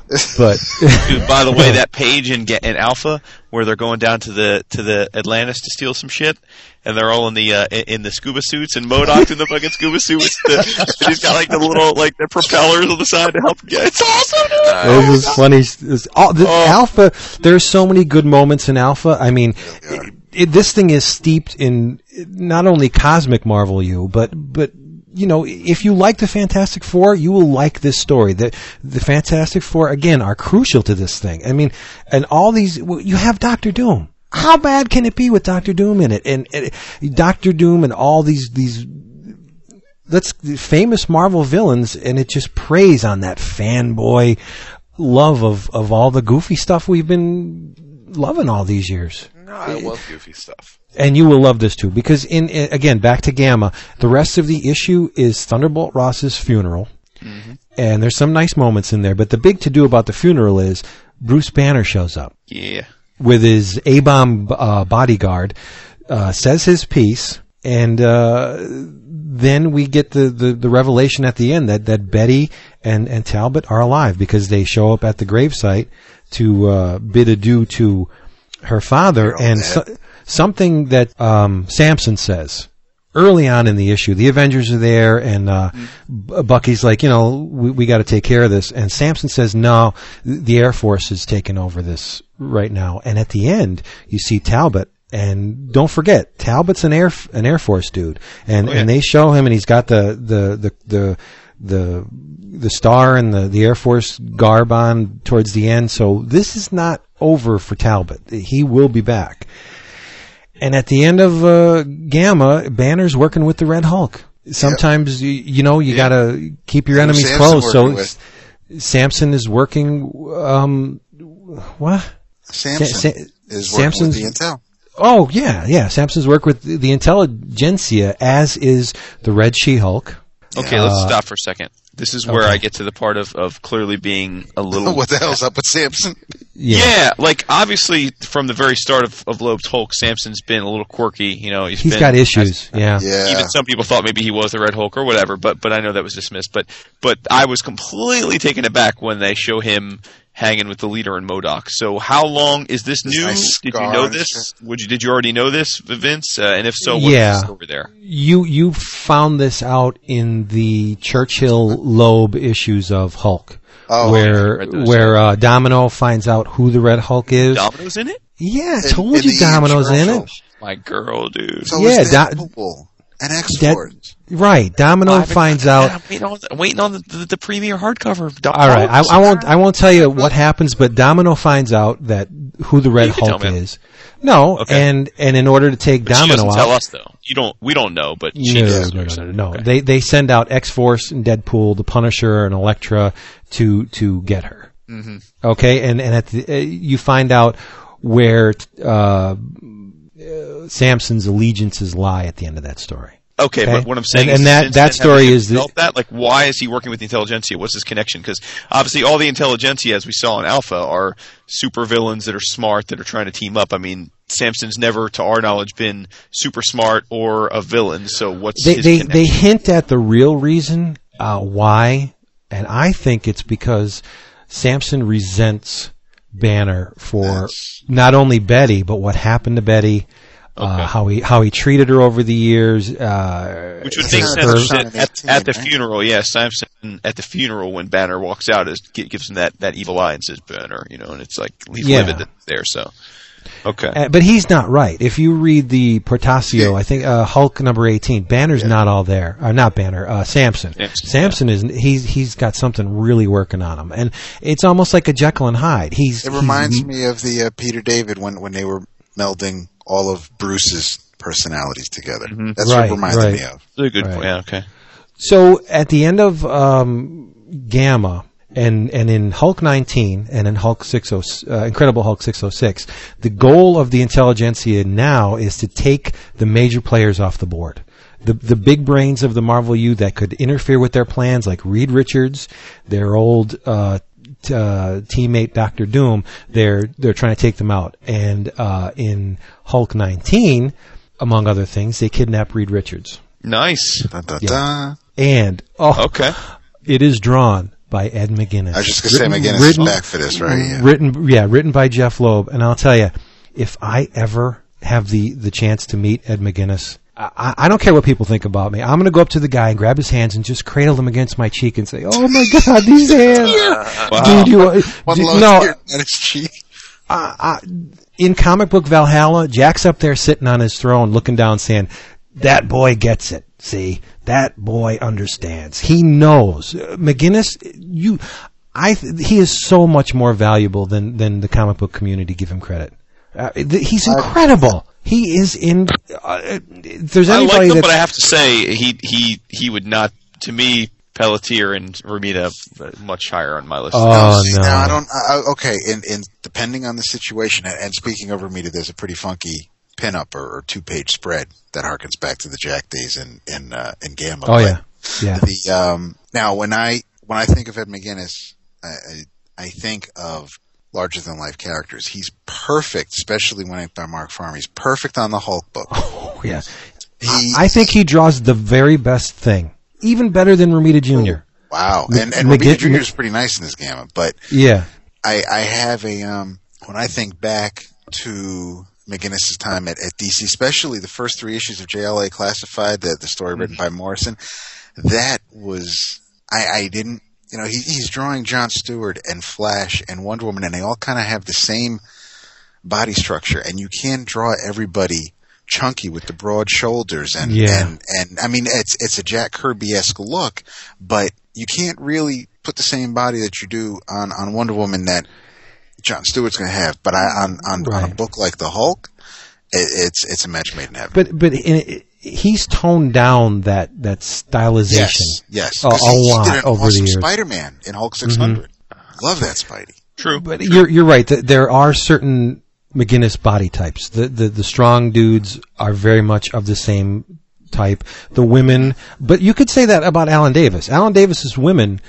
But dude, by the way, that page in in Alpha where they're going down to the to the Atlantis to steal some shit, and they're all in the uh, in in the scuba suits, and MODOK's in the fucking scuba suit. With the, and he's got like the little like the propellers on the side to help him get. It's awesome, dude. It was funny. It's all, the Alpha. There's so many good moments in Alpha. I mean, it, it, this thing is steeped in not only cosmic Marvel you, but but you know, if you like the Fantastic Four, you will like this story. The the Fantastic Four again are crucial to this thing. I mean, and all these you have Doctor Doom. How bad can it be with Doctor Doom in it? And, and Doctor Doom and all these these that's famous Marvel villains, and it just preys on that fanboy love of, of all the goofy stuff we've been loving all these years. No, I love goofy stuff. And you will love this too, because in, in again back to Gamma, the rest of the issue is Thunderbolt Ross's funeral, and there's some nice moments in there. But the big to do about the funeral is Bruce Banner shows up Yeah. with his A bomb uh, bodyguard, uh, says his piece, and uh, then we get the, the, the revelation at the end that, that Betty and, and Talbot are alive because they show up at the gravesite to uh, bid adieu to her father. And so, something that um, Samson says. Early on in the issue, the Avengers are there, and uh, B- Bucky's like, you know, we, we got to take care of this. And Samson says, no, the Air Force is taking over this right now. And at the end, you see Talbot, and don't forget, Talbot's an Air an Air Force dude, and and they show him, and he's got the the the the the, the star and the, the Air Force garb on towards the end. So this is not over for Talbot. He will be back. And at the end of uh, Gamma, Banner's working with the Red Hulk. Sometimes you, you know you gotta keep your enemies Samson close. So Samson is working. Um, what? Samson Sa- is working with the intel. Oh yeah, yeah. Samson's work with the intelligentsia, as is the Red She-Hulk. Okay, let's uh, stop for a second. This is where okay. I get to the part of, of clearly being a little. What the hell's up with Samson? yeah. like obviously from the very start of, of Loeb's Hulk, Samson's been a little quirky. You know, he's He's been, got issues. Yeah. Yeah. Even some people thought maybe he was the Red Hulk or whatever, but but I know that was dismissed. But but I was completely taken aback when they show him hanging with the leader in MODOK. So how long is this This new? nice did you know this? Would you did you already know this, Vince? Uh, and if so, what's Yeah. the story there? You you found this out in the Churchill Loeb issues of Hulk, Oh, where where uh, Domino finds out who the Red Hulk is. Domino's in it? Yeah, I told in you the Domino's in it. My girl, dude. So Yeah, is that- Deadpool and X that- Right, Domino I haven't- finds I'm out. waiting on, I'm waiting on the, the, the premiere hardcover. Dom- All right, I, I won't. I won't tell you what happens, but Domino finds out that who the Red Hulk is. No, Okay. and and in order to take But she Domino doesn't out, tell us though. You don't. We don't know, but she no, does. no, no, no, no. Okay. They they send out X Force and Deadpool, the Punisher and Elektra to to get her. Mm-hmm. Okay, and and at the, uh, you find out where uh, uh, Samson's allegiances lie at the end of that story. Okay, Okay. but what I'm saying And- is and that- that story is the- that like why is he working with the intelligentsia? What's his connection? Because obviously all the intelligentsia, as we saw in Alpha, are super villains that are smart that are trying to team up. I mean, Samson's never, to our knowledge, been super smart or a villain. So what's They his they, they hint at the real reason uh, why, and I think it's because Samson resents Banner for Yes. not only Betty but what happened to Betty. Uh, how he how he treated her over the years, uh, Which would make sense first at, 18, at the right? funeral. Yeah, Samson at the funeral when Banner walks out is gives him that, that evil eye and says Banner, you know, and it's like he's Yeah. livid there. So okay, Uh, but he's not right. If you read the Portacio, I think uh, Hulk number eighteen, Banner's not all there. Uh, not Banner, uh, Samson. Samson, Samson is he's he's got something really working on him, and it's almost like a Jekyll and Hyde. He's It he's- reminds me of the uh, Peter David when when they were melding all of Bruce's personalities together. That's Right, what it reminded right. me of. That's a good Right. point. Yeah, okay. So at the end of um, Gamma and and in Hulk 19 and in Hulk 60 uh, Incredible Hulk 606, the goal of the intelligentsia now is to take the major players off the board. The the big brains of the Marvel U that could interfere with their plans, like Reed Richards, their old uh, t- uh, teammate Doctor Doom, they're they're trying to take them out. And uh, in Hulk 19, among other things, they kidnap Reed Richards. Nice. Dun, dun, Yeah. dun. And oh, Okay. it is drawn by Ed McGuinness. I was just gonna say Written- McGuinness written- is back for this, right? Yeah. Written, yeah, written by Jeph Loeb. And I'll tell you, if I ever have the the chance to meet Ed McGuinness, I, I don't care what people think about me. I'm going to go up to the guy and grab his hands and just cradle them against my cheek and say, "Oh my God, these hands, dude! You, uh, One no, on his cheek. uh, uh, in comic book Valhalla, Jack's up there sitting on his throne, looking down, saying, "That boy gets it. See, that boy understands. He knows." Uh, McGuinness, you, I, he is so much more valuable than than the comic book community give him credit. Uh, th- he's incredible. He is in. Uh, if there's I anybody like him, that's but I have to say he he he would not. To me, Pelletier and Romita uh, much higher on my list. Oh, see, no. Now I don't. I, I- okay, and, and depending on the situation, and, and speaking of Romita, there's a pretty funky pinup or, or two page spread that harkens back to the Jack days in in uh, in Gamma. Oh But yeah, yeah. The um, now when I when I think of Ed McGuinness, I, I, I think of larger than life characters. He's perfect, especially when by Mark Farm. He's perfect on the Hulk book. Oh yeah. He, I think he draws the very best thing, even better than Romita Jr. wow, Mc- and and Romita Jr. is pretty nice in this Gamma, but Yeah. I, I have a um when I think back to McGuinness's time at, at DC, especially the first three issues of JLA Classified, the the story written mm-hmm. by Morrison, that was I, I didn't you know he, he's drawing John Stewart and Flash and Wonder Woman, and they all kind of have the same body structure, and you can't draw everybody chunky with the broad shoulders and Yeah. and and I mean it's it's a Jack Kirby esque look, but you can't really put the same body that you do on on Wonder Woman that John Stewart's going to have. But I, on on, on a book like the Hulk, it, it's it's a match made in heaven. But but in, it, he's toned down that that stylization. yes, yes, a- 'Cause a he, he lot did an over the awesome years. Mm-hmm. Spider-Man in Hulk 600. Love that Spidey. True. But you're you're right. There are certain McGuinness body types. The, the the strong dudes are very much of the same type. The women, but you could say that about Alan Davis. Alan Davis's women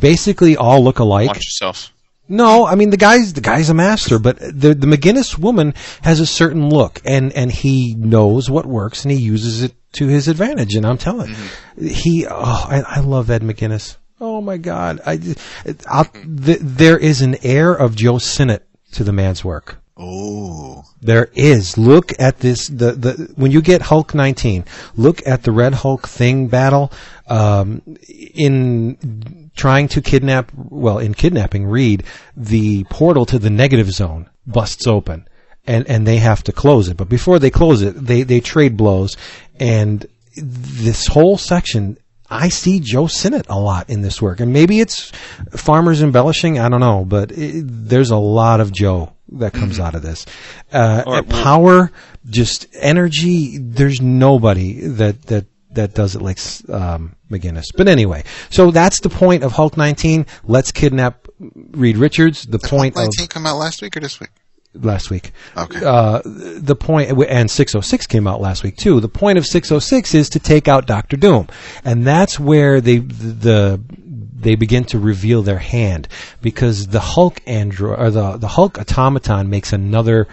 basically all look alike. Watch yourself. No, I mean the guy's the guy's a master, but the the McGuinness woman has a certain look, and and he knows what works, and he uses it to his advantage. And I'm telling, he, oh, I, I love Ed McGuinness. Oh my God, I, th- there is an air of Joe Sinnott to the man's work. Oh, There is. Look at this. The the when you get Hulk 19, look at the Red Hulk thing battle. Um, in trying to kidnap, well, in kidnapping Reed, the portal to the negative zone busts open, and and they have to close it. But before they close it, they they trade blows, and this whole section. I see Joe Sinnott a lot in this work, and maybe it's Farmer's embellishing. I don't know, but it, there's a lot of Joe that comes out of this. Uh, right, power, just energy. There's nobody that that that does it like um, McGuinness. But anyway, so that's the point of Hulk 19. Let's kidnap Reed Richards. The did Hulk point of 19 come out last week or this week? last week. Okay. Uh, the point, and 606 came out last week too. The point of 606 is to take out Doctor Doom, and that's where they the they begin to reveal their hand because the Hulk android or the the Hulk automaton makes another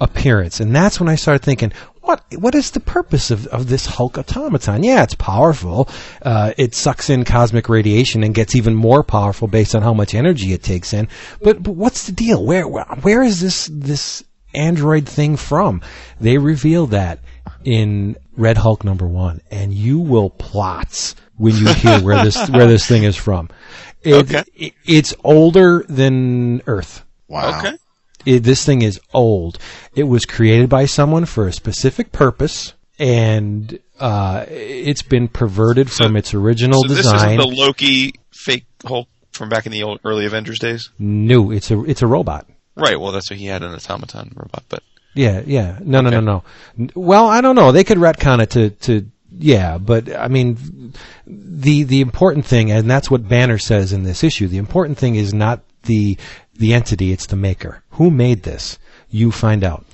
appearance, and that's when I started thinking, what what is the purpose of, of this Hulk automaton? Yeah, it's powerful. Uh, it sucks in cosmic radiation and gets even more powerful based on how much energy it takes in. But, but what's the deal? Where, where where is this this android thing from? They reveal that in Red Hulk number one, and you will plots when you hear where this where this thing is from. It, Okay. it- it's older than Earth. Wow. Okay. It, this thing is old. It was created by someone for a specific purpose, and uh, it's been perverted from its original So this isn't the Loki fake Hulk from back in the old, early Avengers days. no, it's a it's a robot. Right. Well, that's what he had an automaton robot, but Yeah, yeah. No, no, no, no. Well, I don't know. They could retcon it to, to yeah, but I mean, the the important thing, and that's what Banner says in this issue. The important thing is not the the entity; it's the maker. Who made this? You find out.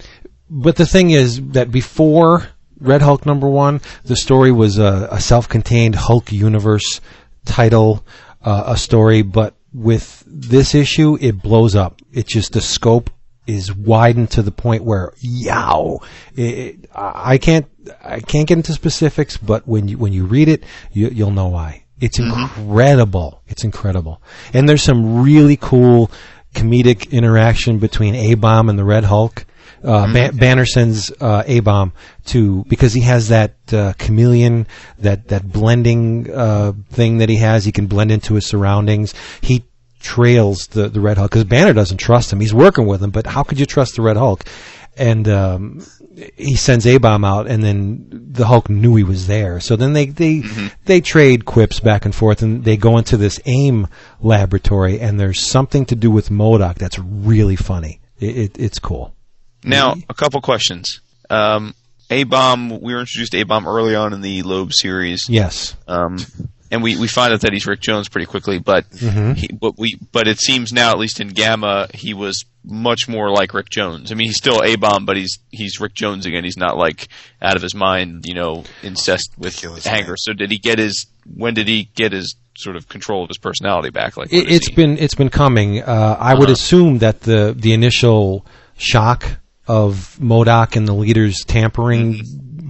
But the thing is that before Red Hulk number one, the story was a, a self-contained Hulk universe title, uh, a story. But with this issue, it blows up. It just the scope is widened to the point where yow, it, I can't I can't get into specifics, but when you when you read it, you, you'll know why. It's incredible. It's incredible, and there's some really cool comedic interaction between A Bomb and the Red Hulk. Uh, Ban- Banner sends uh, A Bomb to because he has that uh, chameleon, that that blending uh, thing that he has. He can blend into his surroundings. He trails the the Red Hulk because Banner doesn't trust him. He's working with him, but how could you trust the Red Hulk? And um, he sends A Bomb out, and then the Hulk knew he was there. So then they they they trade quips back and forth, and they go into this AIM laboratory, and there's something to do with MODOK that's really funny. It, it, it's cool. Now, a couple questions. Um, a bomb. We were introduced to A bomb early on in the Loeb series, Yes. um, and we, we find out that he's Rick Jones pretty quickly. But Mm-hmm. he, but we but it seems now, at least in Gamma, he was much more like Rick Jones. I mean, he's still A bomb, but he's he's Rick Jones again. He's not like out of his mind, you know, incest with Ridiculous, Hanger. man. So did he get his? When did he get his sort of control of his personality back? Like when It, is he- been it's been coming. Uh, I would assume that the the initial shock of MODOK and the leaders tampering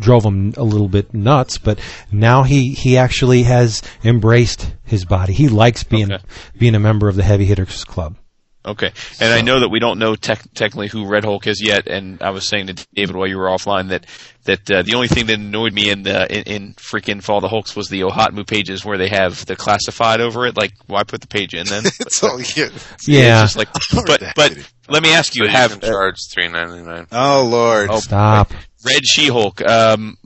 drove him a little bit nuts, but now he he actually has embraced his body. He likes being Okay. being a member of the Heavy Hitters Club. Okay, and I know that we don't know tech technically who Red Hulk is yet. And I was saying to David while you were offline that that uh, the only thing that annoyed me in the in, in freaking Fall of the Hulks was the OHOTMU pages where they have the classified over it. Like, why put the page in then? It's all you. Yeah. It's just like, but but let me ask you: So you Have can charge three ninety nine. Oh Lord. Oh, Stop. Red She-Hulk? Um,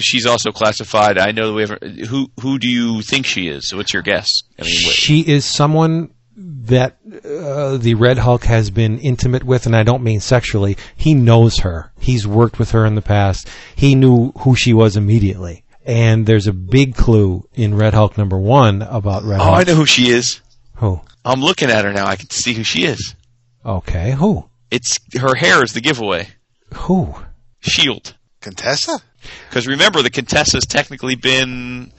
she's also classified. I know that we haven't. Who who do you think she is? What's your guess? I mean, what, She is someone that uh, the Red Hulk has been intimate with, and I don't mean sexually. He knows her. He's worked with her in the past. He knew who she was immediately. And there's a big clue in Red Hulk number one about Red oh, Hulk. I know who she is. Who? I'm looking at her now. I can see who she is. Okay. Who? It's her hair is the giveaway. Who? Shield. Contessa? Because remember, the Contessa's technically been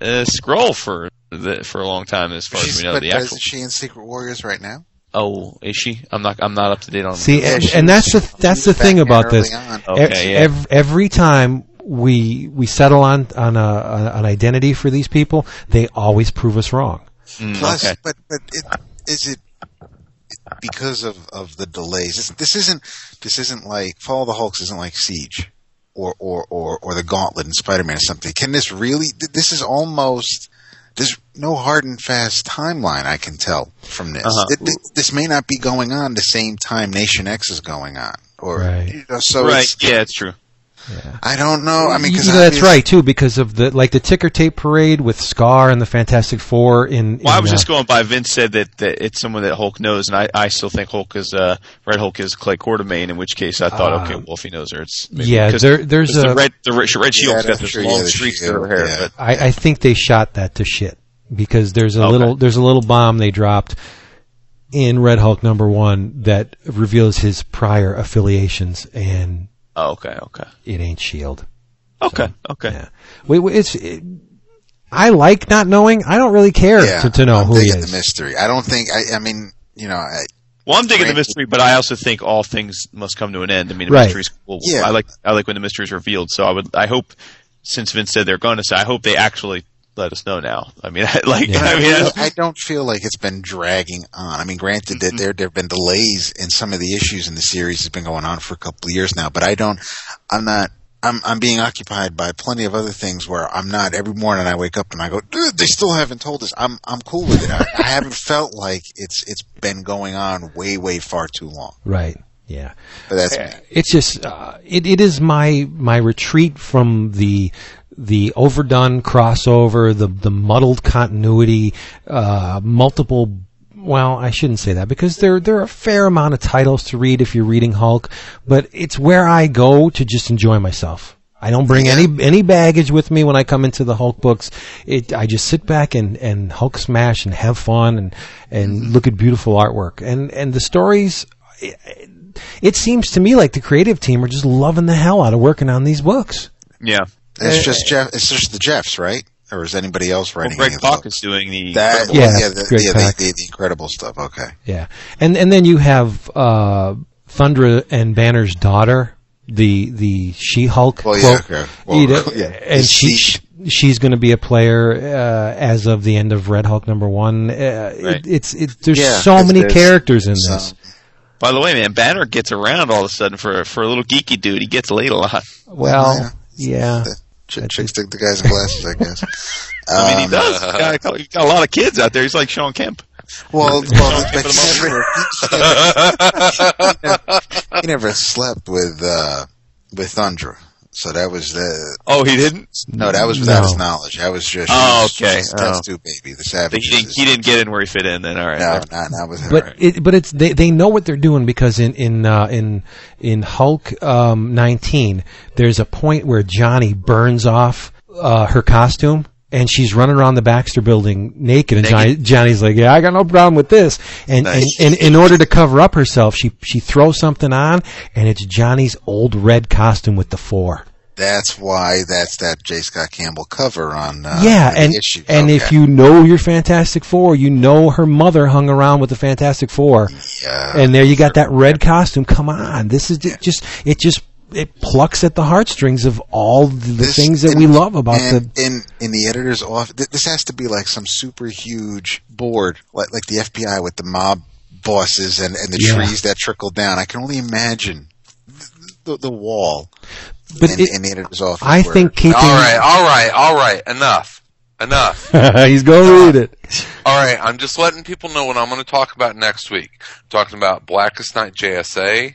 a Skrull for the, for a long time, as far as we know. but The isn't she in Secret Warriors right now? Oh, is she? I'm not. I'm not up to date on. See, and, and that's the that's the thing about this. on. Okay, yeah. Every, every time we we settle on on a, an identity for these people, they always prove us wrong. Mm, Plus, okay. but but it, is it because of, of the delays? This, this isn't this isn't like Fall of the Hulks isn't like Siege or or or, or the Gauntlet in Spider Man or something. Can this really? This is almost. There's no hard and fast timeline I can tell from this. Uh-huh. Th- th- this may not be going on the same time Nation X is going on, or Right. you know, so right. it's, Yeah, it's true. I don't know. I mean, You- because that's right too, because of the like the ticker tape parade with Skaar and the Fantastic Four in. Well, I was uh, just going by. Vince said that, that it's someone that Hulk knows, and I, I still think Hulk is uh, Red Hulk is Clay Quartermain. In which case, I thought, Uh, okay, well, if he knows her, it's maybe, yeah, 'cause- there- there's 'cause the a- red the red, red Shield's got that's this true, long yeah, the streaks through shield, her hair, yeah. but I, I think they shot that to shit because there's a Okay. little there's a little bomb they dropped in Red Hulk number one that reveals his prior affiliations, and Oh, okay, okay, it ain't Shield. okay, okay. Yeah, wait, wait, it's. It, I like not knowing. I don't really care Yeah, to, to know I'm who he digging is. the mystery. I don't think. I, I mean, you know, I, Well, I'm digging the mystery, but I also think all things must come to an end. I mean, the Right. mystery's cool. Yeah. I like I like when the mystery is revealed. So I would I hope since Vince said they're going to say, I hope they actually let us know now. I mean, I, like Yeah. I mean, I don't feel like it's been dragging on. I mean, granted Mm-hmm. that there there have been delays in some of the issues in the series has been going on for a couple of years now, but I don't. I'm not. I'm I'm being occupied by plenty of other things where I'm not. Every morning I wake up and I go, Dude, they still haven't told us. I'm I'm cool with it. I, I haven't felt like it's it's been going on way way far too long. Right. Yeah. But that's me. It's just uh, it. It is my my retreat from the the overdone crossover, the the muddled continuity, uh, multiple. Well, I shouldn't say that because there there are a fair amount of titles to read if you're reading Hulk, but it's where I go to just enjoy myself. I don't bring any any baggage with me when I come into the Hulk books. It I just sit back and, and Hulk smash and have fun and and look at beautiful artwork and and the stories. It, it seems to me like the creative team are just loving the hell out of working on these books. yeah. It's just Jeff. It's just the Jeffs, right? Or is anybody else writing? Well, writing? Greg any Pak is doing the That Yeah, yeah, yeah, the, yeah, the, the, the incredible stuff. Okay, Yeah, and and then you have uh, Thundra and Banner's daughter, the the She Hulk. Well, yeah, okay. Well, you know, yeah. and she, She- she's going to be a player uh, as of the end of Red Hulk number one. Uh, Right. it, it's it, there's Yeah, so many there's characters in some- this. By the way, man, Banner gets around all of a sudden for for a little geeky dude. He gets laid a lot. Well, yeah, Ch- chicks the guys in glasses, I guess. I mean, he Um, does. He's got, he's got a lot of kids out there. He's like Shawn Kemp. Well, well, he never, he never slept with uh, with Thundra, so that was the Oh, he didn't. no, that was without No. his knowledge. That was just Oh, okay. just Oh. Test tube baby, the savage. He didn't. He didn't get in where he fit in. Then all right. No, not not with her. but it, but it's they they know what they're doing because in in uh, in in Hulk um, 19 there's a point where Johnny burns off uh, her costume and she's running around the Baxter building naked and Johnny, Johnny's like yeah I got no problem with this and, Nice. and and in order to cover up herself she she throws something on and it's Johnny's old red costume with the four that's why that's that J. Scott Campbell cover on. Uh, yeah, and issue. and Okay. if you know your Fantastic Four, you know her mother hung around with the Fantastic Four, yeah, and there you got that red costume. Come on, this is ju- just it just it plucks at the heartstrings of all the, This- things that and- we love about and the. in in the editor's office. This has to be like some super huge board, like like the FBI with the mob bosses and and the Yeah. trees that trickle down. I can only imagine the, the wall But in, it, in the editor's office. I where- think keeping. All right, all right, all right. Enough, enough. he's going to read it. All right, I'm just letting people know what I'm going to talk about next week. I'm talking about Blackest Night JSA,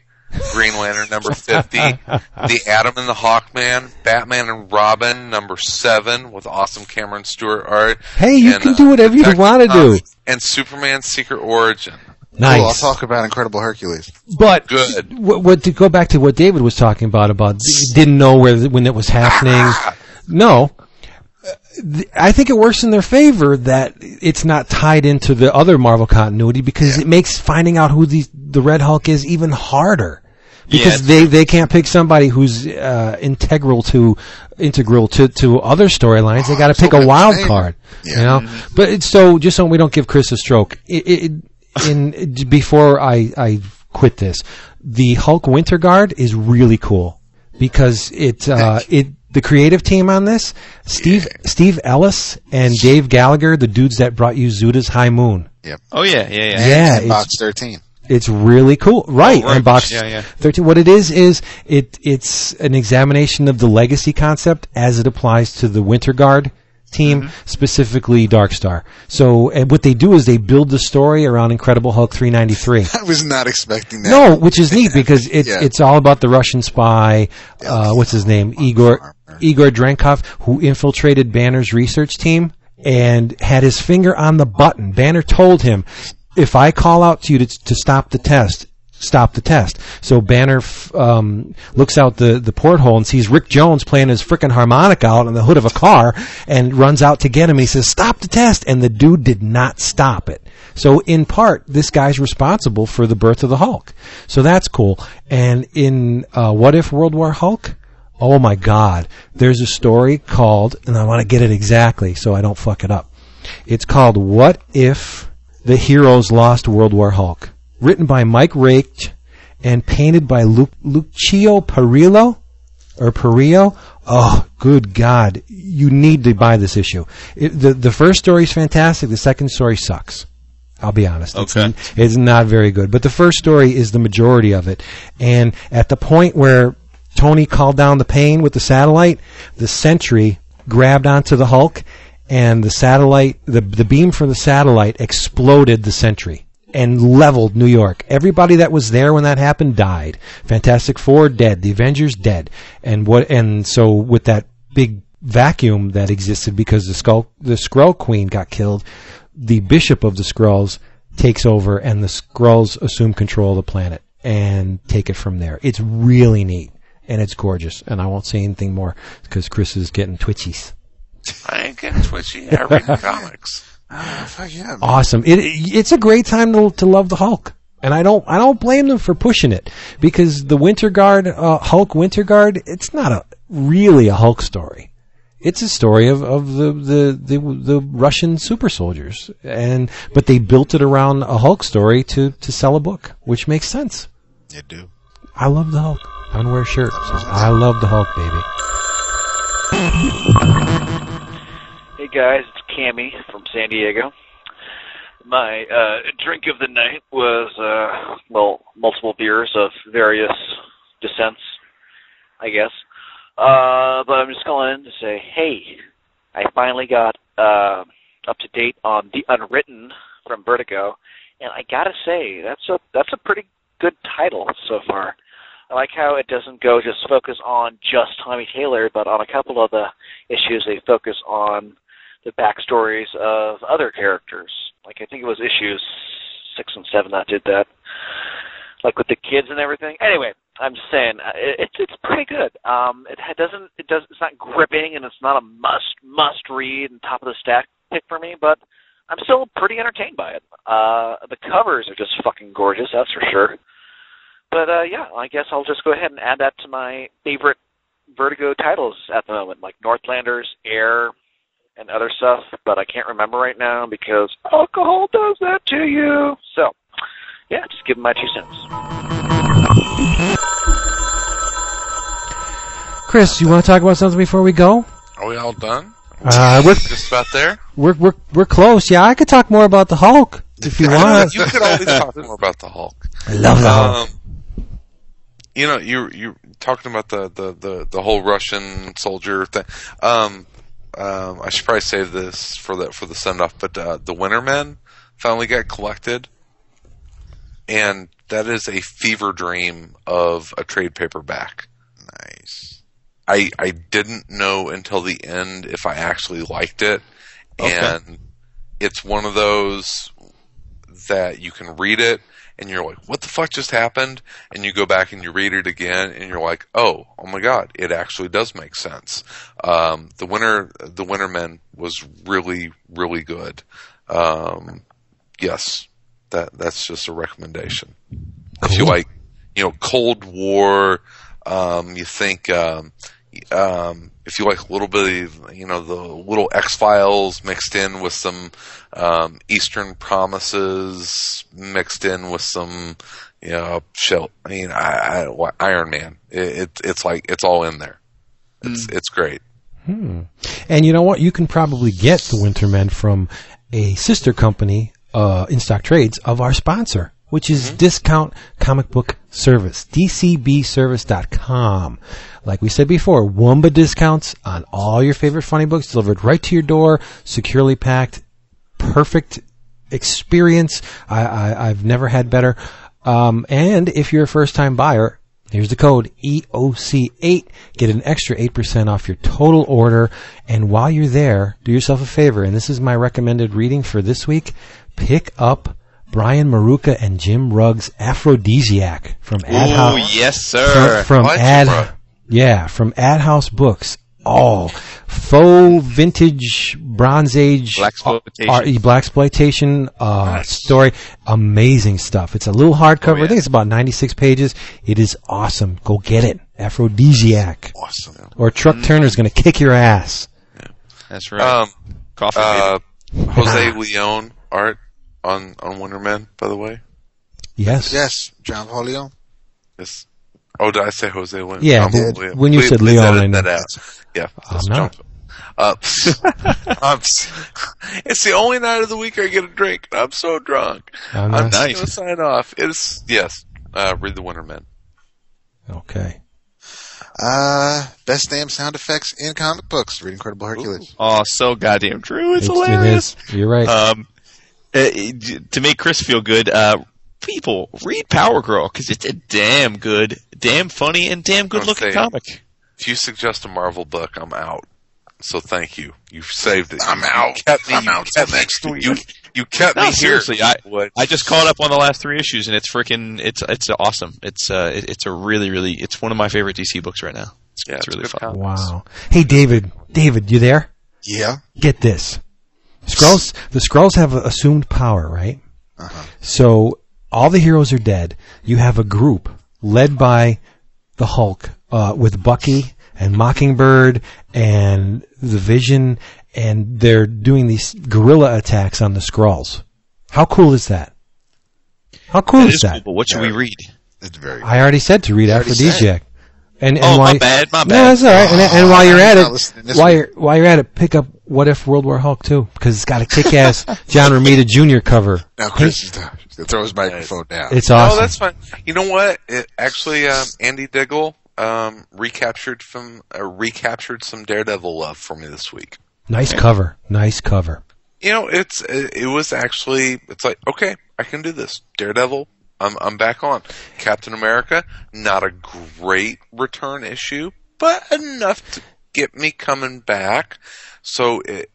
Green Lantern number 50, The Atom and the Hawkman, Batman and Robin number 7 with awesome Cameron Stewart art. Hey, you and, can uh, do whatever you want to do. And Superman's Secret Origin. Nice. Cool, I'll talk about Incredible Hercules. But Good. What, what to go back to what David was talking about about didn't know where when it was happening. No, Uh, th- I think it works in their favor that it's not tied into the other Marvel continuity because it makes finding out who the the Red Hulk is even harder. Because Yeah. they, they can't pick somebody who's uh, integral to integral to, to other storylines. They got to pick a wild favor. card. Yeah. You know, but it's so just so we don't give Chris a stroke. It, it, in before I I quit this, the Hulk Winter Guard is really cool because it uh, it the creative team on this Steve Steve Ellis and Dave Gallaher, the dudes that brought you Zuda's High Moon. Yep. Oh yeah, yeah, yeah. Yeah, and it's- box thirteen. It's really cool, right? Oh, right. Box Yeah, yeah. thirteen. What it is is it it's an examination of the legacy concept as it applies to the Winter Guard team, Mm-hmm. specifically Darkstar. So, and what they do is they build the story around Incredible Hulk three ninety three. I was not expecting that. No, which is neat because it's Yeah. it's all about the Russian spy. Uh, what's his name? Igor Igor Drenkov, who infiltrated Banner's research team and had his finger on the button. Banner told him, "If I call out to you to, to stop the test, stop the test. So Banner um, looks out the, the porthole and sees Rick Jones playing his frickin' harmonica out on the hood of a car and runs out to get him. He says, "Stop the test!" And the dude did not stop it. So in part, this guy's responsible for the birth of the Hulk. So that's cool. And in uh, What If World War Hulk? Oh my God! There's a story called, and I want to get it exactly so I don't fuck it up. It's called "What If the Heroes Lost World War Hulk." written by Mike Raicht and painted by Lu- Lucio Perillo or Perillo. Oh, good God! You need to buy this issue. It, the The first story is fantastic. The second story sucks. I'll be honest. Okay. it's not very good. But the first story is the majority of it. And at the point where Tony called down the pain with the satellite, the Sentry grabbed onto the Hulk, and the satellite, the the beam from the satellite exploded the Sentry and leveled New York. Everybody that was there when that happened died. Fantastic Four dead. The Avengers dead. And what? And so with that big vacuum that existed because the skull, the Skrull Queen got killed, the Bishop of the Skrulls takes over, and the Skrulls assume control of the planet and take it from there. It's really neat and it's gorgeous. And I won't say anything more because Chris is getting twitchies. I ain't getting twitchy. I read comics. Ah, fuck yeah. awesome. It, it's a great time to, to love the Hulk. And I don't, I don't blame them for pushing it because the Winter Guard, uh, Hulk Winter Guard, it's not a really a Hulk story. It's a story of, of the, the, the, the Russian super soldiers. And, but they built it around a Hulk story to, to sell a book, which makes sense. You do. I love the Hulk. I'm gonna wear a shirt. says, I love the Hulk, baby. Hey guys, it's Cammy from San Diego. My uh, drink of the night was, uh, well, multiple beers of various descents, I guess. Uh, but I'm just calling in to say, hey, I finally got uh, up to date on The Unwritten from Vertigo, and I gotta say, that's a that's a pretty good title so far. I like how it doesn't go just focus on just Tommy Taylor, but on a couple of the issues they focus on the backstories of other characters. Like I think it was issues six and seven that did that, like with the kids and everything. Anyway, I'm just saying uh, it, it's it's pretty good. Um, it doesn't it does it's not gripping and it's not a must must read and top of the stack pick for me, but I'm still pretty entertained by it. Uh, the covers are just fucking gorgeous, that's for sure. But uh, yeah, I guess I'll just go ahead and add that to my favorite Vertigo titles at the moment, like Northlanders, Air, and other stuff. But I can't remember right now because alcohol does that to you. So, yeah, just give 'em my two cents. Chris, you want to talk about something before we go? Are we all done? Uh, we're, Just about there? we're, we're, we're close. Yeah, I could talk more about the Hulk if you want. you could always talk more about the Hulk. I love the Hulk. You know, you you talking about the, the, the, the whole Russian soldier thing. Um, um, I should probably save this for the for the send off, but uh, the Winter Men finally got collected, and that is a fever dream of a trade paperback. Nice. I I didn't know until the end if I actually liked it, Okay. and it's one of those that you can read it and you're like, "What the fuck just happened?" And you go back and you read it again, and you're like, "Oh, oh my god, it actually does make sense." Um, the winner, the Winter Men was really, really good. Um, yes, that that's just a recommendation. If you like, you know, Cold War, um, you think, um, um, if you like a little bit of, you know, the little X Files mixed in with some um, Eastern Promises mixed in with some, you know, shell. I mean, I, I, Iron Man. It, it, it's like it's all in there. It's it's great. And you know what? You can probably get the Winter Men from a sister company, uh, in stock trades of our sponsor, which is Discount Comic Book Service, dcbservice.com. Like we said before, Wumba discounts on all your favorite funny books delivered right to your door, securely packed, perfect experience. I, I, I've never had better. Um, and if you're a first time buyer, here's the code EOC8. Get an extra 8% off your total order. And while you're there, do yourself a favor. And this is my recommended reading for this week. Pick up Brian Maruca and Jim Rugg's Afrodisiac from Ad Oh House. yes, sir. From, from Ad. Yeah, from Ad House Books. Oh, faux vintage Bronze Age Blaxploitation. uh, black exploitation uh, story. Amazing stuff. It's a little hardcover. Oh, yeah. I think it's about ninety six pages. It is awesome. Go get it. Afrodisiac. Awesome. Or Truck Turner's going to kick your ass. That's right. Um, Coffee. uh, Jose Leon art on on Wonder Man, by the way. Yes. Yes, John Paul Leon. Yes. Oh, did I say Jose Leon? Yeah, John did. Leon. When you Please- said please Leon, edit I know. that out. Yeah, I'm that's not. Uh, I'm it's the only night of the week I get a drink. I'm so drunk. Oh, I'm nice. just Nice. gonna sign off. It's yes. Uh, read the Winter Men. Okay. Uh, best damn sound effects in comic books. Read Incredible Hercules. oh, so goddamn true. It's, It's- hilarious. It is. You're right. Um, uh, to make Chris feel good, uh, people read Power Girl because it's a damn good, damn funny, and damn good looking comic. If you suggest a Marvel book, I'm out. So thank you. You've saved it. I'm You- out. Kept me. I'm you out kept next week. You you kept No, me here. seriously, I- I just caught up on the last three issues, and it's freaking, it's it's awesome. It's uh, it, it's a really, really, it's one of my favorite DC books right now. It's, Yeah, it's it's really fun. comics. wow. Hey, David. David, you there? Yeah. Get this. Skrulls. The Skrulls have assumed power, right? Uh-huh. So all the heroes are dead. You have a group led by the Hulk uh, with Bucky and Mockingbird and the Vision, and they're doing these guerrilla attacks on the Skrulls. How cool is that? How cool It is is that? cool, but what should we read? It's very. I already said to read already said. Afrodisiac. And, and Oh, why, my bad, my bad. No, bad. that's all right. And, and while you're at it, while you're while you're at it, pick up What If World War Hulk too, because it's got a kick-ass John Romita Jr. cover. Now Chris is the, throw his microphone down. It's Oh, awesome. that's fine. You know what? It, actually, um, Andy Diggle um, recaptured from uh, recaptured some Daredevil love for me this week. nice cover. Nice cover. You know, it's it, it was actually it's like okay, I can do this. Daredevil, I'm I'm back on. Captain America, not a great return issue, but enough to get me coming back. So it,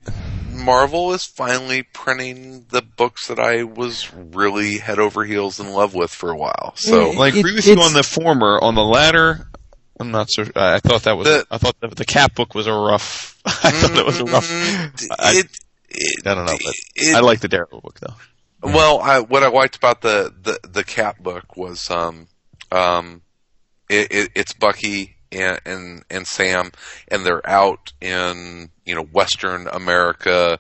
Marvel is finally printing the books that I was really head over heels in love with for a while. So Yeah. Well, I agree with you on the former. On the latter, I'm not so. I thought that was. The- I thought the, the Cap book was a rough. I thought that was a rough. Mm, I, it, it, I don't know, but it- I like the Daredevil book though. Well, I, what I liked about the, the, the Cap book was, um, um, it, it, it's Bucky and, and, and Sam, and they're out in, you know, Western America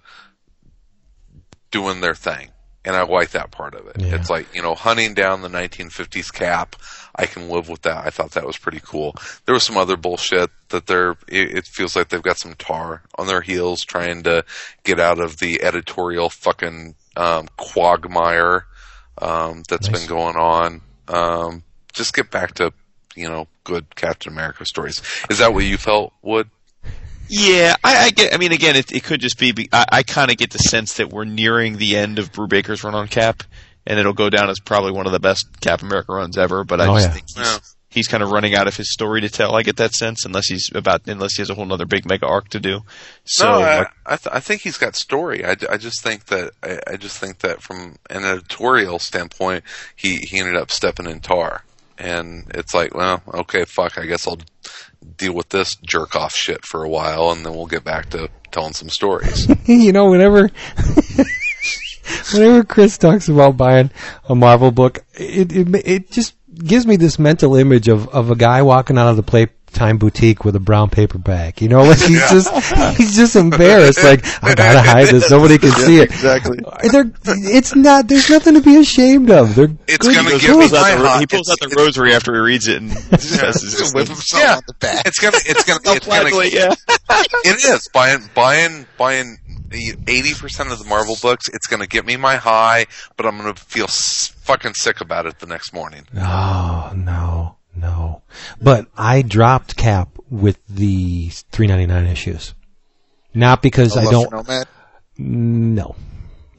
doing their thing. And I like that part of it. Yeah. It's like, you know, hunting down the 1950s Cap. I can live with that. I thought that was pretty cool. There was some other bullshit that they're, it, it feels like they've got some tar on their heels trying to get out of the editorial fucking, um, quagmire, um, that's Nice. been going on. Um, just get back to, you know, good Captain America stories. Is that what you felt, would? Yeah, I, I get. I mean, again, it, it could just be. be I, I kind of get the sense that we're nearing the end of Brubaker's run on Cap, and it'll go down as probably one of the best Cap America runs ever. But I Oh, just yeah. think he's, Yeah. He's kind of running out of his story to tell. I get that sense, unless he's about, unless he has a whole other big mega arc to do. So, no, I, I, th- I think he's got story. I, I just think that I, I just think that from an editorial standpoint, he he ended up stepping in tar, and it's like, well, okay, fuck. I guess I'll deal with this jerk off shit for a while, and then we'll get back to telling some stories. you know, whenever whenever Chris talks about buying a Marvel book, it it it just gives me this mental image of of a guy walking out of the Playtime boutique with a brown paper bag. You know, like he's just he's just embarrassed. Like I gotta hide this. Nobody can see it. exactly. They're, it's not. There's nothing to be ashamed of. They're It's good gonna books. give me my the, hot- he pulls out the rosary after he reads it and says, Just whip himself Yeah. on the back. It's gonna, it's gonna, it's gonna, Flashlight, yeah. it is buying buying buying eighty percent of the Marvel books. It's gonna get me my high, but I'm gonna feel s- fucking sick about it the next morning. No, no, no. But I dropped Cap with the 3.99 issues. Not because I don't. Nomad. No.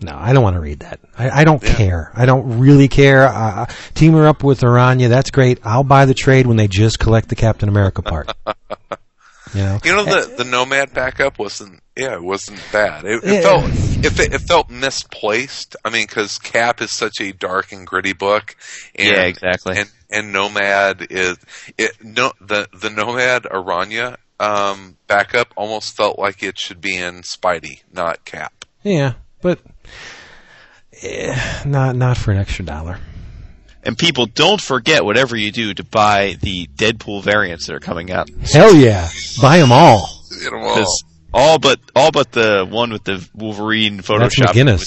No, I don't want to read that. I, I don't care. I don't really care. Uh, team her up with Araña. That's great. I'll buy the trade when they just collect the Captain America part. You know, You know the the Nomad backup wasn't yeah it wasn't bad. It, it Yeah. felt if it, it felt misplaced. I mean, because Cap is such a dark and gritty book. And, Yeah, exactly. And and Nomad is it no the the Nomad Araña um, backup almost felt like it should be in Spidey, not Cap. yeah, but eh, not not for an extra dollar. And people, don't forget whatever you do to buy the Deadpool variants that are coming out. Hell yeah, buy them all. You know, well, Because all but all but the one with the Wolverine Photoshop. That's Photoshop. McGuinness.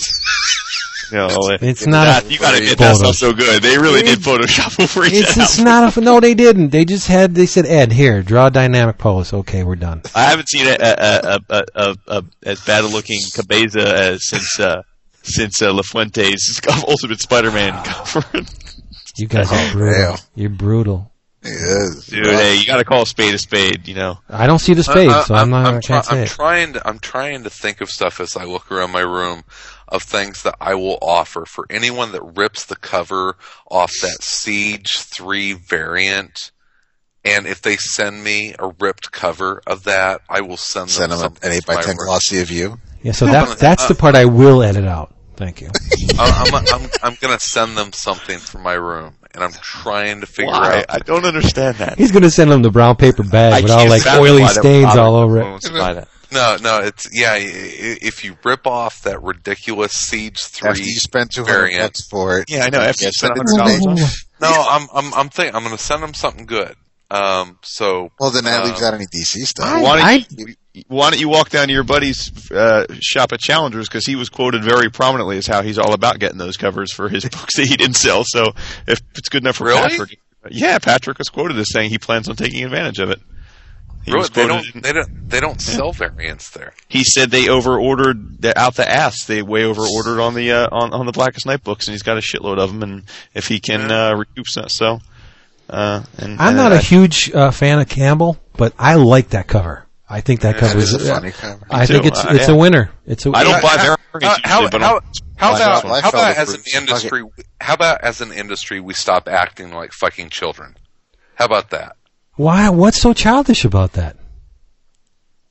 You know, it- It's not. that- you gotta admit that's Photos. not so good. They really did Photoshop Wolverine. It's just not a. No, they didn't. They just had. They said, Ed, here, draw a dynamic pose. Okay, we're done. I haven't seen a, a, a, a, a, a as bad a looking Cabeza as since uh, since uh, LaFuente's Ultimate Spider-Man cover. You guys are brutal. Hell. You're brutal. Yes. Dude, hey, you got to call a spade a spade. You know. I don't see the spade, I- I- so I'm not. I try- can't I'm trying to. I'm trying to think of stuff as I look around my room of things that I will offer for anyone that rips the cover off that Siege Three variant. And if they send me a ripped cover of that, I will send them Send them an eight to by my ten glossy of you. Yeah, so that's that's the part I will edit out. Thank you. I'm, I'm, I'm, I'm going to send them something from my room, and I'm trying to figure Why? out. I don't understand that. He's gonna send them the brown paper bag I with all like oily why that would stains all over it. wants that. No, no, it's yeah. i- i- If you rip off that ridiculous Siege After Three you spend two hundred variant, bucks for it. Yeah, I know. After you Yes, spend it's $100 on it. No, I'm I'm I'm thinking I'm going to send them something good. Um, so Well, then that Um, leaves out any DC stuff. I- Why don't, you, why don't you walk down to your buddy's uh, shop at Challengers because he was quoted very prominently as how he's all about getting those covers for his books that he didn't sell. So if it's good enough for Really? Patrick, yeah, Patrick was quoted as saying he plans on taking advantage of it. Really, they don't in- they don't they don't sell variants there. he said they over ordered out the ass. They way over ordered on the uh, on on the Blackest Night books, and he's got a shitload of them. And if he can uh, recoup some, so. Uh, and, I'm and not I- a huge uh, fan of Campbell, but I like that cover. I think that That cover is is. a funny cover. I think it's Uh, it's yeah. a winner. It's a. I don't buy How- variants how, but how, I'm- how about how about as an fruit? Fuck industry? How about as an industry we stop acting like fucking children? How about that? Why? What's so childish about that?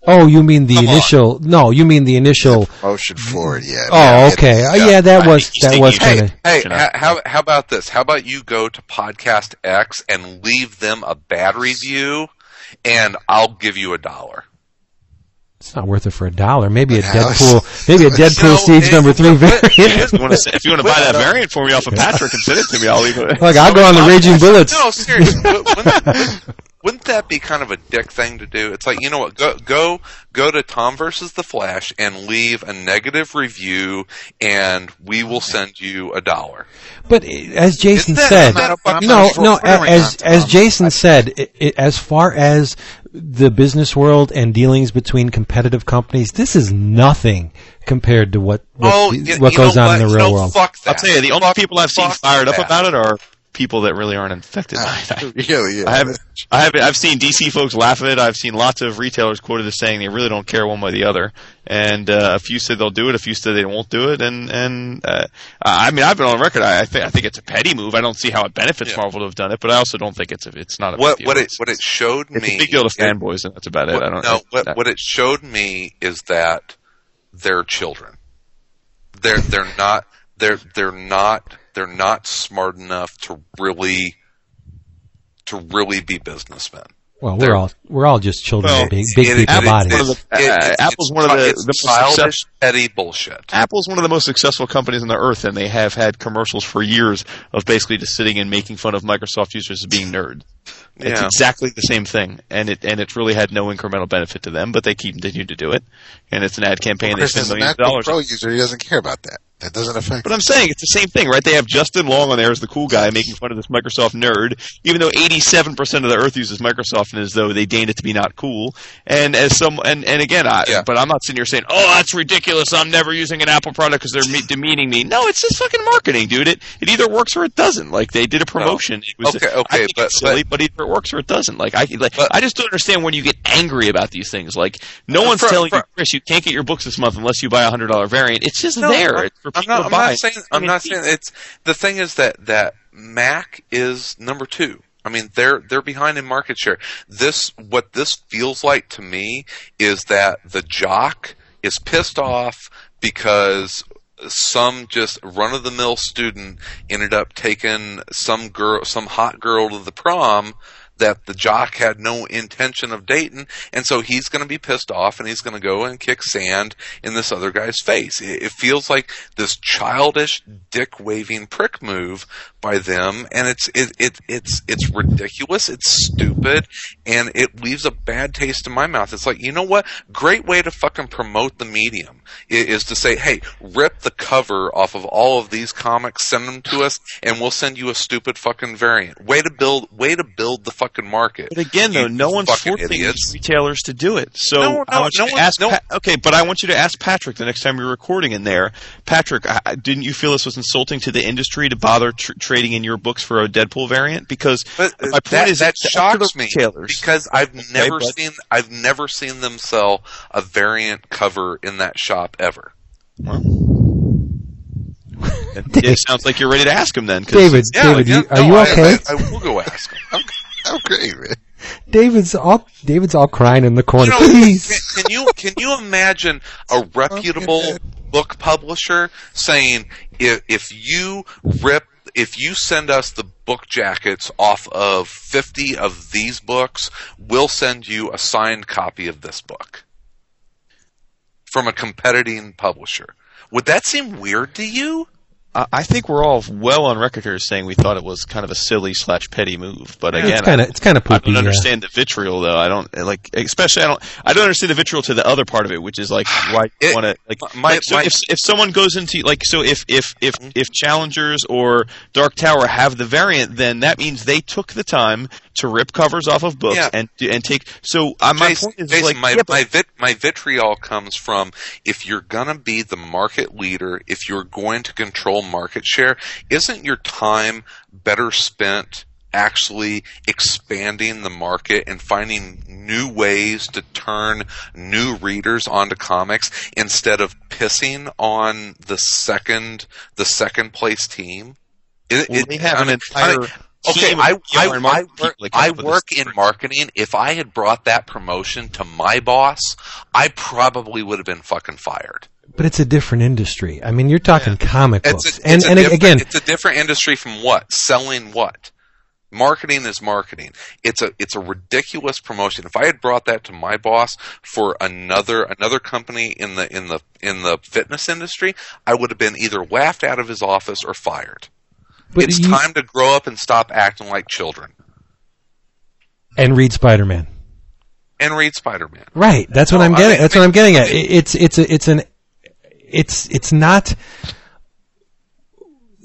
Oh, you mean the Come on. initial? No, you mean the initial. Motion forward, yeah. Oh, Yeah, okay. it- Uh, yeah, that Right, was he's that was kind of. hey, Shut how, how how about this? How about you go to Podcast X and leave them a bad review, and I'll give you a dollar. It's not worth it for a dollar. Maybe a But how- Deadpool. Maybe a Deadpool No, Siege number three but- but- variant. If you want to, you want to buy that variant for me off of Patrick and send it to me, I'll leave it. Look, I'll go on the Raging Bullets. No, seriously. wouldn't, wouldn't, wouldn't that be kind of a dick thing to do? It's like you know what? Go go go to Tom versus the Flash and leave a negative review, and we will send you a dollar. But as Jason Isn't said, that no, no. As as Jason said, i i as far as the business world and dealings between competitive companies, this is nothing compared to what what, oh, what goes know on in the real know, world. Fuck that. I'll tell you, the only Fuck- people I've seen fuck fired up about it are people that really aren't infected by that. Really, yeah. I haven't, I haven't, I've seen DC folks laugh at it. I've seen lots of retailers quoted as saying they really don't care one way or the other. And uh, a few said they'll do it, a few said they won't do it. And and uh, I mean, I've been on record. I, I think I think it's a petty move. I don't see how it benefits Yeah. Marvel to have done it, but I also don't think it's a, it's not a What what it what it showed it's me a big deal to it- fanboys, and that's about it. I don't no, know. what, what it showed me is that they're children. They're they're not they're they're not they're not smart enough to really to really be businessmen. Well, They're- we're all we're all just children Well, big, big It- people it- bodies. one of the- uh, Apple's one of the- the most childish, petty bullshit. Apple's one of the most successful companies on the earth, and they have had commercials for years of basically just sitting and making fun of Microsoft users as being nerds. It's Yeah. exactly the same thing, and it and it's really had no incremental benefit to them, but they keep continue to do it, and it's an ad campaign. They Chris spend is a millions of dollars. Pro user. He doesn't care about that. That doesn't affect. But I'm saying it's the same thing, right? They have Justin Long on there as the cool guy making fun of this Microsoft nerd, even though 87% of the Earth uses Microsoft, and as though they deigned it to be not cool. And as some, and, and again, I, Yeah. but I'm not sitting here saying, "Oh, that's ridiculous. I'm never using an Apple product because they're me- demeaning me." No, it's just fucking marketing, dude. It it either works or it doesn't. Like they did a promotion. It was, Okay, I okay, think but- it's silly, but, either it works or it doesn't. Like I, like But- I just don't understand when you get angry about these things. Like no one's For- telling for- you, Chris, you can't get your books this month unless you buy a hundred dollar variant. It's just No, there. I'm, it's for I'm not. to I'm not saying. I'm not saying it's. The thing is that that Mac is number two. I mean, they're they're behind in market share. This what this feels like to me is that the jock is pissed off because some just run of the mill student ended up taking some girl, some hot girl to the prom that the jock had no intention of dating, and so he's going to be pissed off and he's going to go and kick sand in this other guy's face. It, it feels like this childish, dick waving prick move by them, and it's it, it it's it's ridiculous. It's stupid, and it leaves a bad taste in my mouth. It's like you know what? Great way to fucking promote the medium is, is to say, hey, rip the cover off of all of these comics, send them to us, and we'll send you a stupid fucking variant. Way to build, way to build the fucking market. But again, though, no one's forcing idiots. retailers to do it. So No, I no, want you to ask. no- Pa- okay, but I want you to ask Patrick the next time you're recording in there. Patrick, I, I- didn't you feel this was insulting to the industry to bother tr- trading in your books for a Deadpool variant? Because But uh, my point that, is, that it's up to the shocks me retailers. because I've never but- seen I've never seen them sell a variant cover in that shop ever. it sounds like you're ready to ask him then. 'cause David, Yeah, David, yeah, you, are no, you I- okay? I, I will go ask him. I'm, I'm great, man. David's all David's all crying in the corner. You know, Please. Can, can you can you imagine a reputable book publisher saying if if you rip if you send us the book jackets off of 50 of these books, we'll send you a signed copy of this book from a competing publisher. Would that seem weird to you? I I think we're all well on record here saying we thought it was kind of a silly slash petty move. But again, it's kind of it's kind of I poopy. don't yeah. understand the vitriol though. I don't like, especially I don't. I don't understand the vitriol to the other part of it, which is like why you want to like. my- like, so my- if if someone goes into like so if if if Mm-hmm. if Challengers or Dark Tower have the variant, then that means they took the time to rip covers off of books Yeah. and and take. So uh, my Jason, point is Jason, like my yeah, my, vit, my vitriol comes from if you're gonna be the market leader, if you're going to control market share, isn't your time better spent actually expanding the market and finding new ways to turn new readers onto comics instead of pissing on the second the second place team? It, Well, it- they have I an mean, I entire mean, Okay, team I, I, I marketing work, people that come I work in marketing. If I had brought that promotion to my boss, I probably would have been fucking fired. But it's a different industry. I mean, you're talking comic books, It's a, and it's a and different- again, it's a different industry from what? Selling what? Marketing is marketing. It's a it's a ridiculous promotion. If I had brought that to my boss for another another company in the in the in the fitness industry, I would have been either laughed out of his office or fired. But it's you- time to grow up and stop acting like children and read Spider Man. and read Spider-Man. Right. That's what I'm I getting. mean- that's what I'm getting at. It's it's a, it's an it's it's not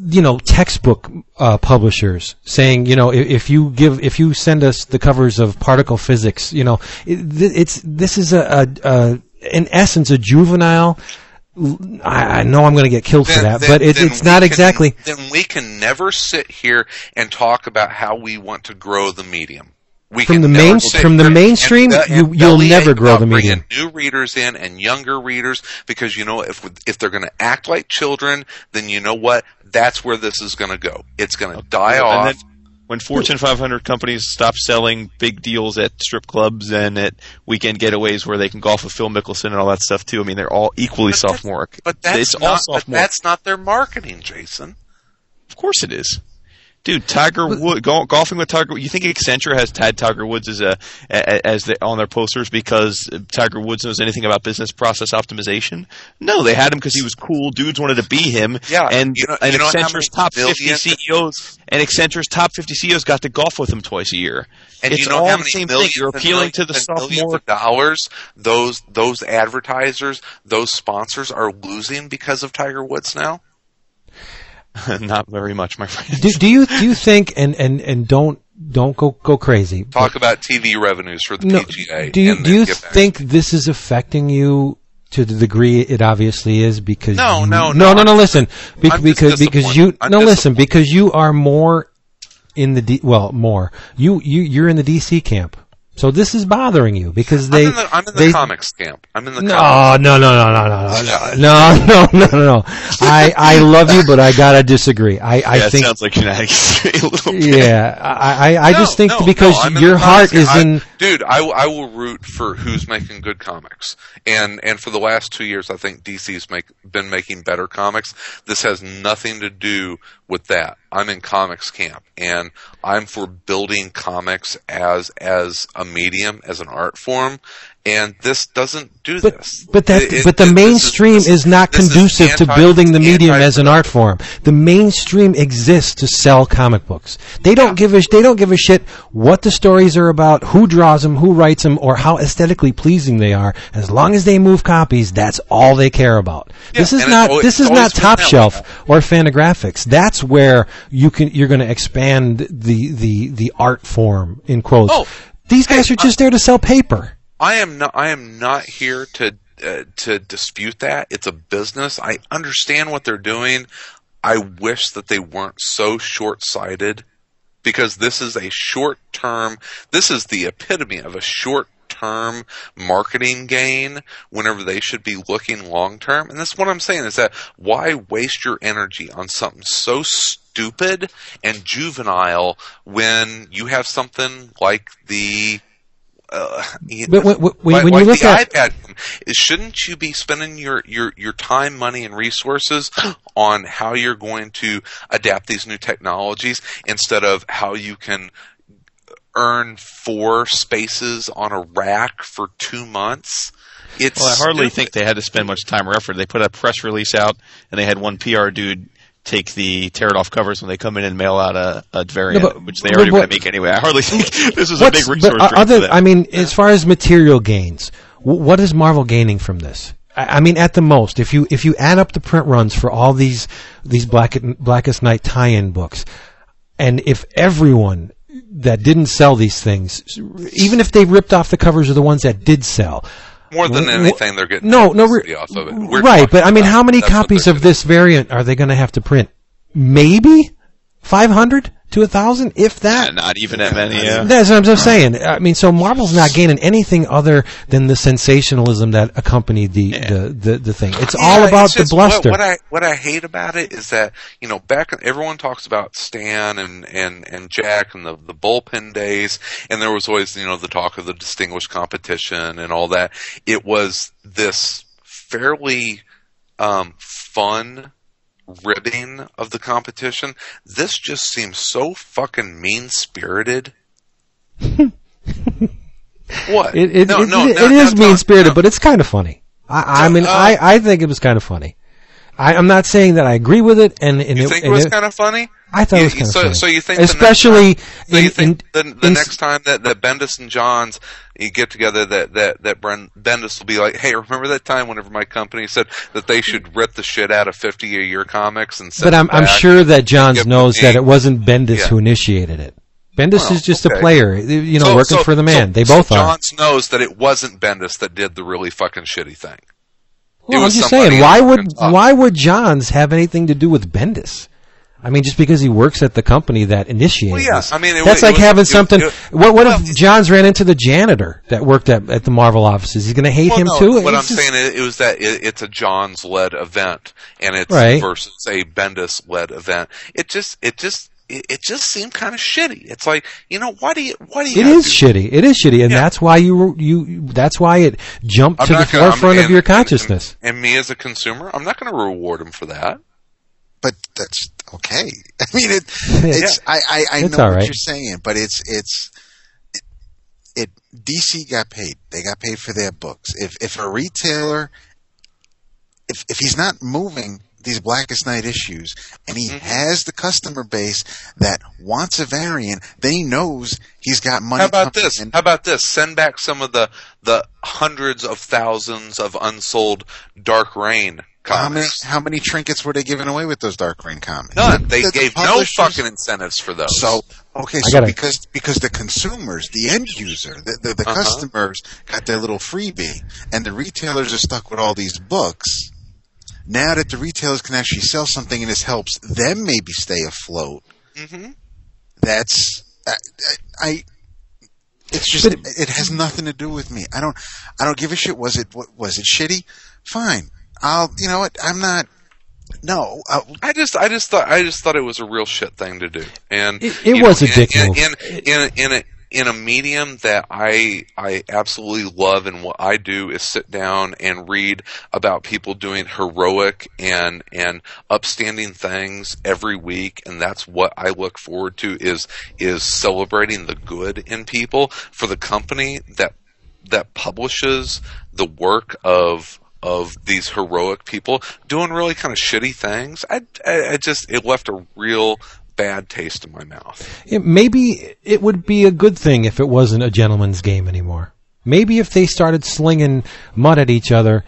you know textbook uh, publishers saying you know if, if you give if you send us the covers of particle physics you know it, it's this is a, a, a in essence a juvenile I, I know I'm going to get killed for that, but it, it's not can- exactly. Then we can never sit here and talk about how we want to grow the medium. We From can the never main- sit from the mainstream, and, uh, you- and you'll never grow the medium. New readers in and younger readers because you know if if they're going to act like children, then you know what? That's where this is going to go. It's going to die And off. then when Fortune 500 companies stop selling big deals at strip clubs and at weekend getaways where they can golf with Phil Mickelson and all that stuff too, I mean they're all equally But sophomoric. but that's it's not. Sophomoric. that's not their marketing, Jason. Of course it is. Dude, Tiger Woods gol- golfing with Tiger. You think Accenture has had Tiger Woods as a, a as the, on their posters because Tiger Woods knows anything about business process optimization? No, they had him because he was cool. Dudes wanted to be him. Yeah, and you know- and you know how many Accenture's top fifty million- CEOs and Accenture's top fifty CEOs got to golf with him twice a year. And it's you know all how many the same thing. You're appealing to the millions sophomore. of dollars those those advertisers, those sponsors are losing because of Tiger Woods now. Not very much, my friend. Do, do you do you think and and and don't don't go go crazy? Talk about TV revenues for the No, PGA. do you do you think this is affecting you to the degree it obviously is because No, you, no, no no, no no listen Bec- I'm just because because you. I'm no listen because you are more in the D, well more you you you're in the DC camp So this is bothering you because I'm they in the, I'm in the they comics camp. I'm in the no, comics. no, no, no, no, no, no, no, no, no, no, no. I I love you, but I gotta disagree. I I yeah, it think sounds like shenanigans a little bit. yeah, I I, I just think no, because no, your heart comics is camp. I- in dude. I, I will root for who's making good comics, and and for the last two years, I think DC's make been making better comics. This has nothing to do with that. I'm in comics camp, and I'm for building comics as as a medium, as an art form, and this doesn't do But, this. but that, It- it- but the is- mainstream this is, not this is conducive to building the medium anti- as an art form. The mainstream exists to sell comic books. They don't give a they don't give a shit what the stories are about, who draws them, who writes them, or how aesthetically pleasing they are. As long as they move copies, that's all they care about. this is not always- this is not top shelf or Fantagraphics. That's where you can you're going to expand the the the art form in quotes. Oh, These guys are just there to sell paper. I am not. I am not here to uh, to dispute that. It's a business. I understand what they're doing. I wish that they weren't so short sighted, because this is a short term. This is the epitome of a short term marketing gain. Whenever they should be looking long term, and that's what I'm saying is that why waste your energy on something so stupid and juvenile when you have something like the uh, But when- when- when like you look the at- iPad, shouldn't you be spending your, your, your time, money, and resources on how you're going to adapt these new technologies instead of how you can earn four spaces on a rack for two months? It's Well, I hardly stupid. think they had to spend much time or effort. They put a press release out, and they had one PR dude take the tear it off covers when they come in and mail out a, a variant, No, but- which they already want to make anyway. I hardly think this was a big resource uh, other, for them. I mean, as far as material gains, w- what is Marvel gaining from this? I, I mean, at the most, if you if you add up the print runs for all these these Black, Blackest Night tie-in books, and if everyone that didn't sell these things, even if they ripped off the covers of the ones that did sell, more than anything they're getting no, no, re- off of it. We're right? But I mean, how many copies of this variant are they going to have to print? Maybe five hundred to a thousand, if that. Yeah, not even that many. Yeah. That's what I'm just saying. I mean, so Marvel's not gaining anything other than the sensationalism that accompanied the the, the, the thing. It's Yeah, all about it's the bluster. What, what I what I hate about it is that you know back everyone talks about Stan and and and Jack and the the bullpen days, and there was always you know the talk of the distinguished competition and all that. It was this fairly um, fun ribbing of the competition. This just seems so fucking mean spirited. what? It, it, no, it, no, it- no, it no, is no, mean spirited, no. but it's kind of funny. I, I mean, Uh, I, I think it was kind of funny. I, I'm not saying that I agree with it, and, and You it, think it was kind of funny? I thought You- it was kind of so, funny. So you think, the next especially time- so you in- think in- the, the in- next time that, that Bendis and Johns you get together, that that that Bendis will be like, "Hey, remember that time whenever my company said that they should rip the shit out of fifty a year comics and?" but I'm, I'm sure that Johns knows that it wasn't Bendis Yeah. who initiated it. Bendis Well, is just okay. a player, you know, So- working so- for the man. so- they so both are. Johns knows that it wasn't Bendis that did the really fucking shitty thing. Well, I'm just saying, why would why would Johns have anything to do with Bendis? I mean, just because he works at the company that initiated Well, yeah, this. I mean, it that's it like was- having it- something. it- what what well, if Johns ran into the janitor that worked at, at the Marvel offices? He's going to hate Well, him no, too. What I'm just- saying is, it was that it, it's a Johns led event, and it's Right. versus a Bendis led event. It just, it just, it, it just seemed kind of shitty. It's like, you know, why do you, why do you? It gotta do- shitty. It is shitty, and Yeah. that's why you you. That's why it jumped I'm to the gonna- I'm- forefront of and- your consciousness. And, and me as a consumer, I'm not going to reward him for that. but that's okay. I mean, it, it's I I, I It's know what right. you're saying, but it's it's it, it. DC got paid. They got paid for their books. If if a retailer, if if he's not moving these Blackest Night issues, and he Mm-hmm. has the customer base that wants a variant, then he knows he's got money. How about this? in. How about this? Send back some of the the hundreds of thousands of unsold Dark Reign How many comics. how many trinkets were they giving away with those Dark Reign comics? None. They The- the gave no fucking incentives for those. So okay, so because because the consumers, the end user, the the, the Uh-huh. customers got their little freebie, and the retailers are stuck with all these books. Now that the retailers can actually sell something and this helps them maybe stay afloat, hmm that's I, I It's just it, it has nothing to do with me. I don't I don't give a shit. Was it wa- was it shitty? Fine. I'll you know what? I'm not. No. I, I just, I just thought, I just thought it was a real shit thing to do, and It- it you was a in- dick in, move. in, in, in a in a medium that I I absolutely love, and what I do is sit down and read about people doing heroic and and upstanding things every week, and that's what I look forward to is is celebrating the good in people for the company that that publishes the work of of these heroic people doing really kind of shitty things. I, I, I just it left a real bad taste in my mouth. It, maybe it would be a good thing if it wasn't a gentleman's game anymore. Maybe if they started slinging mud at each other.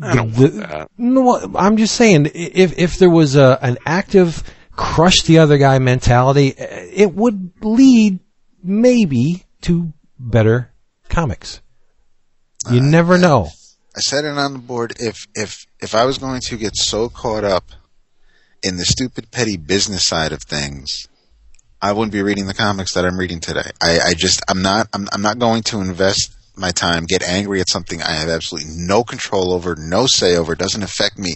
I don't the, want that. No, I'm just saying, if if there was a an active crush the other guy mentality, eh, it would lead maybe to better comics. You never know. I said it on the board. If if if I was going to get so caught up in the stupid petty business side of things, I wouldn't be reading the comics that I'm reading today. I, I just I'm not I'm, I'm not going to invest my time, get angry at something I have absolutely no control over, no say over, doesn't affect me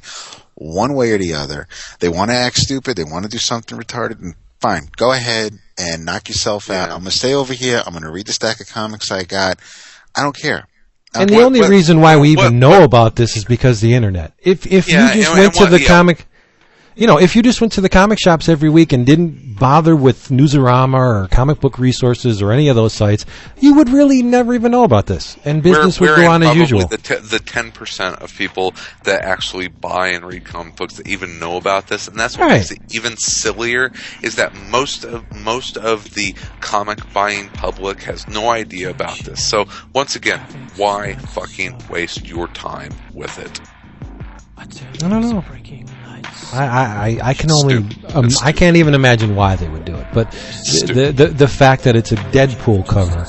one way or the other. They want to act stupid, they want to do something retarded, and fine, go ahead and knock yourself out. I'm gonna stay over here. I'm gonna read the stack of comics I got. I don't care. And the what- only what- reason why we what- even know about this is because the internet. If if Yeah, you just and- went and to the yeah. comic, you know, if you just went to the comic shops every week and didn't bother with Newsarama or comic book resources or any of those sites, you would really never even know about this, and business We're- would we're go on as usual. The the ten percent of people that actually buy and read comic books that even know about this, and that's what Right. makes it even sillier. Is that most of most of the comic buying public has no idea about this. So once again, why fucking waste your time with it? I don't know. I, I, I- can only um, I can't even imagine why they would do it. But the, the the fact that it's a Deadpool cover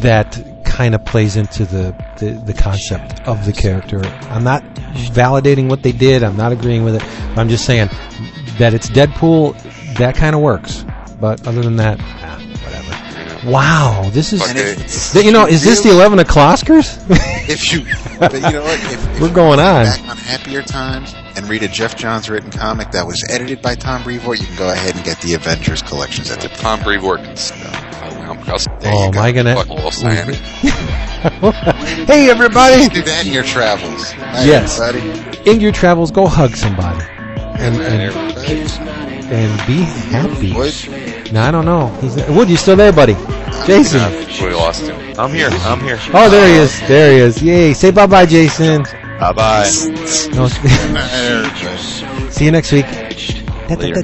that kind of plays into the, the the concept of the character. I'm not validating what they did. I'm not agreeing with it. I'm just saying that it's Deadpool. That kind of works. But other than that, ah, whatever. Wow, this is. Okay. You know, is this the eleven o'clockers? if you, but you know what? If, if We're going on. Back on happier times and read a Geoff Johns written comic that was edited by Tom Brevoort, you can go ahead and get the Avengers collections at the Tom Brevoort can spell. I'm Oh, you go. am I gonna? Fuck little Sammy. hey, everybody! Do that in your travels. Hi, Yes. everybody. in your travels, go hug somebody and Hi, and, and be happy. Wood? No, I don't know. He's Wood, you still there, buddy? Jason. We lost him. I'm here. I'm here. Oh, there he is. There he is. Yay! Say bye, bye, Jason. Bye bye. No, see you next week. Later.